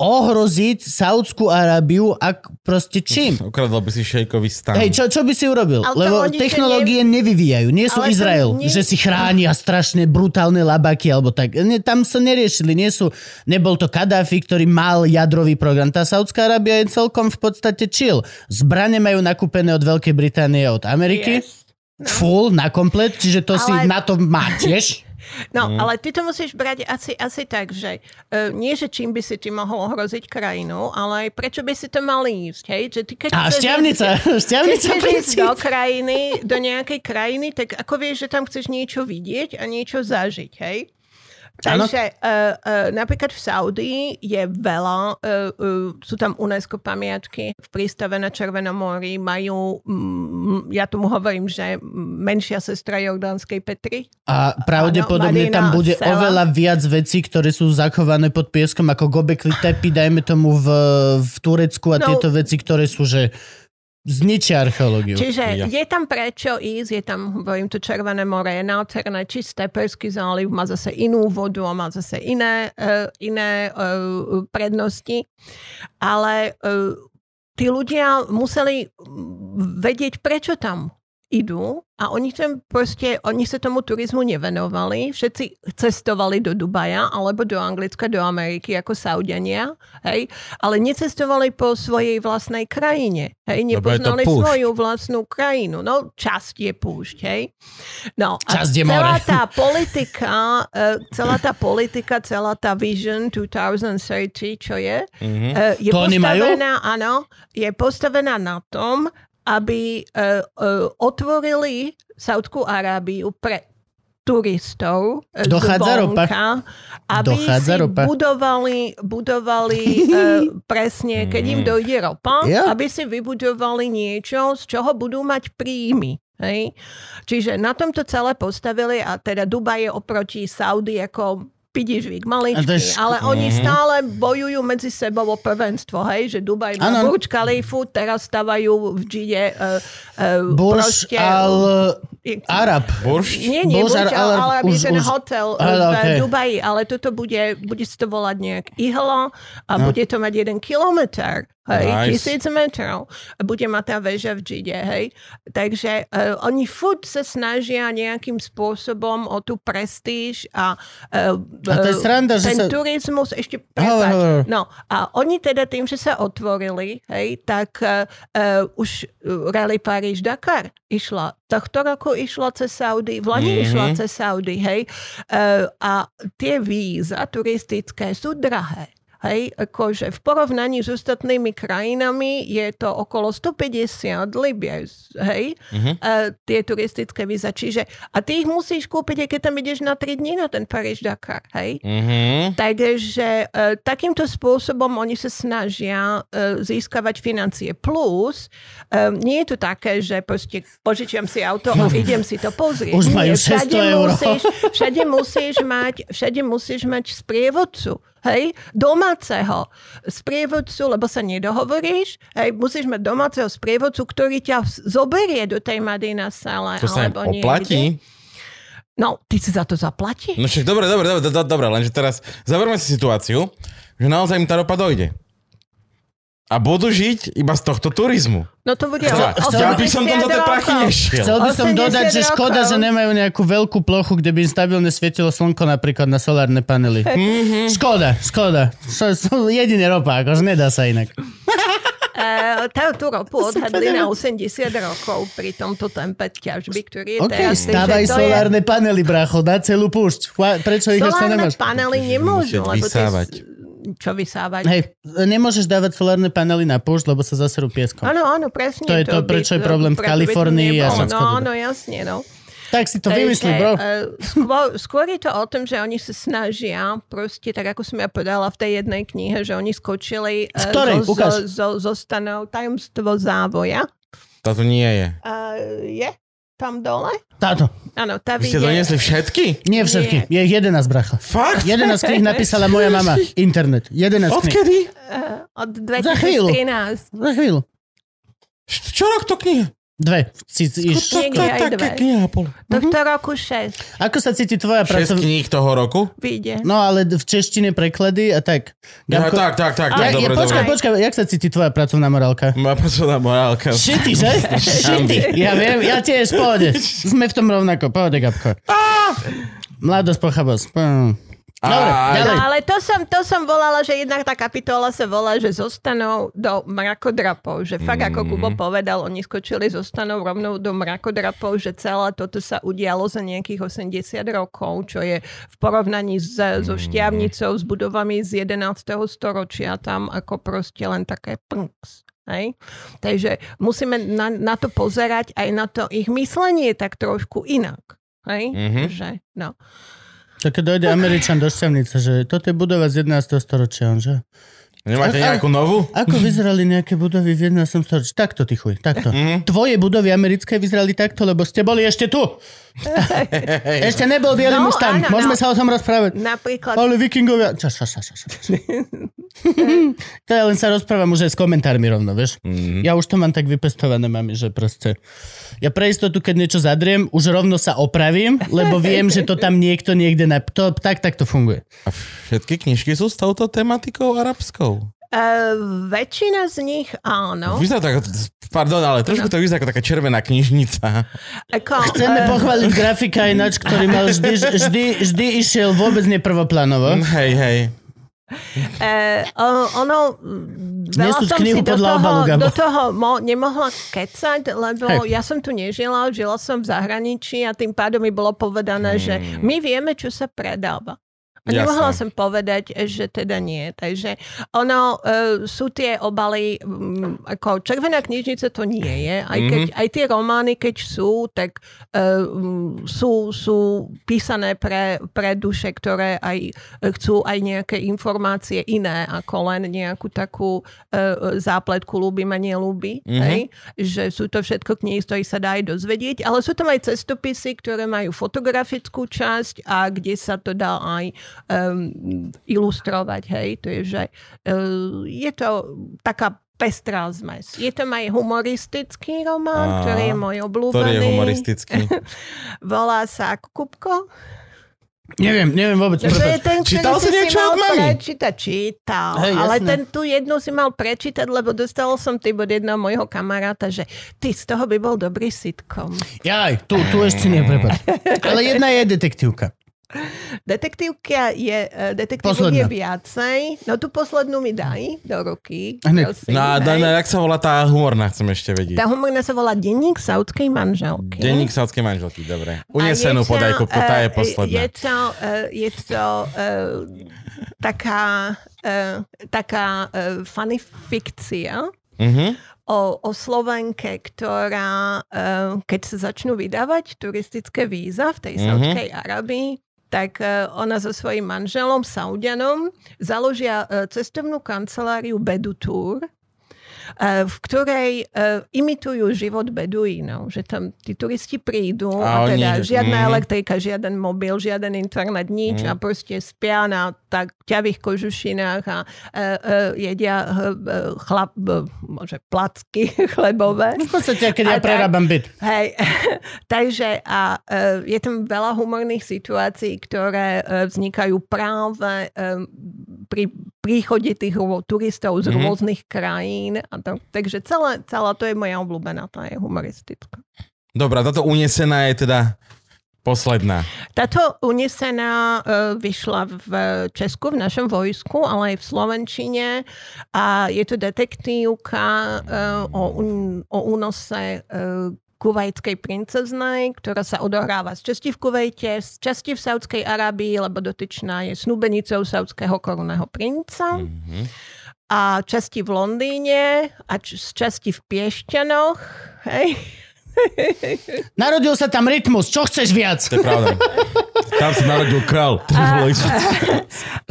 A: ohroziť Saudskú Arábiu, ak proste čím?
B: Ukradol by si šejkový stan.
A: Hej, čo, čo by si urobil?
D: Ale
A: Lebo technológie nevyvíjajú. Nie sú
D: Ale
A: Izrael,
D: nie-
A: že si chránia strašne brutálne labaky alebo tak. Nie, tam sa neriešili. Nie sú, nebol to Kadáfi, ktorý mal jadrový program. Tá Saudská Arábia je celkom v podstate chill. Zbrane majú nakúpené od Veľkej Británie a od Ameriky.
D: Yes.
A: Full, na komplet, čiže to si
D: Ale-
A: na to má tiež.
D: No, ale ty to musíš brať asi, asi tak, že uh, nie, že čím by si ti mohol ohroziť krajinu, ale aj prečo by si to mal ísť, hej? Že ty, keď
A: A šťavnica,
D: ísť- Keď
A: šťavnica
D: ísť
A: princíp.
D: do krajiny, do nejakej krajiny, tak ako vieš, že tam chceš niečo vidieť a niečo zažiť, hej? Takže uh, uh, napríklad v Saudii je veľa, uh, uh, sú tam UNESCO pamiatky v prístave na Červenom mori, majú, mm, ja tomu hovorím, že menšia sestra Jordánskej Petry.
A: A pravdepodobne
D: Áno,
A: tam bude
D: Sela.
A: oveľa viac vecí, ktoré sú zachované pod pieskom, ako gobekli tepy, dajme tomu v, v Turecku a
D: No.
A: tieto veci, ktoré sú, že zničia archeológiu.
D: Čiže
B: Ja.
D: je tam prečo ísť, je tam, hovorím to Červené more, je nádherné, čisté Perský záliv, má zase inú vodu a má zase iné, uh, iné uh, prednosti. Ale uh, tí ľudia museli mm, vedieť, prečo tam idú a oni tam proste, oni sa tomu turizmu nevenovali. Všetci cestovali do Dubaja alebo do Anglicka, do Ameriky ako Saudania, hej, ale necestovali po svojej vlastnej krajine. Hej, nepoznali svoju vlastnú krajinu. No, časť je púšť, hej. No, a
A: Časť je
D: celá
A: more.
D: tá politika, eh, celá tá politika, celá tá Vision 2030, čo je,
B: Mhm.
D: eh, je
A: To
D: postavená, áno, je postavená na tom, aby uh, uh, otvorili Saudskú Arábiu pre turistov eh,
A: Dochádza ropa.
D: zvonka, aby
A: Dochádza
D: si
A: ropa.
D: budovali, budovali uh, presne, keď im dojde ropa,
A: Ja.
D: aby si vybudovali niečo, z čoho budú mať príjmy. Hej? Čiže na tomto celé postavili a teda Dubaj je oproti Saudi ako pidižvík, maličký, ale oni
B: Mhm.
D: stále bojujú medzi sebou o prvenstvo, hej, že Dubaj má. Burj Khalifu, teraz stavajú v Džide uh, uh,
A: Burj
D: proste...
A: al Arab.
B: Burš?
D: Nie, nie,
A: Burj
D: Burj
A: Al Arab
D: je ten hotel
A: Ale
D: v
A: okej.
D: Dubaji, ale toto bude, bude sa to volať nejak ihlo a
A: No.
D: bude to mať jeden kilometr, hej,
B: Nice.
D: tisíc metrov. A bude mať tá väža v Džide, hej. Takže uh, oni furt sa snažia nejakým spôsobom o tú prestíž a, uh,
A: A to je sranda, že
D: ten
A: sa...
D: turizmus ešte prepáč. No a oni teda tým, že sa otvorili, hej, tak uh, uh, už Rally Paríž-Dakar išla. Tohto roku išla cez Saudi, v Lani
B: Mhm.
D: išla cez Saudi, hej. Uh, a tie víza turistické sú drahé. Hej, akože v porovnaní s ostatnými krajinami je to okolo 150 libies, hej,
B: Mhm.
D: uh, tie turistické víza. Čiže, a ty ich musíš kúpiť, aj keď tam ideš na 3 dní na ten Paríž-Dakar, hej.
B: Mhm.
D: Takže e, takýmto spôsobom oni sa snažia e, získavať financie. Plus, e, nie je to také, že proste požičiam si auto a idem si to pozrieť.
A: Už majú
D: Nie, všade
A: 600 eur.
D: Musíš, všade, musíš mať, všade musíš mať sprievodcu. Hej, domáceho sprievodcu, lebo sa nedohovoríš. Hej, musíš mať domáceho sprievodcu, ktorý ťa zoberie do tej Madina Sala.
B: To sa
D: alebo niekde.
B: oplatí?
D: No, ty si za to zaplatíš?
B: No však dobre, dobre, dobre, dobre, lenže teraz zaberme si situáciu, že naozaj im tá ropa dojde. A budú žiť iba z tohto turizmu.
D: No to bude
B: Ja,
D: o-
B: ja by som tam
D: 80
B: tie prachy nešiel.
A: Chcel by som
D: 80
A: dodať, že škoda, že nemajú nejakú veľkú plochu, kde by im stabilne svietilo slnko napríklad na solárne panely.
B: Mhm.
A: Škoda, škoda. Jediný ropa, akože nedá sa inak.
D: Uh, tú ropu odhadli na 80 rokov pri tomto tempe ťažby, ktorý je
A: OK,
D: teraz. Takže to
A: solárne panely, bracho, na celú púšť. Prečo ich ešte
D: Solárne
A: nemáš?
D: panely nemôžu, lebo
B: vysávať.
D: Čo vysávať?
A: Hej, nemôžeš dávať solárne panely na púšť, lebo sa zaserú pieskom.
D: Áno, áno, presne.
A: To je to,
D: by-
A: prečo je problém v
D: to
A: Kalifornii a
D: No,
A: toto.
D: áno, jasne, no.
A: Tak si to vymyslí, bro.
D: eh, skôr, skôr je to o tom, že oni sa snažia, proste tak ako som ja povedala v tej jednej knihe, že oni skočili eh,
A: ktorej?
D: zo,
A: Ukáž.
D: zo, zo, zo stanov tajomstvo závoja.
B: Táto nie je.
D: Uh, je tam dole?
A: Táto.
D: Áno, tá
B: Vy ste doniesli všetky?
A: Nie všetky. Je ich 11, bracho.
B: Fakt?
A: 11 kníh napísala moja mama. Internet. 11 kníh.
B: Odkedy?
D: Eh, od
A: Za chvíľu.
D: 2013.
A: Za chvíľu.
B: Čo rok to kniha?
A: Dve. Si, iš.
B: To, to,
D: Niekde
B: je
D: aj dve.
B: kniha pol.
D: Tohto roku 6
A: Ako sa cíti tvoja
B: 6
A: pracovná...
B: kníh toho roku?
D: vyjde.
A: No ale v češtine preklady a tak.
B: Ja, tak, tak, tak, tak,
A: ja,
B: dobre,
A: počkaj, počkaj, jak sa cíti tvoja pracovná morálka?
B: Moja pracovná morálka.
A: Šity, že? Šity. Ja viem, ja tiež, pohode. Sme v tom rovnako, pohode, Gabko. Mladosť, pochabosť. Dobre, ďalej.
D: No, ale to som, to som volala, že jednak tá kapitola sa volá, že zostanú do mrakodrapov. Že fakt, ako Kubo povedal, oni skočili zostanú rovnou do mrakodrapov, že celé toto sa udialo za nejakých 80 rokov, čo je v porovnaní s, so šťavnicou, s budovami z 11. storočia tam ako proste len také plnks. Hej? Takže musíme na, na to pozerať aj na to ich myslenie tak trošku inak. Hej?
B: Mhm.
D: Že, no.
A: To keď dojde Američan do Šťavnice, že toto je budova z 11. storočia, on, že?
B: Nemáte
A: A-
B: nejakú novú?
A: Ako vyzerali nejaké budovy v 11. storočí? Takto, ty chuj, takto.
B: Mhm.
A: Tvoje budovy americké vyzerali takto, lebo ste boli ešte tu. Ešte nebol Bielý
D: No,
A: Mustang.
D: áno,
A: Môžeme
D: no.
A: sa o tom rozprávať.
D: Napríklad
A: Ale vikingovia... Čas, čas, čas, čas, čas. to ja len sa rozprávam už aj s komentármi rovno, vieš.
B: Mhm.
A: Ja už to mám tak vypestované, mami, že proste... Ja pre istotu, keď niečo zadriem, už rovno sa opravím, lebo viem, že to tam niekto niekde... Na... To, tak, tak to funguje.
B: A všetky knižky sú s touto tematikou arabskou?
D: Uh, väčšina z nich áno.
B: Vyzerá tak, pardon, ale trošku to vyzerá ako taká červená knižnica.
D: Ako,
A: Chceme
D: eh,
A: pochváliť grafika ináč, ktorý mal vždy, vždy, vždy išiel vôbec neprvoplánovo.
B: Hej, hej.
D: Eh, o- ono, mm, veľa
A: Nesúď
D: som
A: knihu
D: si do toho,
A: obalu,
D: do toho mo, nemohla kecať, lebo
A: Hej.
D: ja som tu nežila, žila som v zahraničí a tým pádom mi bolo povedané, že my vieme, čo sa predáva. A nemohla
B: Jasné.
D: som povedať, že teda nie. Takže ono, uh, sú tie obaly, um, ako Červená knižnica to nie je. Aj, keď, aj tie romány, keď sú, tak uh, um, sú, sú písané pre, pre duše, ktoré aj chcú aj nejaké informácie iné, ako len nejakú takú uh, zápletku ľúbi ma nelúbi.
B: Mhm.
D: Hej? Že sú to všetko knihy, z ktorých sa dá aj dozvedieť, ale sú tam aj cestopisy, ktoré majú fotografickú časť a kde sa to dá aj um, ilustrovať. Hej? To je, že uh, je to taká pestrá zmes. Je tam aj humoristický román,
B: Á,
D: ktorý je môj obľúbený.
B: Ktorý je humoristický.
D: Volá sa Kupko.
A: Neviem, neviem vôbec.
D: To je ten,
B: Čítal si niečo od mami?
D: prečítať. Čítal.
A: Hej,
D: ale
A: jasné.
D: ten tu jednu si mal prečítať, lebo dostal som tým od jedného môjho kamaráta, že ty z toho by bol dobrý sitcom.
A: Jaj, tu, tu ešte nie, prepáč. Ale jedna je detektívka.
D: Detektívka je, detektívok
A: Posledná.
D: je viacej. No tu poslednú mi daj do ruky.
A: Hneď.
D: prosím,
B: No a
D: hej.
B: Dana, jak sa volá tá humorná, chcem ešte vedieť.
D: Tá humorná sa volá Denník saudskej manželky.
B: Denník sádskej manželky, dobre. Unesenú podaj kupku, tá je posledná.
D: Je to, eh, je to eh, taká, eh, taká eh, funny fikcia,
B: Mhm.
D: o, o Slovenke, ktorá, keď sa začnú vydávať turistické víza v tej
B: Mhm.
D: Saudskej Arabii, tak eh, ona so svojím manželom Saudianom založia eh, cestovnú kanceláriu Bedu Tour, eh, v ktorej eh, imitujú život beduínov. Že tam tí turisti prídu
B: A
D: a,
B: oni-
D: teda žiadna
B: mhm.
D: elektrika, žiaden mobil, žiaden internet, nič
B: Mhm.
D: a proste spia na tak ťavých kožušinách a e, e, jedia e, e, chlap, e, môže placky chlebové.
A: V podstate, keď ja
D: A tak-
A: prerábam byt.
D: Hej, takže a e, je tam veľa humorných situácií, ktoré e, vznikajú práve e, pri príchode tých turistov z
B: Mhm.
D: rôznych krajín. A to, takže celé, celá to je moja obľúbená, tá je humoristická.
B: Dobrá, táto unesená je teda posledná.
D: Táto unesená uh, vyšla v Česku, v našom vojsku, ale aj v Slovenčine a je to detektívka uh, o, o únose uh, kuvajskej princeznej, ktorá sa odohráva z časti v Kuvejte, z časti v Saudskej Arábii, lebo dotyčná je snúbenicou saudského korunného princa.
B: Mhm.
D: A časti v Londýne a č- z časti v Piešťanoch. Hej.
A: Narodil sa tam rytmus, čo chceš viac?
B: To je pravda. Tam sa narodil král. To ešte-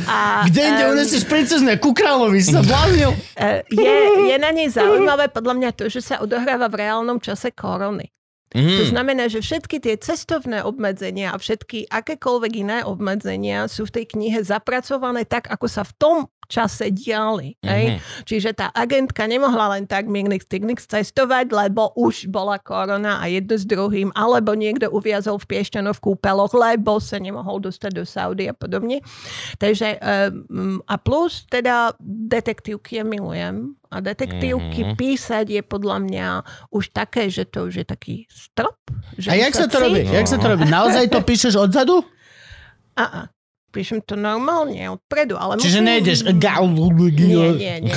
D: A,
A: Kde inde
D: em,
A: unesieš princezné? Ku kráľovi sa bláznil?
D: E, je, je na nej zaujímavé podľa mňa to, že sa odohráva v reálnom čase korony. To
B: Mhm.
D: znamená, že všetky tie cestovné obmedzenia a všetky akékoľvek iné obmedzenia sú v tej knihe zapracované tak, ako sa v tom čase diali. Hej? Čiže tá agentka nemohla len tak Mignix Tignix cestovať, lebo už bola korona a jedno s druhým, alebo niekto uviazol v Piešťanov v kúpeloch, lebo sa nemohol dostať do Saudy a podobne. Takže um, a plus teda detektívky ja milujem. A detektívky
B: Mhm.
D: písať je podľa mňa už také, že to už je taký strop. Že
A: A jak sa to robí?
D: cíti.
A: Jak sa to robí? Naozaj to píšeš odzadu?
D: A, a. Píšem to normálne odpredu, ale
A: Čiže
D: musím...
A: nejdeš...
D: Nie, nie, nie.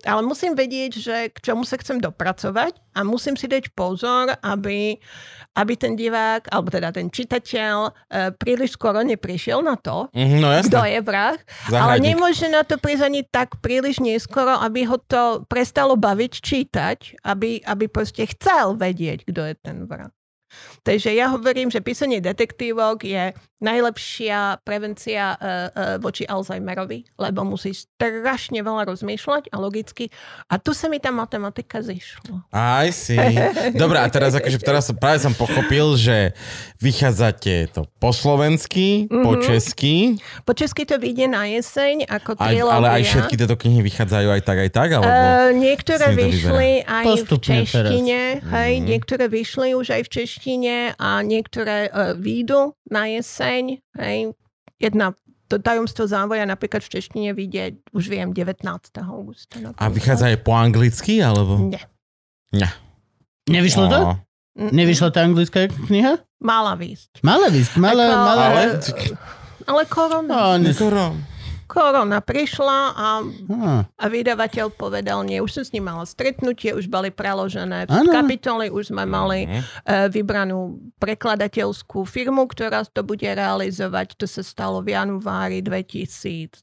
D: Ale musím vedieť, že k čomu sa chcem dopracovať a musím si dať pozor, aby, aby ten divák, alebo teda ten čitateľ e, príliš skoro neprišiel na to,
B: Mhm, No
D: kto je vrah, ale
B: Zahradník.
D: nemôže na to prísť ani tak príliš neskoro, aby ho to prestalo baviť čítať, aby, aby proste chcel vedieť, kto je ten vrah. Takže ja hovorím, že písanie detektívok je najlepšia prevencia uh, uh, voči Alzheimerovi, lebo musíš strašne veľa rozmýšľať a logicky. A tu sa mi tá matematika zišla.
B: Aj si. Dobre, a teraz akože teraz som, práve som pochopil, že vychádzate to po slovensky, mm-hmm. po česky,
D: Po česky to vyjde na jeseň ako
B: aj,
D: trilógia.
B: ale aj všetky tieto knihy vychádzajú aj tak, aj tak, alebo...
D: Uh, niektoré vyšli aj
A: Postupne
D: v češtine, hej,
B: Mhm.
D: niektoré vyšli už aj v češtine a niektoré uh, výjdu na jeseň, hej. Jedna to tajomstvo závoja napríklad v češtine vyjde, už viem, 19. augusta.
B: A vychádza aj po anglicky, alebo...
D: Nie.
B: Nie.
A: Nevyšlo to?
B: No.
D: Mm-mm.
A: Nevyšla tá anglická kniha?
D: Mala výsť.
A: Mala vysť, mala,
D: Ako,
A: mala...
B: Ale...
D: Ale korona.
A: No, ne...
D: Korona prišla a,
A: Á,
D: a vydavateľ povedal, nie, už som s ním mala stretnutie, už boli preložené
A: Áno.
D: kapitoly, už sme mali e, vybranú prekladateľskú firmu, ktorá to bude realizovať. To sa stalo v januári 2020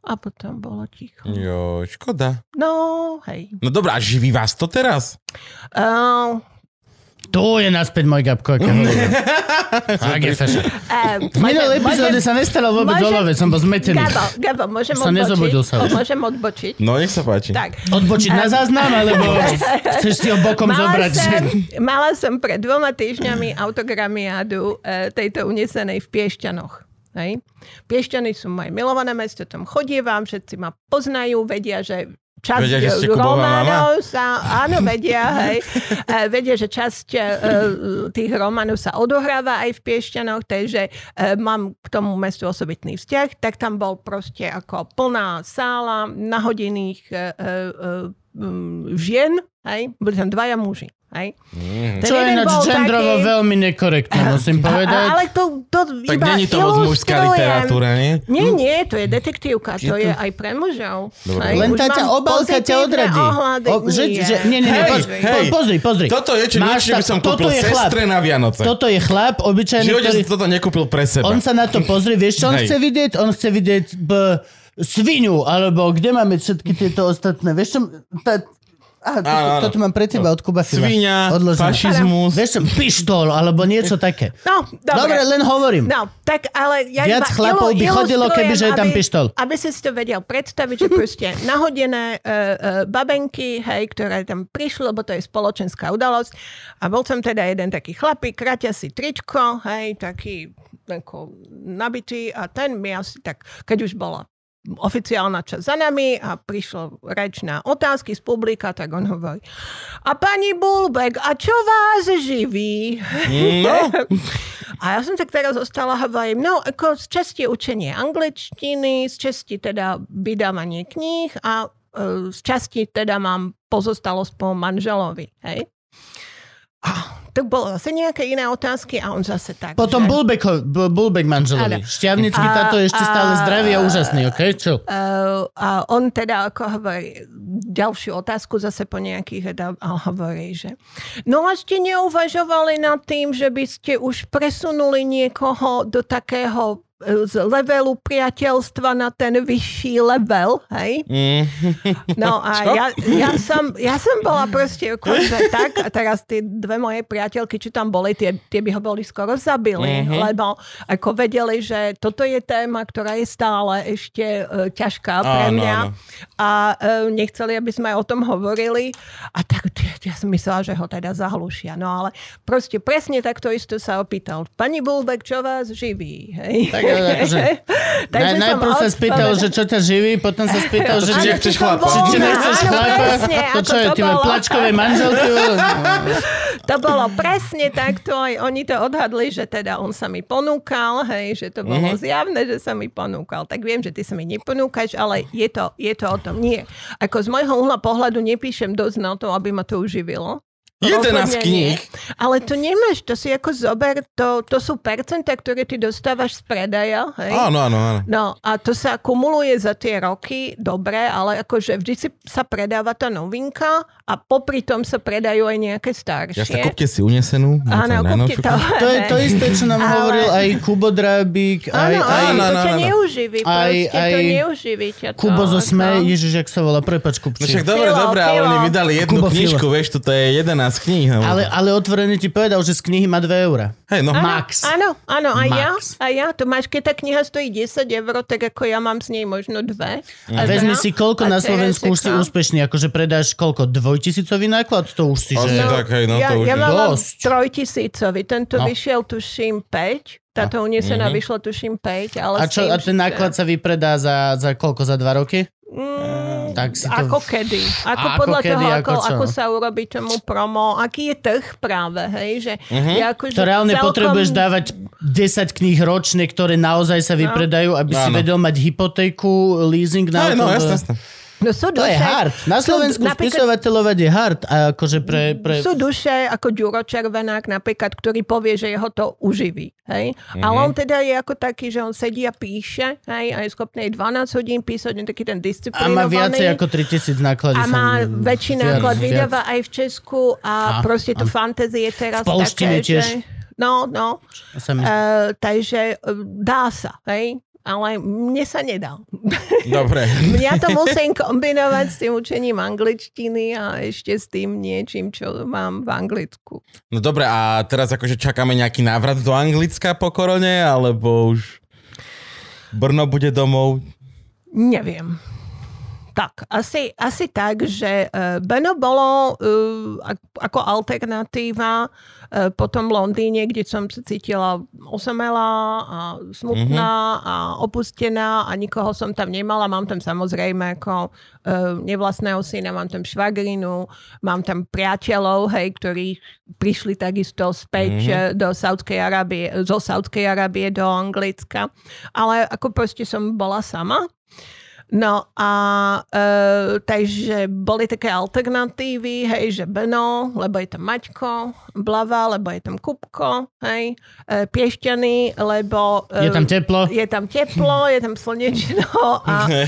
D: a potom bolo ticho.
B: Jo, škoda.
D: No, hej.
B: No dobrá, a živí vás to teraz?
D: Uh,
A: tu je naspäť môj Gabko. Tak je fashion.
D: uh,
A: V minulej epizóde sa nestalo vôbec
D: môžem-
A: love, som bol zmetený.
D: Gabo, Gabo, môžem
A: nezobudil
D: odbočiť?
A: sa už.
D: Môžem odbočiť?
B: No, nech sa páči.
D: Tak.
A: Odbočiť na záznam, alebo chceš si ho bokom
D: Mala
A: zobrať?
D: som,
A: Že...
D: mala som pred dvoma týždňami autogramiádu e, tejto unesenej v Piešťanoch. Hej. Piešťany sú moje milované mesto, tam chodievam, všetci ma poznajú, vedia, že časť
B: Vedia, že ste Kubová
D: románov sa, áno, vedia, hej, e, vedia, že časť e, tých románov sa odohráva aj v Piešťanoch, takže mám k tomu mestu osobitný vzťah, tak tam bol proste ako plná sála nahodených žien, hej, boli tam dvaja muži. Hej.
B: Mm.
A: Čo je ináč
D: bol
A: genderovo
D: taký-
A: veľmi nekorektné, musím
D: A,
A: povedať.
D: ale to, to
B: Tak
D: iba
B: není to moc mužská literatúra, nie?
D: Nie, nie, to je detektívka, to
B: Je
D: je,
B: to-
D: aj pre mužov. Hej,
A: Len tá ťa obálka ťa odradí. O, že, že, nie, nie, nie,
B: Hej,
A: poz,
B: hej.
A: po, pozri, pozri.
B: Toto je čo
A: Máš
B: niečo, by som
A: toto
B: kúpil
A: je chlap.
B: sestre na Vianoce.
A: Toto je chlap, obyčajný,
B: živote
A: ktorý...
B: toto nekúpil pre seba.
A: On sa na to pozrie, vieš, čo on chce vidieť? On chce vidieť b, svinu, alebo kde máme všetky tieto ostatné, vieš čo? Tá, aha, toto,
B: Áno, áno.
A: toto mám pre teba od Kuba Fila.
B: Svíňa,
A: Odložené.
B: fašizmus.
A: Vieš čo, pištol, alebo niečo také.
D: No, dobre.
A: Dobre, len hovorím.
D: No, tak ale ja
A: Viac
D: iba
A: chlapov by chodilo,
D: ilustrujem,
A: kebyže je tam pištol.
D: Aby si si to vedel predstaviť, že proste nahodené uh, uh, babenky, hej, ktoré tam prišli, lebo to je spoločenská udalosť. A bol tam teda jeden taký chlapík, kratia si tričko, hej, taký ako nabitý a ten mi asi tak, keď už bola oficiálna časť za nami a prišlo reč na otázky z publika, tak on hovorí a pani Bulbek, a čo vás živí?
B: No,
D: A ja som tak teraz zostala a hovorím, no ako z časti učenie angličtiny, z časti teda vydávanie kníh a e, z časti teda mám pozostalosť po manželovi. Hej? A to bolo zase nejaké iné otázky a on zase tak.
A: Potom
D: že,
A: Bulbek, Bulbek manželovi. Šťavnický
D: A-
A: táto je ešte stále
D: a-
A: zdravý a úžasný, ok? Čo?
D: Uh, a on teda ako hovorí, ďalšiu otázku zase po nejakých a hovorí, že no a ste neuvažovali nad tým, že by ste už presunuli niekoho do takého z levelu priateľstva na ten vyšší level, hej?
B: mm,
D: No a
B: Čo?
D: ja, ja, som, ja som bola proste akože tak a teraz tie dve moje priateľky, čo tam boli, tie, tie by ho boli skoro zabili,
B: Mhm.
D: lebo ako vedeli, že toto je téma, ktorá je stále ešte uh, ťažká
B: Áno,
D: pre mňa
B: áno.
D: a uh, nechceli, aby sme o tom hovorili a tak ja som myslela, že ho teda zahlušia. No ale proste presne takto isto sa opýtal. Pani Bulbek, čo vás živí? Hej?
A: Tak, akože, Naj, najprv sa spýtal, že čo ťa živí, potom sa spýtal, že
B: Či
D: to
B: chlapa.
A: či, či nechceš chlapa. To čo je, ty plačkové manželky?
D: To bolo presne takto, aj oni to odhadli, že teda on sa mi ponúkal, hej, že to bolo
B: Mhm.
D: zjavné, že sa mi ponúkal. Tak viem, že ty sa mi neponúkaš, ale je to, je to o tom. Nie. Ako z môjho uhla pohľadu nepíšem dosť na to, aby ma to uživilo.
B: 11
D: Rozhodne
B: kníh.
D: Ale to nemáš, to si ako zober, to, to sú percentá, ktoré ty dostávaš z predaja, hej?
B: Áno, áno, áno.
D: No a to sa kumuluje za tie roky, dobre, ale akože vždy si sa predáva tá novinka a popri tom sa predajú aj nejaké staršie.
B: Jasne, kúpte si unesenú. máte
D: Áno, kúpte to.
A: To je to isté, čo nám
D: Ale-
A: hovoril aj Kubo Drábik, aj,
D: Áno,
A: aj
D: áno, to
B: áno,
D: ťa
B: áno.
D: neuživí,
A: Aj-
D: proste to
A: aj
D: neuživí ťa to.
A: Kubo zo
D: ako-
A: Sme, Ježiš, jak sa volá, prepač
B: No
A: Kupči.
B: však dobre, dobre, ale oni vydali jednu
A: Kubo
B: knižku, vieš, toto je 11 z kníh. No.
A: Ale, ale otvorene ti povedal, že z knihy má 2 eurá.
B: Hej, no.
A: Max.
D: Áno, áno, aj ja, aj ja. To máš, keď tá kniha stojí 10 eur, tak ako ja mám z nej možno dve.
A: A vezmi si, koľko
D: A
A: na Slovensku už si úspešný, akože predáš koľko, dvojtisícový náklad? To už si, že...
B: tak, hej, no
D: ja,
B: to už
D: ja
B: je.
D: mám trojtisícový, tento
A: No.
D: vyšiel tuším 5, táto unesená vyšla tuším 5, ale
A: A, čo, a ten náklad sa vypredá za, za koľko, za dva roky?
D: Mm,
A: Tak si to...
D: Ako kedy? Ako
A: A ako
D: podľa
A: kedy,
D: toho,
A: ako
D: ako, ako sa urobí tomu promo, aký je trh práve, hej, že
B: Mhm.
D: ja akože
A: To reálne
D: celkom...
A: potrebuješ dávať 10 kníh ročne, ktoré naozaj sa vypredajú, aby si
B: Áno.
A: vedel mať hypotéku, leasing na
B: Hej, no,
A: auto.
B: jasné, jasné.
D: No sú
A: To je
D: duše,
A: hard. Na Slovensku
D: napríklad-
A: spisovateľovať je hard. A akože pre... pre...
D: Sú duše ako Ďuro Červenák napríklad, ktorý povie, že jeho to uživí. Hej?
A: Mhm.
D: Ale on teda je ako taký, že on sedí a píše hej? a je schopný aj 12 hodín písať, on taký ten
A: A
D: disciplinovaný.
A: má viacej ako 3000 nákladí.
D: a má
A: som-
D: väčší
A: viac,
D: náklad, vydáva aj v Česku
A: A-
D: a, proste to
A: a-
D: fantasy je teraz také,
A: tiež.
D: že... No, no.
A: Sa mi...
D: Uh, takže uh, dá sa, hej? Ale mne sa nedá.
B: Dobre.
D: Ja to musím kombinovať s tým učením angličtiny a ešte s tým niečím, čo mám v Anglicku.
B: No dobre, a teraz akože čakáme nejaký návrat do Anglicka po korone, alebo už Brno bude domov?
D: Neviem. Tak, asi, asi tak, že uh, Beno bolo uh, ako alternatíva uh, po tom Londýne, kde som sa cítila osamelá a smutná mm-hmm. a opustená a nikoho som tam nemala. Mám tam samozrejme ako uh, nevlastného syna, mám tam švagrinu, mám tam priateľov, hej, ktorí prišli takisto späť mm-hmm. do Saudskej Arábie, zo Saudskej Arábie do Anglicka. Ale ako proste som bola sama. No a e, takže boli také alternatívy, hej, že Beno, lebo je tam Maťko, Blava, lebo je tam Kupko, hej, e, Piešťany, lebo... E,
A: Je tam teplo?
D: Je tam teplo, je tam slnečno a... e,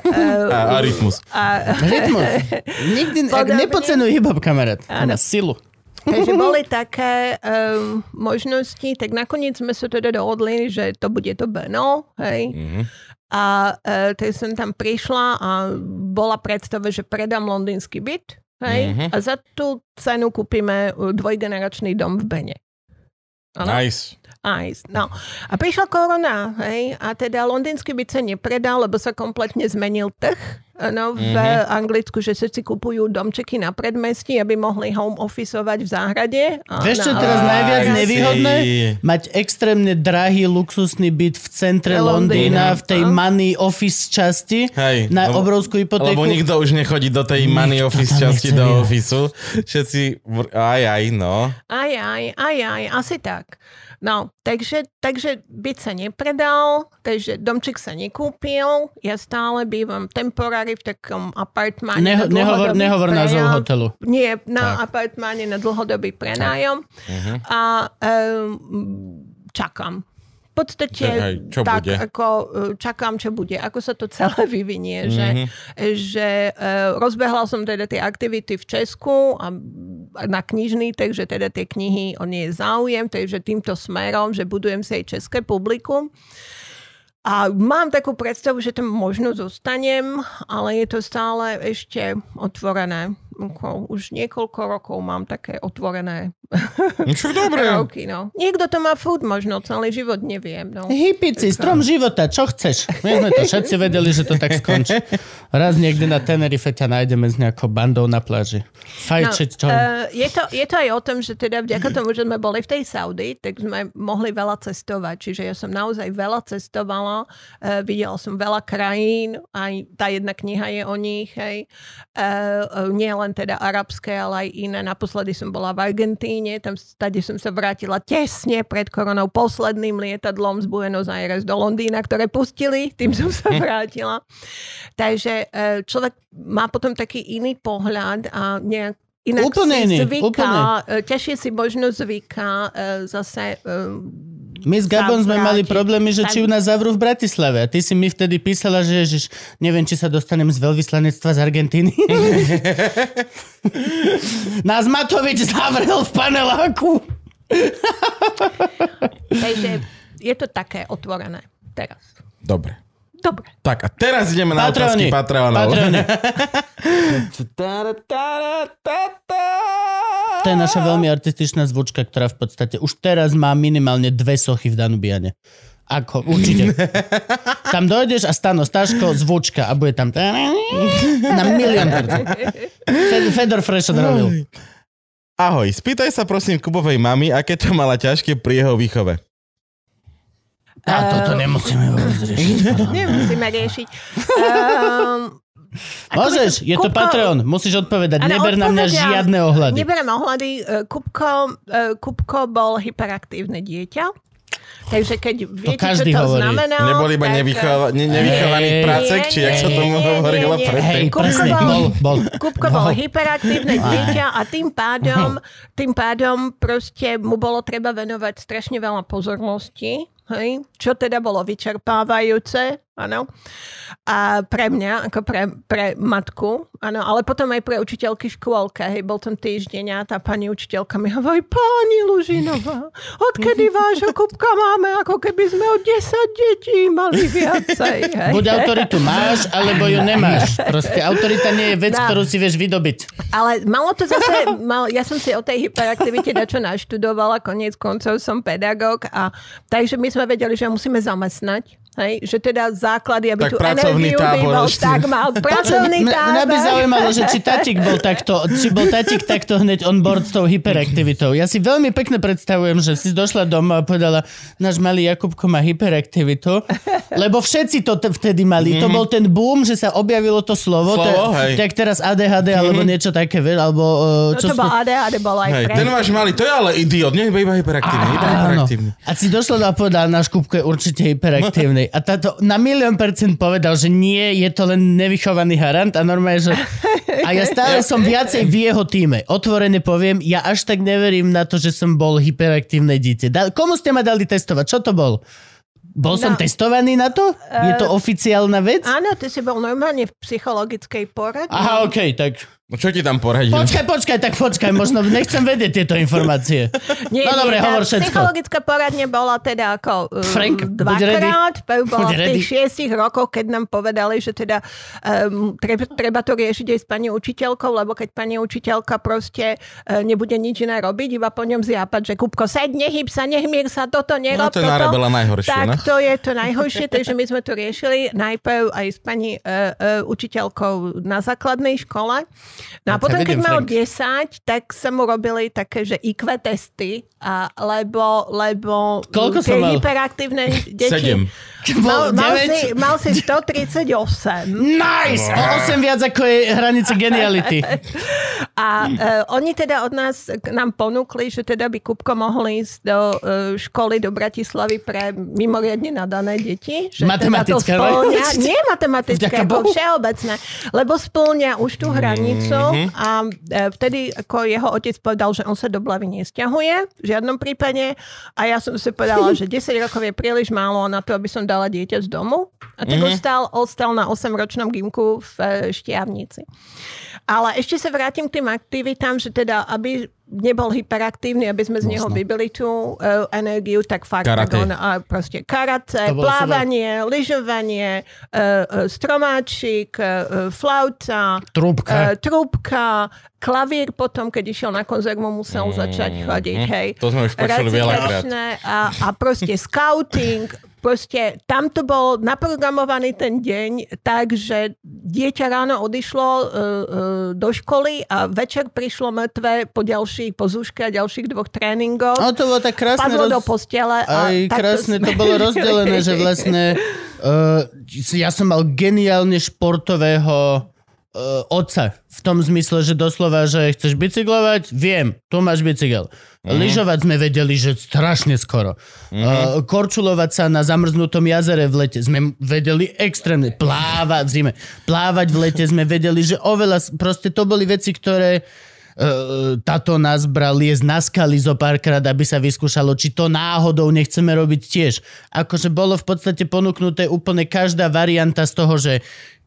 D: e,
B: A, a rytmus.
D: a,
A: Rytmus. Nikdy ak
D: Podobne.
A: nepocenuj hip-hop, kamarát. Má silu.
D: Takže boli také um, možnosti, tak nakoniec sme sa teda dohodli, že to bude to Beno, hej.
B: Mhm.
D: A uh, tak som tam prišla a bola predstava, že predám londýnsky byt, hej,
B: Mhm.
D: a za tú cenu kúpime uh, dvojgeneračný dom v Bene. Áno?
B: Nice.
D: Aj, no. A prišla korona, hej, a teda londýnsky byt sa nepredal, lebo sa kompletne zmenil trh no, v
B: Mhm.
D: Anglicku, že všetci kupujú domčeky na predmestí, aby mohli home officeovať v záhrade. A
A: Vieš, čo
D: na-
A: teraz najviac
B: Aj,
A: nevýhodné?
B: si.
A: Mať extrémne drahý luxusný byt v centre Londýna,
D: Londýna,
A: v tej
D: no.
A: money office časti,
B: Hej,
A: na
B: lebo-
A: obrovskú hypotéku.
B: Lebo nikto už nechodí do tej money
A: Nikto
B: office časti do
A: ísť.
B: ofisu. Všetci, aj, aj, no.
D: Aj, aj, aj, aj, asi tak. No, takže, takže byt sa nepredal, takže domček sa nekúpil, ja stále bývam temporári v takom apartmáne
A: Neho,
D: na
A: nehovor, nehovor názov hotelu.
D: Nie, na
A: Tak.
D: apartmáne na dlhodobý prenájom
B: Mhm.
D: a um, čakám. Podstate
B: Hej, čo
D: tak,
B: bude?
D: ako uh, čakám, čo bude, ako sa to celé vyvinie, že,
B: Mhm.
D: že uh, rozbehla som teda tie aktivity v Česku a na knižný, takže teda tie knihy, on nie je záujem, takže týmto smerom, že budujem si aj české publikum. A mám takú predstavu, že tam možno zostanem, ale je to stále ešte otvorené. Ako Už niekoľko rokov mám také otvorené
B: No čo dobre.
D: roky. No. Niekto to má furt možno celý život, neviem. No.
A: Hypici, strom života, čo chceš? My sme to všetci vedeli, že to tak skončí. Raz niekde na Tenerife ťa nájdeme s nejakou bandou na pláži. Fajčiť, čo?
D: uh, je, to, je to aj o tom, že teda vďaka tomu, že sme boli v tej Saudi, tak sme mohli veľa cestovať. Čiže ja som naozaj veľa cestovala, uh, videla som veľa krajín, aj tá jedna kniha je o nich, hej. Uh, uh, nie len teda arabské, ale aj iné. Naposledy som bola v Argentíne, tam stade som sa vrátila tesne pred koronou posledným lietadlom z Buenos Aires do Londýna, ktoré pustili, tým som sa vrátila. Takže e, človek má potom taký iný pohľad a nejak inak
A: Úplne
D: si zvyká,
A: úplne.
D: e, ťažšie si možno zvyká e, zase
A: My s Gabom sme mali problémy, že či ju nás zavrú v Bratislave. A ty si mi vtedy písala, že ježiš, neviem, či sa dostanem z veľvyslanectva z Argentíny. nás Matovič zavrel v paneláku.
D: takže je to také otvorené teraz.
B: Dobre.
D: Dobre.
B: Tak a teraz ideme na otázky
A: Patroni.
B: Patreonov.
A: Patroni. to je naša veľmi artističná zvučka, ktorá v podstate už teraz má minimálne dve sochy v Danubiane. Ako, určite. Tam dojdeš a stano Staško, zvučka a bude tam na milión percent. Fed- Fedor Frešo robil.
B: Ahoj, spýtaj sa prosím Kubovej mamy, aké to mala ťažké pri jeho výchove.
A: A toto nemusíme vôbec riešiť.
D: Nemusíme riešiť. Um,
A: Môžeš, je to
D: Kupko-
A: Patreon, musíš odpovedať.
D: Áno,
A: Neber na mňa žiadne ohľady.
D: Neberiem ohľady. E, Kupko, Kupko bol hyperaktívne dieťa. Takže keď viete,
A: každý
D: čo to
A: hovorí.
D: znamená...
B: Neboli iba
D: tak,
B: nevychova- ne- nevychovaný
A: Hej,
B: prácek, či jak sa tomu hovorilo predtým.
D: Kupko bol-
A: bol
D: hyperaktívne dieťa a tým pádom, tým pádom proste mu bolo treba venovať strašne veľa pozornosti, hej? čo teda bolo vyčerpávajúce, áno. A pre mňa, ako pre, pre matku, áno, ale potom aj pre učiteľky škôlka, hej, bol ten týždeň a tá pani učiteľka mi hovorí, pani Lužinová, odkedy vášho Kupka máme, ako keby sme o 10 detí mali viacej, hej.
A: Buď autoritu máš, alebo ju nemáš. Proste autorita nie je vec,
D: Dá.
A: ktorú si vieš vydobiť.
D: Ale malo to zase, mal, ja som si o tej hyperaktivite dačo naštudovala, koniec koncov som pedagóg a takže my sme vedeli, že musíme zamestnať. Hej, že teda základy, aby
B: Tak
D: tu energiu
B: tábor
D: bol,
B: ešte.
D: tak mal pracovný
A: Mňa mňa by
D: tábor.
A: zaujímalo, že či tatík bol takto, či bol tatík takto hneď on board s tou hyperaktivitou. Ja si veľmi pekne predstavujem, že si došla doma a povedala, náš malý Jakubko má hyperaktivitu, lebo všetci to t- vtedy mali. To bol ten boom, že sa objavilo to slovo. to,
B: Slovo,
A: je-
B: hej.
A: tak teraz ADHD alebo niečo také, alebo... Uh,
D: No
A: čo
D: to
A: sú-
D: bol ADHD, bol aj
B: Hej, ten váš malý, to je ale idiot, nie iba hyperaktívny, iba hyperaktívny.
A: A si došla a povedala, náš Kupko je určite hyperaktívny. A táto na milión percent povedal, že nie, je to len nevychovaný harant a normálne, že... A ja stále som viacej v jeho týme. Otvorene poviem, ja až tak neverím na to, že som bol hyperaktívne dieťa. Da- Komu ste ma dali testovať? Čo to bol? Bol som
D: No.
A: testovaný na to? Je to oficiálna vec?
D: Áno, ty si bol normálne v psychologickej poradni.
A: Aha, okej, tak...
B: No čo ti tam poradili?
A: Počkaj, počkaj, tak počkaj, možno nechcem vedieť tieto informácie.
D: Nie,
A: no dobre, hovor všetko.
D: Psychologická poradne bola teda ako um,
A: Frank,
D: dvakrát. Prv bola v
A: ready.
D: tých šiestich rokoch, keď nám povedali, že teda um, treba, treba to riešiť aj s pani učiteľkou, lebo keď pani učiteľka proste uh, nebude nič iné robiť, iba po ňom zjápať, že Kupko, seď, nehyb sa, nehmír sa, toto nerob,
B: No to je
D: toto.
B: najhoršie,
D: Tak
B: no.
D: to je to najhoršie, takže my sme to riešili najprv aj s pani uh, uh, učiteľkou na základnej škole. No a potom, keď mal
A: Frank.
D: 10, tak sa mu robili také, že IQ testy, a, lebo, lebo
A: Koľko
D: tie
A: som mal?
D: hyperaktívne deti...
B: Sedem.
D: Mal, mal, si, mal si 138
A: Nice! O 8 viac ako je hranica geniality.
D: a uh, oni teda od nás k nám ponúkli, že teda by Kupko mohol ísť do uh, školy do Bratislavy pre mimoriadne nadané deti. Že
A: Matematická,
D: teda to spĺňa,
A: ne?
D: nie matematické, ako všeobecné, lebo splňa už tú hranicu a uh, vtedy ako jeho otec povedal, že on sa do Blavy nesťahuje v žiadnom prípade a ja som si povedala, že 10 rokov je príliš málo na to, aby som dala dieťa z domu. A tak mm-hmm. ostal, ostal na 8-ročnom gimku v e, Štiavnici. Ale ešte sa vrátim k tým aktivitám, že teda, aby nebol hyperaktívny, aby sme z neho vybili tú uh, energiu, tak fakt
B: Karate.
D: on, a proste karate, plávanie, lyžovanie, uh, uh, stromáčik, uh, flauta,
A: Trúbka.
D: uh, trúbka, klavír potom, keď išiel na konzervu, musel začať chodiť, hej.
B: To sme už počuli veľakrát.
D: A, a proste scouting, proste tam to bol naprogramovaný ten deň tak, že dieťa ráno odišlo uh, uh, do školy a večer prišlo mŕtve po ďalších, po zúške a ďalších dvoch tréningoch.
A: No to bolo tak krásne.
D: Padlo do
A: roz-
D: postele. A
A: Aj krásne
D: sme-
A: to bolo rozdelené, že vlastne uh, ja som mal geniálne športového uh, otca. V tom zmysle, že doslova, že chceš bicyklovať, viem, tu máš bicykel.
B: Mhm.
A: Lyžovať sme vedeli, že strašne skoro. Uh, korčulovať sa na zamrznutom jazere v lete sme vedeli extrémne. Plávať v zime. Plávať v lete sme vedeli, že oveľa... Proste to boli veci, ktoré uh, táto nás bral liesť na skaly zo párkrát, aby sa vyskúšalo, či to náhodou nechceme robiť tiež. Akože bolo v podstate ponúknuté úplne každá varianta z toho, že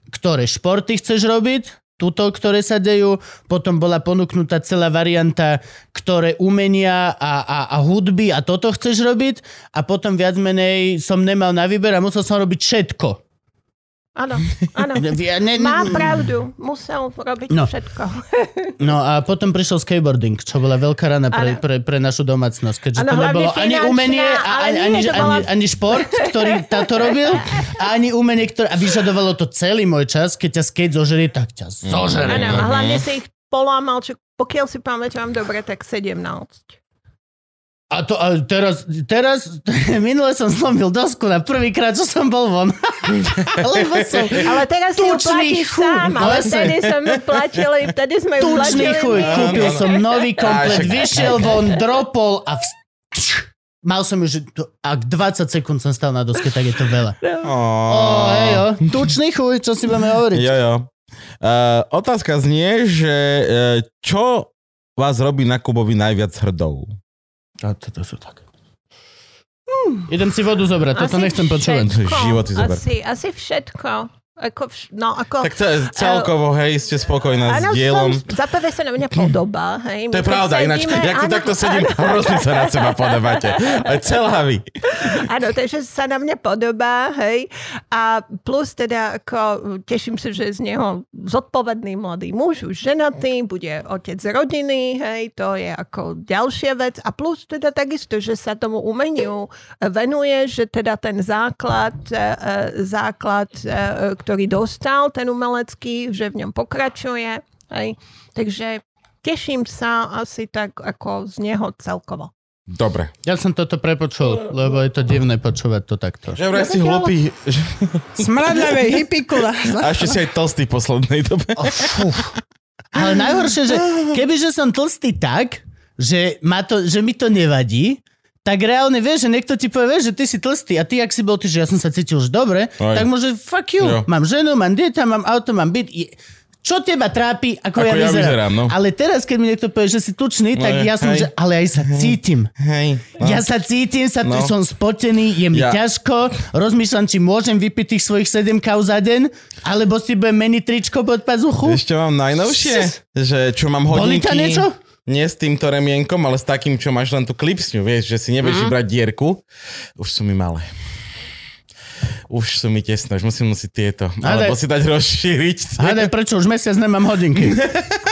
A: ktoré športy chceš robiť, tuto, ktoré sa dejú, potom bola ponúknutá celá varianta, ktoré umenia a, a, a hudby a toto chceš robiť a potom viac menej som nemal na výber a musel som robiť všetko.
D: Áno, áno.
A: Ja, ne,
D: Má
A: ne,
D: pravdu, musel robiť
A: No.
D: všetko.
A: no a potom prišiel skateboarding, čo bola veľká rana pre, pre, pre našu domácnosť, keďže
D: Áno,
A: to nebolo ani
D: finančná,
A: umenie, a ani, ani,
D: bola-
A: ani, ani šport, ktorý táto robil, a ani umenie, ktoré... A vyžadovalo to celý môj čas, keď ťa skate zožerie, tak ťa zožerie.
D: Áno, a hlavne si ich polámal, čo pokiaľ si pamätám dobre, tak 17.
A: A to a teraz, teraz, minule som zlomil dosku na prvýkrát, čo som bol von. Lebo som
D: Ale teraz si ju
A: Tučný
D: platíš
A: chuj,
D: sám, ale vtedy sme mu platili, vtedy sme ju
A: tučný
D: platili.
A: chuj.
D: my.
A: Kúpil som nový komplet, vyšiel von, dropol a vst... Mal som už, to- ak 20 sekúnd som stal na doske, tak je to veľa.
B: Ó,
A: Ó, hej, jo. Tučný chuj, čo si budeme hovoriť?
B: Jo, jo. Uh, otázka znie, že uh, čo vás robí na Kubovi najviac hrdou?
A: A toto sú tak. Idem si vodu zobrať, toto
D: Asi
A: nechcem počúvať.
D: všetko.
B: Život si zober.
D: Asi, asi všetko. Ako, vš- no, ako...
B: Tak ce- celkovo, hej, ste spokojná s dielom.
D: som, za prvé sa na mňa podobá. Hej.
B: To je pravda, ináč,
D: sedíme-
B: jak tu
D: áno,
B: takto sedím, hrozne sa na seba podobáte. Celá vy.
D: Áno, takže sa na mňa podobá, hej. A plus teda, ako, teším sa, že z neho zodpovedný mladý muž, už ženatý, bude otec rodiny, hej, to je ako ďalšia vec. A plus teda takisto, že sa tomu umeniu venuje, že teda ten základ, e, e, základ, ktorý dostal, ten umelecký, že v ňom pokračuje, hej. Takže teším sa asi tak ako z neho celkovo.
B: Dobre.
A: Ja som toto prepočul, lebo je to divné počúvať to takto.
B: Že vraj si hlupý. že-
E: Smradľavej hippikula.
B: A ešte si aj tlstý v poslednej dobe.
A: Oh. Ale najhoršie, že kebyže som tlstý tak, že, ma to, že mi to nevadí, tak reálne vieš, že niekto ti povie, vieš, že ty si tlstý a ty, ak si bol ty, že ja som sa cítil už dobre,
B: Aj.
A: tak môže fuck you.
B: Jo.
A: Mám ženu, mám dieťa, mám auto, mám byt. Je- Čo teba trápi, ako,
B: Ako
A: ja,
B: ja
A: vyzerám.
B: vyzerám, no.
A: Ale teraz, keď mi niekto povie, že si tučný, tak
B: je,
A: ja som,
B: hej.
A: že ale aj sa cítim.
B: Hej.
A: Ja sa cítim, sa,
B: No.
A: som spotený, je mi
B: Ja-
A: ťažko, rozmýšľam, či môžem vypiť tých svojich 7 kau za deň, alebo si budem meniť tričko pod pazuchu.
B: Ešte mám najnovšie, že čo mám
A: Boli
B: hodinky...
A: ťa niečo?
B: Nie s týmto remienkom, ale s takým, čo máš len tú klipsňu, vieš, že si nevieš
A: Mhm.
B: vybrať dierku. Už sú mi malé. Už sú mi tesné, už musím nosiť tieto.
A: Ale-
B: Alebo si dať rozšíriť.
A: Hádaj, prečo už mesiac nemám hodinky.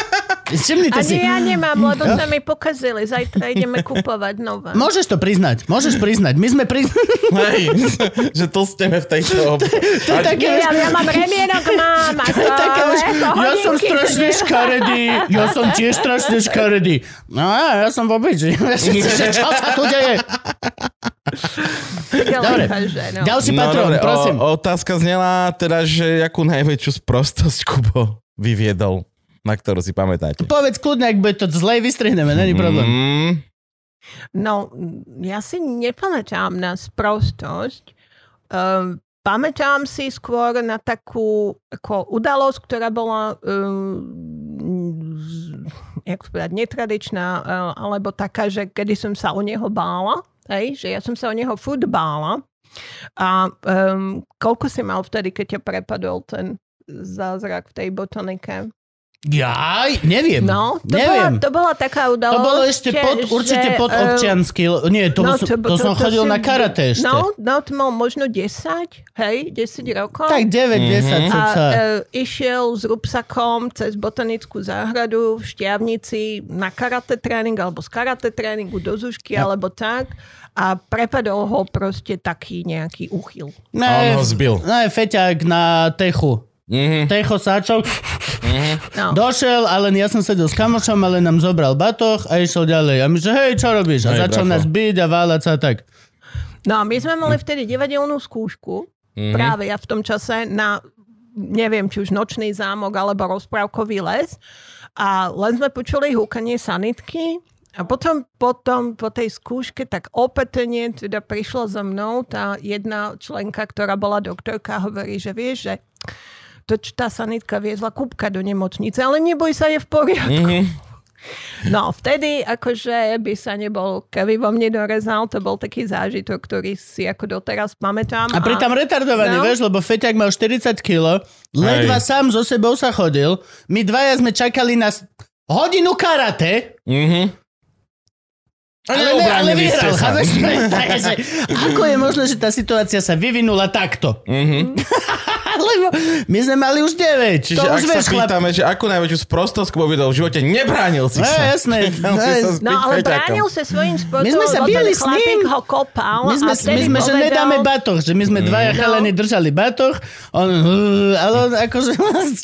A: Všimnite si.
D: Ani ja nemám, lebo sa mi pokazili. Zajtra ideme kupovať nové.
A: Môžeš to priznať, môžeš priznať. My sme priznali.
B: Hej, že tlsteme v tejto...
A: To také,
D: Nie, ale ja mám remienok, mám. Ako,
A: také, ja som strašne škaredý, ja som tiež strašne škaredý. No a ja som v obyči. Čo sa tu deje? Dobre.
D: No.
A: Ďalší patrón,
B: dobre,
A: prosím.
B: O, otázka znela teda, že akú najväčšiu sprostosť Kubo vyviedol, na ktorú si pamätáte.
A: Povedz kľudne, ak bude to zlej, vystrihneme, není problém.
B: Mm,
D: No, ja si nepamätám na sprostosť. Um, pamätám si skôr na takú ako udalosť, ktorá bola um, jak povedať, netradičná, uh, alebo taká, že kedy som sa o neho bála. Hej, že ja som sa o neho furt bála. A um, koľko si mal vtedy, keď ťa prepadol ten zázrak v tej botanike?
A: Jaj, neviem.
D: No, to, bola,
A: neviem.
D: to bola taká udalosť.
A: To bolo ešte pod,
D: že,
A: určite pod
D: um,
A: občiansky. Nie, to, no, to, to, to som chodil
D: si-
A: na karate ešte.
D: No, no, to mal možno 10, hej, 10 rokov.
A: Tak 9, 10,
B: Mhm.
A: co
D: a
A: sa.
D: e, išiel s rúbsakom cez botanickú záhradu v Šťavnici na karate tréning alebo z karate tréningu do Zušky
A: Ja.
D: alebo tak a prepadol ho proste taký nejaký úchyl.
B: A on ho zbil.
A: No, feťák na techu.
B: Mhm.
A: Techo sáčok,
D: No.
A: došiel, ale ja som sedel s kamošom, ale nám zobral batoh a išiel ďalej. A my že, hej, čo robíš? A
B: Hej,
A: začal
B: brafo.
A: nás byť a váľať sa a tak.
D: No a my sme mali vtedy divadelnú skúšku,
B: Mhm.
D: práve ja v tom čase na neviem, či už nočný zámok alebo rozprávkový les. A len sme počuli húkanie sanitky a potom, potom po tej skúške tak opätne teda prišla za mnou tá jedna členka, ktorá bola doktorka hovorí, že vieš, že to, čo tá sanitka viezla kúbka do nemocnice, ale neboj sa, je v poriadku.
B: Mhm.
D: No, vtedy akože by sa nebol, keby vo mne dorezal, to bol taký zážitok, ktorý si ako doteraz pamätám.
A: A pritom retardovaný,
D: No.
A: vieš, lebo feťák mal 40 kg, ledva
B: Hej.
A: sám so sebou sa chodil, my dvaja sme čakali na hodinu karate
B: Mhm.
A: Ale, ne, ale
B: ste
A: vyhral,
B: sa.
A: chápeš? Takže, ako je možné, že tá situácia sa vyvinula takto?
B: Mhm.
A: Lebo my sme mali už 9.
B: Čiže
A: to
B: ak
A: už
B: sa
A: vieš, chlap.
B: pýtame, že akú najväčšiu sprostosť Kubo vydal v živote, nebránil si
A: No,
B: sa.
A: jasné.
B: Nechal si sa
A: No,
D: No ale
B: feťakom.
D: bránil sa svojím spôsobom,
A: My sme sa
D: ten
A: s ním.
D: ho kopal
A: My sme,
D: a
A: my sme že
D: povedal,
A: nedáme batoh, že my sme dvaja
B: Mm.
A: chalani držali batoh, on, ale on akože...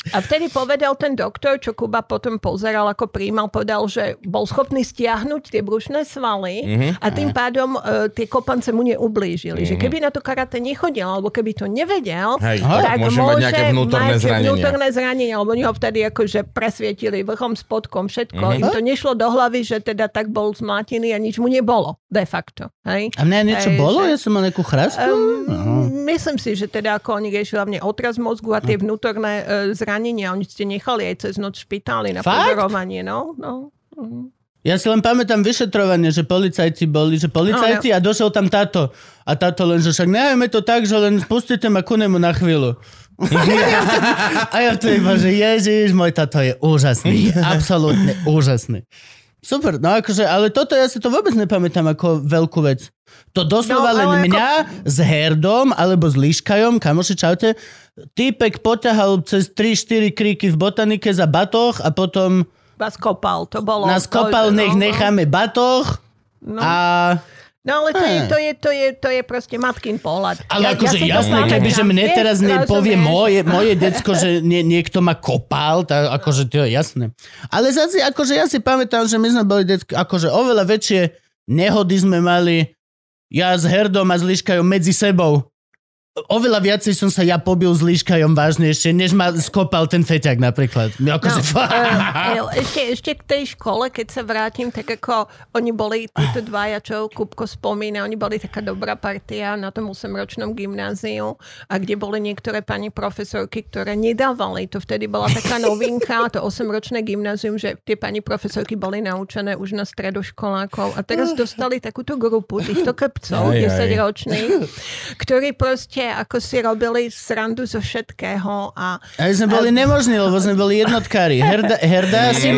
D: A vtedy povedal ten doktor, čo Kuba potom pozeral, ako príjmal, povedal, že bol schopný stiahnuť tie brušné svaly
B: Mhm.
D: a tým pádom uh, tie kopance mu neublížili. Že keby na to karate nechodil, alebo keby to nevedel,
B: Hej,
D: tak
B: tak môže mať nejaké vnútorné
D: mať
B: zranenia.
D: vnútorné zranenia, lebo oni ho vtedy akože presvietili vrchom, spodkom, všetko.
B: Mhm.
D: Im to nešlo do hlavy, že teda tak bol zmlátený a nič mu nebolo, de facto. Hej?
A: A mňa niečo
D: Hej,
A: bolo?
D: že-
A: Ja som mal nejakú chrastu?
D: Um, myslím si, že teda ako oni riešili hlavne otraz mozgu a tie vnútorné uh, zranenia, oni ste nechali aj cez noc v špitáli na
A: Fakt?
D: pozorovanie, no. no. Mhm.
A: Ja si len pamätám vyšetrovanie, že policajti boli, že policajti a došiel tam táto. A táto len, že však nehajme to tak, že len spustite ma ku nemu na chvíľu. a ja to iba, že ježiš, môj táto je úžasný. Absolútne úžasný. Super, no akože, ale toto ja si to vôbec nepamätám ako veľkú vec. To doslova
D: No,
A: len
D: ako-
A: mňa s Herdom alebo s Líškajom, kamoši, čaute, týpek poťahal cez 3-4 kríky v botanike za batoh a potom
D: Vás kopal, to bolo...
A: nás
D: to-
A: kopal, nech
D: no,
A: necháme batoh
D: No,
A: a...
D: no ale to je,
A: Hm.
D: to, je, to, je, to je proste matkin pohľad.
A: Ale akože
D: si to
A: jasné, keby že mne teraz
D: rozumieš?
A: nepovie moje, moje decko, že nie, niekto ma kopal, tak akože to je jasné. Ale zase, akože ja si pamätám, že my sme boli decko, akože oveľa väčšie nehody sme mali ja s Herdom a s Liškajom medzi sebou. Oveľa viacej som sa ja pobil s Líškajom vážnejšie, než ma skopal ten feťak napríklad. My akože,
D: No, eh, ešte, ešte k tej škole, keď sa vrátim, tak ako oni boli, títo dvaja, čo Kupko spomína, oni boli taká dobrá partia na tom 8-ročnom gymnáziu a kde boli niektoré pani profesorky, ktoré nedávali. To vtedy bola taká novinka, to 8-ročné gymnázium, že tie pani profesorky boli naučené už na stredoškolákov a teraz dostali takúto grupu týchto
B: aj.
D: 10-ročných, ktorí proste ako si robili srandu zo všetkého a
A: A my sme boli nemožní, lebo sme boli jednotkári. Herda, Herda, syn,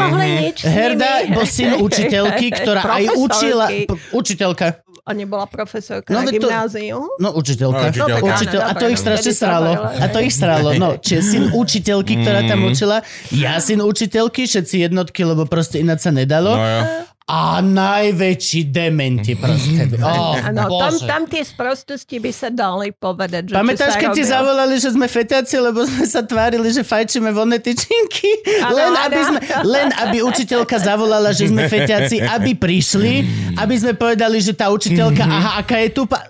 A: Herda bol syn učiteľky, ktorá aj učila... Učiteľka.
D: A nebola profesorka
A: No,
D: na
A: to-
D: gymnáziu?
A: No, učiteľka.
B: No, učiteľka.
A: Učiteľ, a to ich strašne
D: to
A: sralo. A to ich sralo. No, čiže syn učiteľky, ktorá tam učila, ja syn učiteľky, všetci jednotky, lebo proste ináč sa nedalo.
B: No jo.
A: A najväčší dementi proste. Oh,
D: Áno, tam,
A: bože.
D: tam tie sprostosti by sa dali povedať. Že
A: Pamätáš, keď ti zavolali, že sme feťaci, lebo sme sa tvárili, že fajčíme vonné tyčinky? Len, aby sme, len aby učiteľka zavolala, že sme feťaci, aby prišli, aby sme povedali, že tá učiteľka, aha, aká je tu... Pa-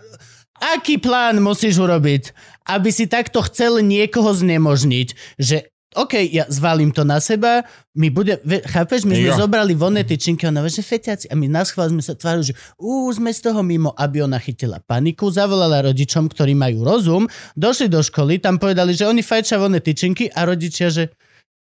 A: Aký plán musíš urobiť, aby si takto chcel niekoho znemožniť, že OK, ja zvalím to na seba, my bude, chápeš, my sme
B: Jo.
A: zobrali vonné tyčinky, ona že feťaci, a my na schvál sme sa tvárili, že ú, sme z toho mimo, aby ona chytila paniku, zavolala rodičom, ktorí majú rozum, došli do školy, tam povedali, že oni fajčia vonné tyčinky a rodičia, že,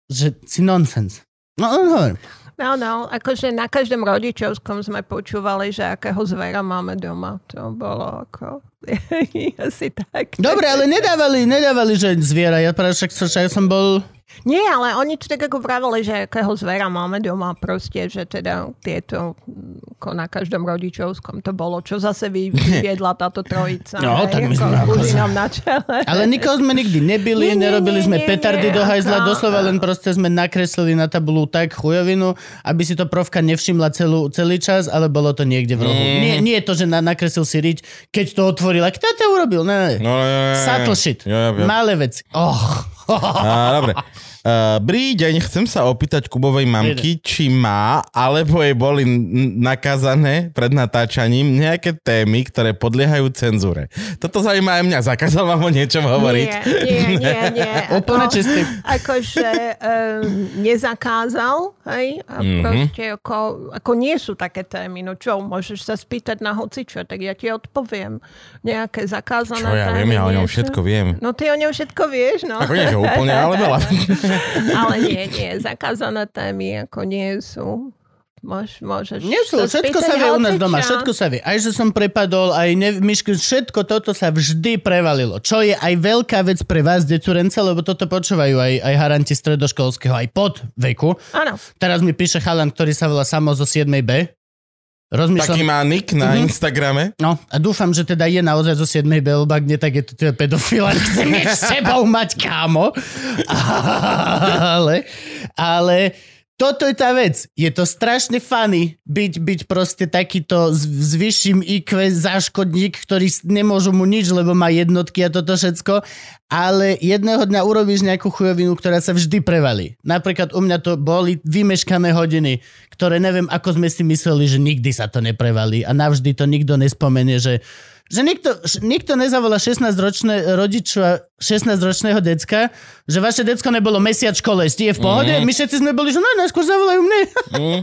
A: že si nonsens. No, no, hovorím.
D: No, no, akože na každom rodičovskom sme počúvali, že akého zvera máme doma. To bolo ako... Asi tak.
A: Dobre, ale nedávali, nedávali, že zviera, ja práve však, však som bol...
D: Nie, ale oni to tak ako vravali, že akého zvera máme doma proste, že teda tieto mm, ako na každom rodičovskom to bolo, čo zase vy- vyviedla táto trojica.
A: No,
D: hej,
A: tak my sme
D: na čele.
A: Ale nikoho sme nikdy nebili,
D: Nie, nie,
A: nerobili
D: nie,
A: sme
D: nie,
A: petardy
D: nie,
A: do hajzla,
D: ako-
A: doslova len proste sme nakreslili na tabulu tak chujovinu, aby si to profka nevšimla celú, celý čas, ale bolo to niekde v rohu.
B: Mm.
A: Nie, nie je to, že na, nakreslil si riť, keď to otvorila. Kto to urobil? Ne, ne.
B: No, jo, jo, jo.
A: Subtle shit.
B: Jo, jo, jo.
A: Malé veci. Oh.
B: Á, dobre. Uh, Brý deň, chcem sa opýtať Kubovej mamky, či má, alebo jej boli n- nakázané pred natáčaním nejaké témy, ktoré podliehajú cenzúre. Toto zaujíma aj mňa. Zakázal vám o niečom hovoriť?
D: Nie, nie, nie, nie.
A: Úplne čistý.
D: Akože um, nezakázal, hej, a
B: Mhm.
D: proste ako, ako nie sú také témy. No čo, môžeš sa spýtať na hocičo, tak ja ti odpoviem. Nejaké zakázané
B: Čo ja
D: témy.
B: viem, ja o ňom všetko viem.
D: No ty o ňom všetko vieš, no.
B: Ako nie, že úplne, ale veľa.
D: ale nie, nie, zakázané témy ako nie sú. Môž, môžeš
A: Nie sú, všetko sa vie u nás doma, všetko sa vie. Aj že som prepadol, aj ne, myšky, všetko toto sa vždy prevalilo. Čo je aj veľká vec pre vás, decurence, lebo toto počúvajú aj, aj haranti stredoškolského, aj pod veku.
D: Áno.
A: Teraz mi píše chalan, ktorý sa volá Samo zo 7B. Rozmýšľam,
B: Taký má nick na
A: Mhm.
B: Instagrame.
A: No a dúfam, že teda je naozaj zo 7. Belbak, nie tak je to teda pedofil, ale chcem s sebou mať kámo. Ale, ale toto je tá vec. Je to strašne funny byť, byť proste takýto s, s vyšším IQ záškodník, ktorý nemôžu mu nič, lebo má jednotky a toto všetko. Ale jedného dňa urobíš nejakú chujovinu, ktorá sa vždy prevalí. Napríklad u mňa to boli vymeškané hodiny, ktoré neviem, ako sme si mysleli, že nikdy sa to neprevalí a navždy to nikto nespomenie, že že nikto, nikto nezavolá 16-ročné rodiča 16-ročného decka, že vaše decko nebolo mesiac škole, ste je v pohode?
B: Mhm.
A: My všetci sme boli, že no najskôr zavolajú mne.
B: Mm.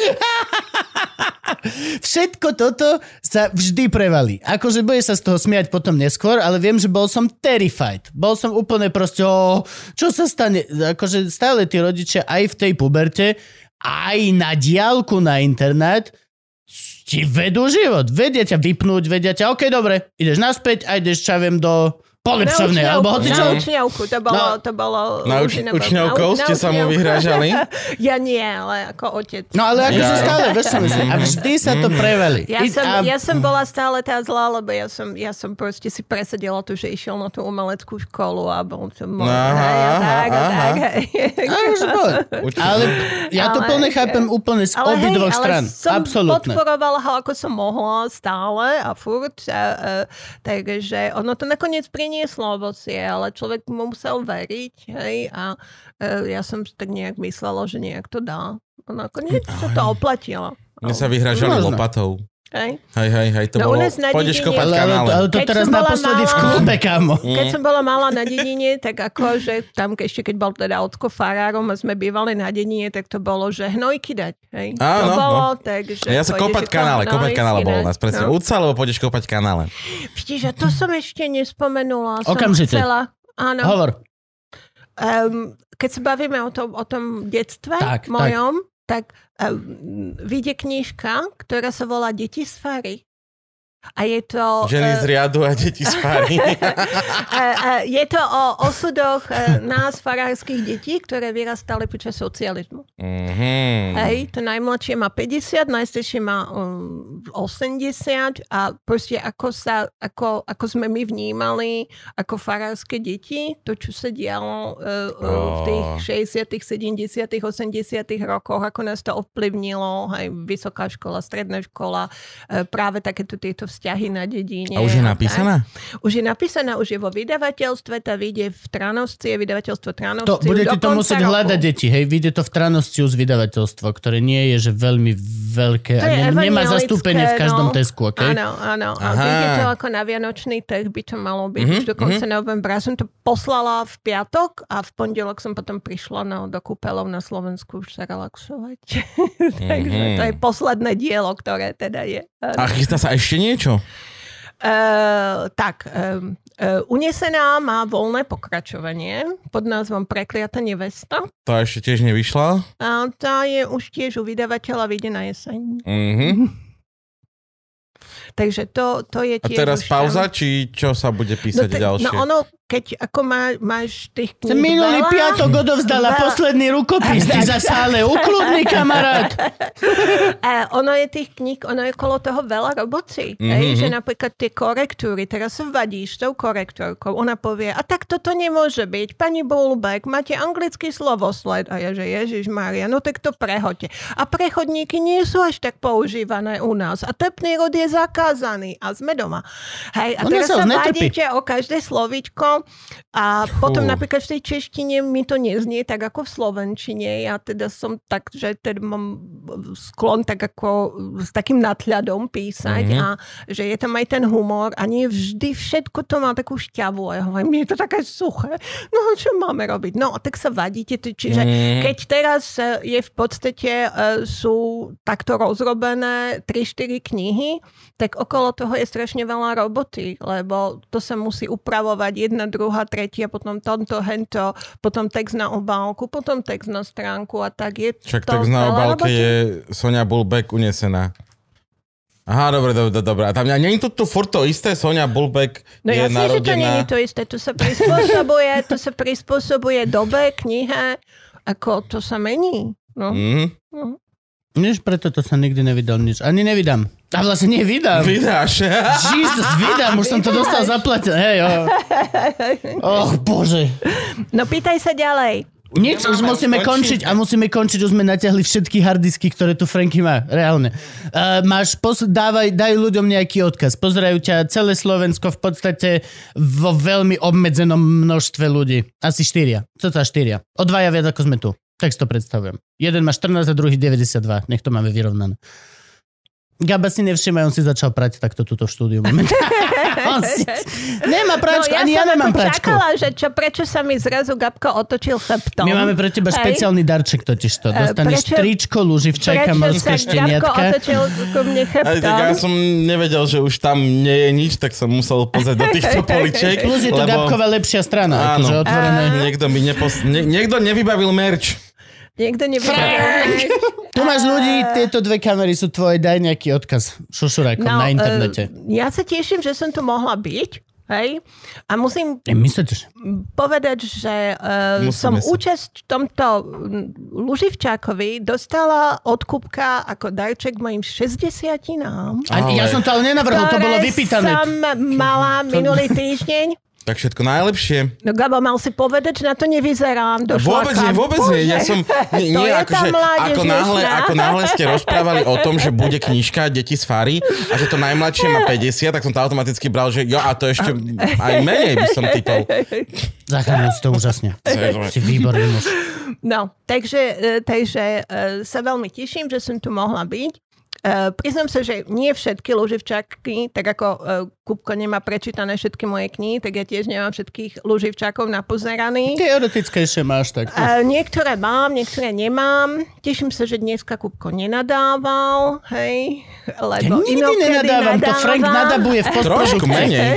A: Všetko toto sa vždy prevalí. Akože bude sa z toho smiať potom neskôr, ale viem, že bol som terrified. Bol som úplne proste, o, čo sa stane? Akože stále tí rodičia aj v tej puberte, aj na diálku na internet ti vedú život. Vedia ťa vypnúť, vedia ťa, OK, dobre, ideš naspäť a ideš, čo ja viem, do polepšovnej, alebo hoci čo.
D: Na učňovku, to bolo,
A: No.
D: to bolo...
B: Na uč- učňovkou ste sa mu vyhrážali?
D: ja nie, ale ako otec.
A: No ale akože
B: Ja.
A: stále, vieš myslím. A vždy sa to prevalí.
D: Ja
A: I-
D: som,
A: a-
D: ja som bola stále tá zlá, lebo ja som, ja som proste si presedela to, že išiel na tú umeleckú školu a bol.
B: Aha,
D: hej, a tak, a
B: aha.
D: tak.
A: Ale ja to plne chápem úplne z
D: Ale
A: obi
D: hej,
A: dvoch
D: ale
A: stran.
D: som
A: Absolútne.
D: podporovala ho, ako som mohla stále a furt. A, a, takže ono to nakoniec prinieslo ovocie, ale človek mu musel veriť. Hej, a a ja som tak nejak myslela, že nejak to dá. A nakoniec sa to oplatilo.
B: Mne sa vyhražali
A: Možno.
B: lopatou.
D: Hej.
B: Hej, hej, hej, to
D: No, u
B: bolo,
D: nás na
B: pôjdeš kopať
A: Ale, ale, ale to
D: Keď
A: teraz naposledy v
D: malá-
A: klube, kámo.
D: Keď som bola malá na dedine, tak akože tam ešte keď bol teda ocko farárom a sme bývali na dedine, tak to bolo, že hnojky dať. Hej. to
B: Áno,
D: bolo,
B: no.
D: takže
B: Ja sa kopať
D: ako
B: kanále, kopať kanále bolo u nás, presne.
D: No.
B: Uca, alebo pôjdeš kopať kanále.
D: Vidíš, a to som ešte nespomenula. Som
A: Okamžite.
D: Chcela, áno.
A: Hovor.
D: Um, keď sa bavíme o tom, o tom detstve
A: Tak,
D: mojom, tak, um, vyjde knižka, ktorá sa volá Deti z fary. A je to...
B: Ženy z
D: eh,
B: riadu a deti z fary.
D: eh, eh, je to o osudoch nás, farárskych detí, ktoré vyrastali počas socializmu.
B: Mhm.
D: Hej, to najmladšie má 50, najstaršie má um, 80 a proste ako, sa, ako, ako sme my vnímali ako farárske deti, to, čo sa dialo v tých 60 70 80 rokoch, ako nás to ovplyvnilo, aj vysoká škola, stredná škola, práve takéto tieto vzťahy na dedine.
B: A už je
D: tak.
B: napísaná?
D: Už je napísaná, už je vo vydavateľstve, tá vyjde v Tranosci, je vydavateľstvo Tranosci.
A: To, budete to musieť
D: roku.
A: hľadať, deti, hej, vyjde to v Tranoscius vydavateľstvo, ktoré nie je, že veľmi veľké a
D: To je
A: ne, nemá zastúpenie v každom
D: no.
A: Tesku, okej?
D: Áno, áno. A
B: Aha.
D: vyjde to ako na Vianočný trh, by to malo byť
B: Mhm,
D: mm-hmm, už do konca mm-hmm. novembra. Ja som to poslala v piatok a v pondelok som potom prišla na, do kúpeľov na Slovensku už sa relaxovať. Takže
B: Mhm.
D: to je posledné dielo, ktoré teda je.
B: A chystá sa ešte niečo?
D: Uh, tak, um, uh, Unesená má voľné pokračovanie pod názvom Prekliata nevesta.
B: To ešte tiež nevyšla?
D: A tá je už tiež u vydavateľa, vyjde na jeseň.
B: Mhm.
D: Takže to, to je
B: A
D: tiež
B: teraz
D: už
B: pauza,
D: tam.
B: či čo sa bude písať
D: te-
B: ďalšie?
D: No ono, keď ako má, máš tých kníh
A: minulý
D: veľa,
A: piatok odovzdala
D: veľa-
A: posledný rukopis, ty za sále, ukludný kamarát.
D: A ono je tých kníh, ono je kolo toho veľa roboci.
B: Mhm,
D: Mm-hmm. Hej, že
B: mhm.
D: napríklad tie korektúry, teraz sa vadíš tou korektórkou, ona povie, a tak toto nemôže byť, pani Bulbeck, máte anglický slovosled. A ja, že Ježiš Maria, no tak to prehoďte. A prechodníky nie sú až tak používané u nás. A tepný rod je zakázaný. A sme doma. Hej, a
A: Ona
D: teraz
A: sa
D: sa vadíte o každé slovíčko a potom
B: Fú.
D: napríklad v tej češtine mi to neznie tak ako v slovenčine. Ja teda som tak, že teda mám sklon tak ako s takým nadhľadom písať
B: Mhm.
D: a že je tam aj ten humor a nie vždy všetko to má takú šťavu. A ja hovorím, je to také suché. No čo máme robiť? No tak sa vadíte. to- Čiže
B: Mhm.
D: keď teraz e, je v podstate, e, sú takto rozrobené 3-4 knihy, tak okolo toho je strašne veľa roboty, lebo to sa musí upravovať jedna, druhá, tretia, potom tomto, hento, potom text na obálku, potom text na stránku a tak je
B: Však
D: to
B: tak na obálke je Sonia Bulbeck unesená. Aha, dobre, dobre, dobre. A tam nie je to tu furt to isté? Sonia Bulbeck
D: No
B: je
D: jasne, že to je to isté, to sa prispôsobuje, to sa prispôsobuje dobe, knihe, ako to sa mení. No.
B: Mhm.
D: Mhm.
A: Nič, preto to sa nikdy nevydal nič. Ani nevydám. A vlastne nevydám.
B: Vydáš.
A: Jesus, vydám, už som to dostal zaplatené. Hej, oh. oh, bože.
D: No pýtaj sa ďalej.
A: Nič, už musíme končiť a musíme končiť, už sme natiahli všetky hardisky, ktoré tu Franky má, reálne. Uh, máš, pos- dávaj, daj ľuďom nejaký odkaz. Pozerajú ťa celé Slovensko v podstate vo veľmi obmedzenom množstve ľudí. Asi štyria. Co to štyria? O dvaja viac ako sme tu. Tak si to predstavujem. Jeden má 14 a druhý 92. Nech to máme vyrovnané. Gaba si nevšimaj, on si začal prať takto túto štúdiu. Nemá pračku, ani ja
D: som
A: nemám
D: ako
A: pračku.
D: čakala, že čo, prečo sa mi zrazu Gabko otočil chrbtom.
A: My máme pre teba
D: Hej.
A: špeciálny darček totiž to.
D: E,
A: Dostaneš
D: prečo-
A: tričko, luživčajka,
D: Prečo
A: morské
D: sa Gabko
A: šteniatka.
D: otočil ku mne
B: Aj tak ja
D: chrbtom?
B: som nevedel, že už tam nie je nič, tak som musel pozrieť do týchto poličiek.
A: Plus je to Gabková lepšia strana.
B: Áno.
A: Akože otvorené.
B: Niekto mi nepos... Nie, niekto nevybavil merch.
D: Niekto nevidel.
A: Tu máš ľudí, tieto dve kamery sú tvoje, daj nejaký odkaz šušurákom na internete.
D: e, ja sa teším, že som tu mohla byť. Hej? A musím
A: E, myslíte, že...
D: povedať, že uh, som
B: sa.
D: účasť v tomto Luživčákovi dostala od Kupka ako darček mojim 60 nám.
A: Ja
B: Ale-
A: som to ale nenavrhol, to bolo vypýtané.
D: som mala minulý týždeň.
B: Tak všetko najlepšie.
D: No Gabo, mal si povedať, že na to nevyzerám. Došla
B: Vôbec nie, vôbec nie. Ja som... Nie,
D: To
B: nie
D: je tá
B: akože,
D: mládež
B: ako, náhle, ako náhle ste rozprávali o tom, že bude knižka Deti z Fary a že to najmladšie má 50, tak som to automaticky bral, že jo, a to ešte aj menej by som typol.
A: Zachránil si to úžasne. Si výborný muž.
D: No, takže, e, takže e, sa veľmi teším, že som tu mohla byť. Uh, priznám sa, že nie všetky Luživčáky, tak ako uh, Kupko nemá prečítané všetky moje knihy, tak ja tiež nemám všetkých Luživčákov napozeraných.
A: Teoretickejšie máš tak.
D: Uh, niektoré mám, niektoré nemám. Teším sa, že dneska Kupko nenadával, hej,
A: Ja
D: lebo
A: nikdy
D: inokedy
A: nenadávam, to Frank nadabuje v postprodukcii.
B: menej.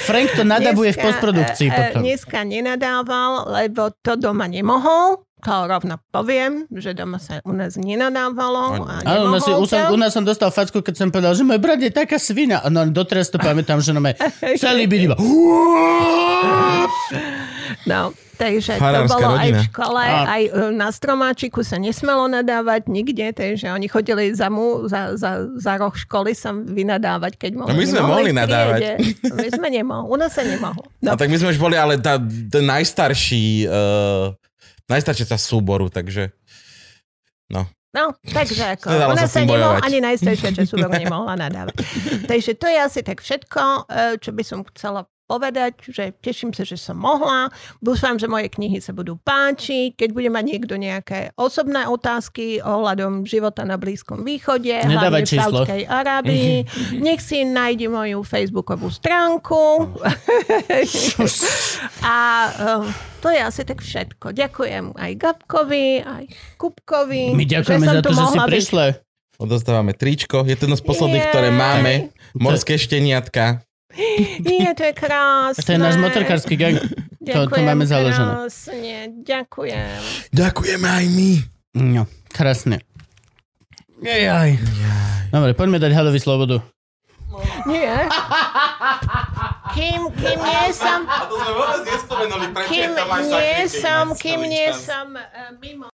A: Frank to nadabuje v postprodukcii potom.
D: Dneska nenadával, lebo to doma nemohol. To rovno poviem, že doma sa u nás nenadávalo. A
A: Áno, u nás, u, som,
D: to.
A: u nás som dostal facku, keď som povedal, že môj brat je taká svina. A no, doteraz to pamätám, že no, celý byt iba...
D: No, takže to
B: Farárska
D: bolo aj v
B: rodina.
D: škole,
A: A-
D: aj e, na stromáčiku sa nesmelo nadávať nikde, takže oni chodili za, mu, za, za, za roh školy sa vynadávať, keď mohli.
B: No my sme mohli nadávať.
D: My sme nemohli, u nás sa nemohlo.
B: No
D: No,
B: tak my sme už boli ale tá, ten najstarší, uh, najstaršia časť súboru, takže... No.
D: No, takže ako,
B: Nedalo
D: u
B: sa
D: sa nemohla, ani najstaršia času nemohla nadávať. takže to je asi tak všetko, eh, čo by som chcela povedať, že teším sa, že som mohla. Dúfam, že moje knihy sa budú páčiť. Keď bude mať niekto nejaké osobné otázky ohľadom života na Blízkom východe,
A: Nedávaj
D: hlavne v. Saudskej Arábii, nech si nájde moju facebookovú stránku. A um, to je asi tak všetko. Ďakujem aj Gabkovi, aj Kupkovi.
A: My ďakujeme za
D: som
A: to, že si prišla.
B: Odozdávame tričko, je to jedno z posledných,
D: Jej.
B: ktoré máme. Morské šteniatka.
D: Nie, to je krásne.
A: To je náš motorkársky gang. To, to máme založené.
D: krásne. Ďakujem.
B: Ďakujeme aj my.
A: No, krásne. Jaj. Dobre, poďme dať hadovi slobodu.
D: Nie. Kým, kým nie som,
B: A to sme vôbec nespomenuli, prečo
D: kým nie som, kým nie som eh, mimo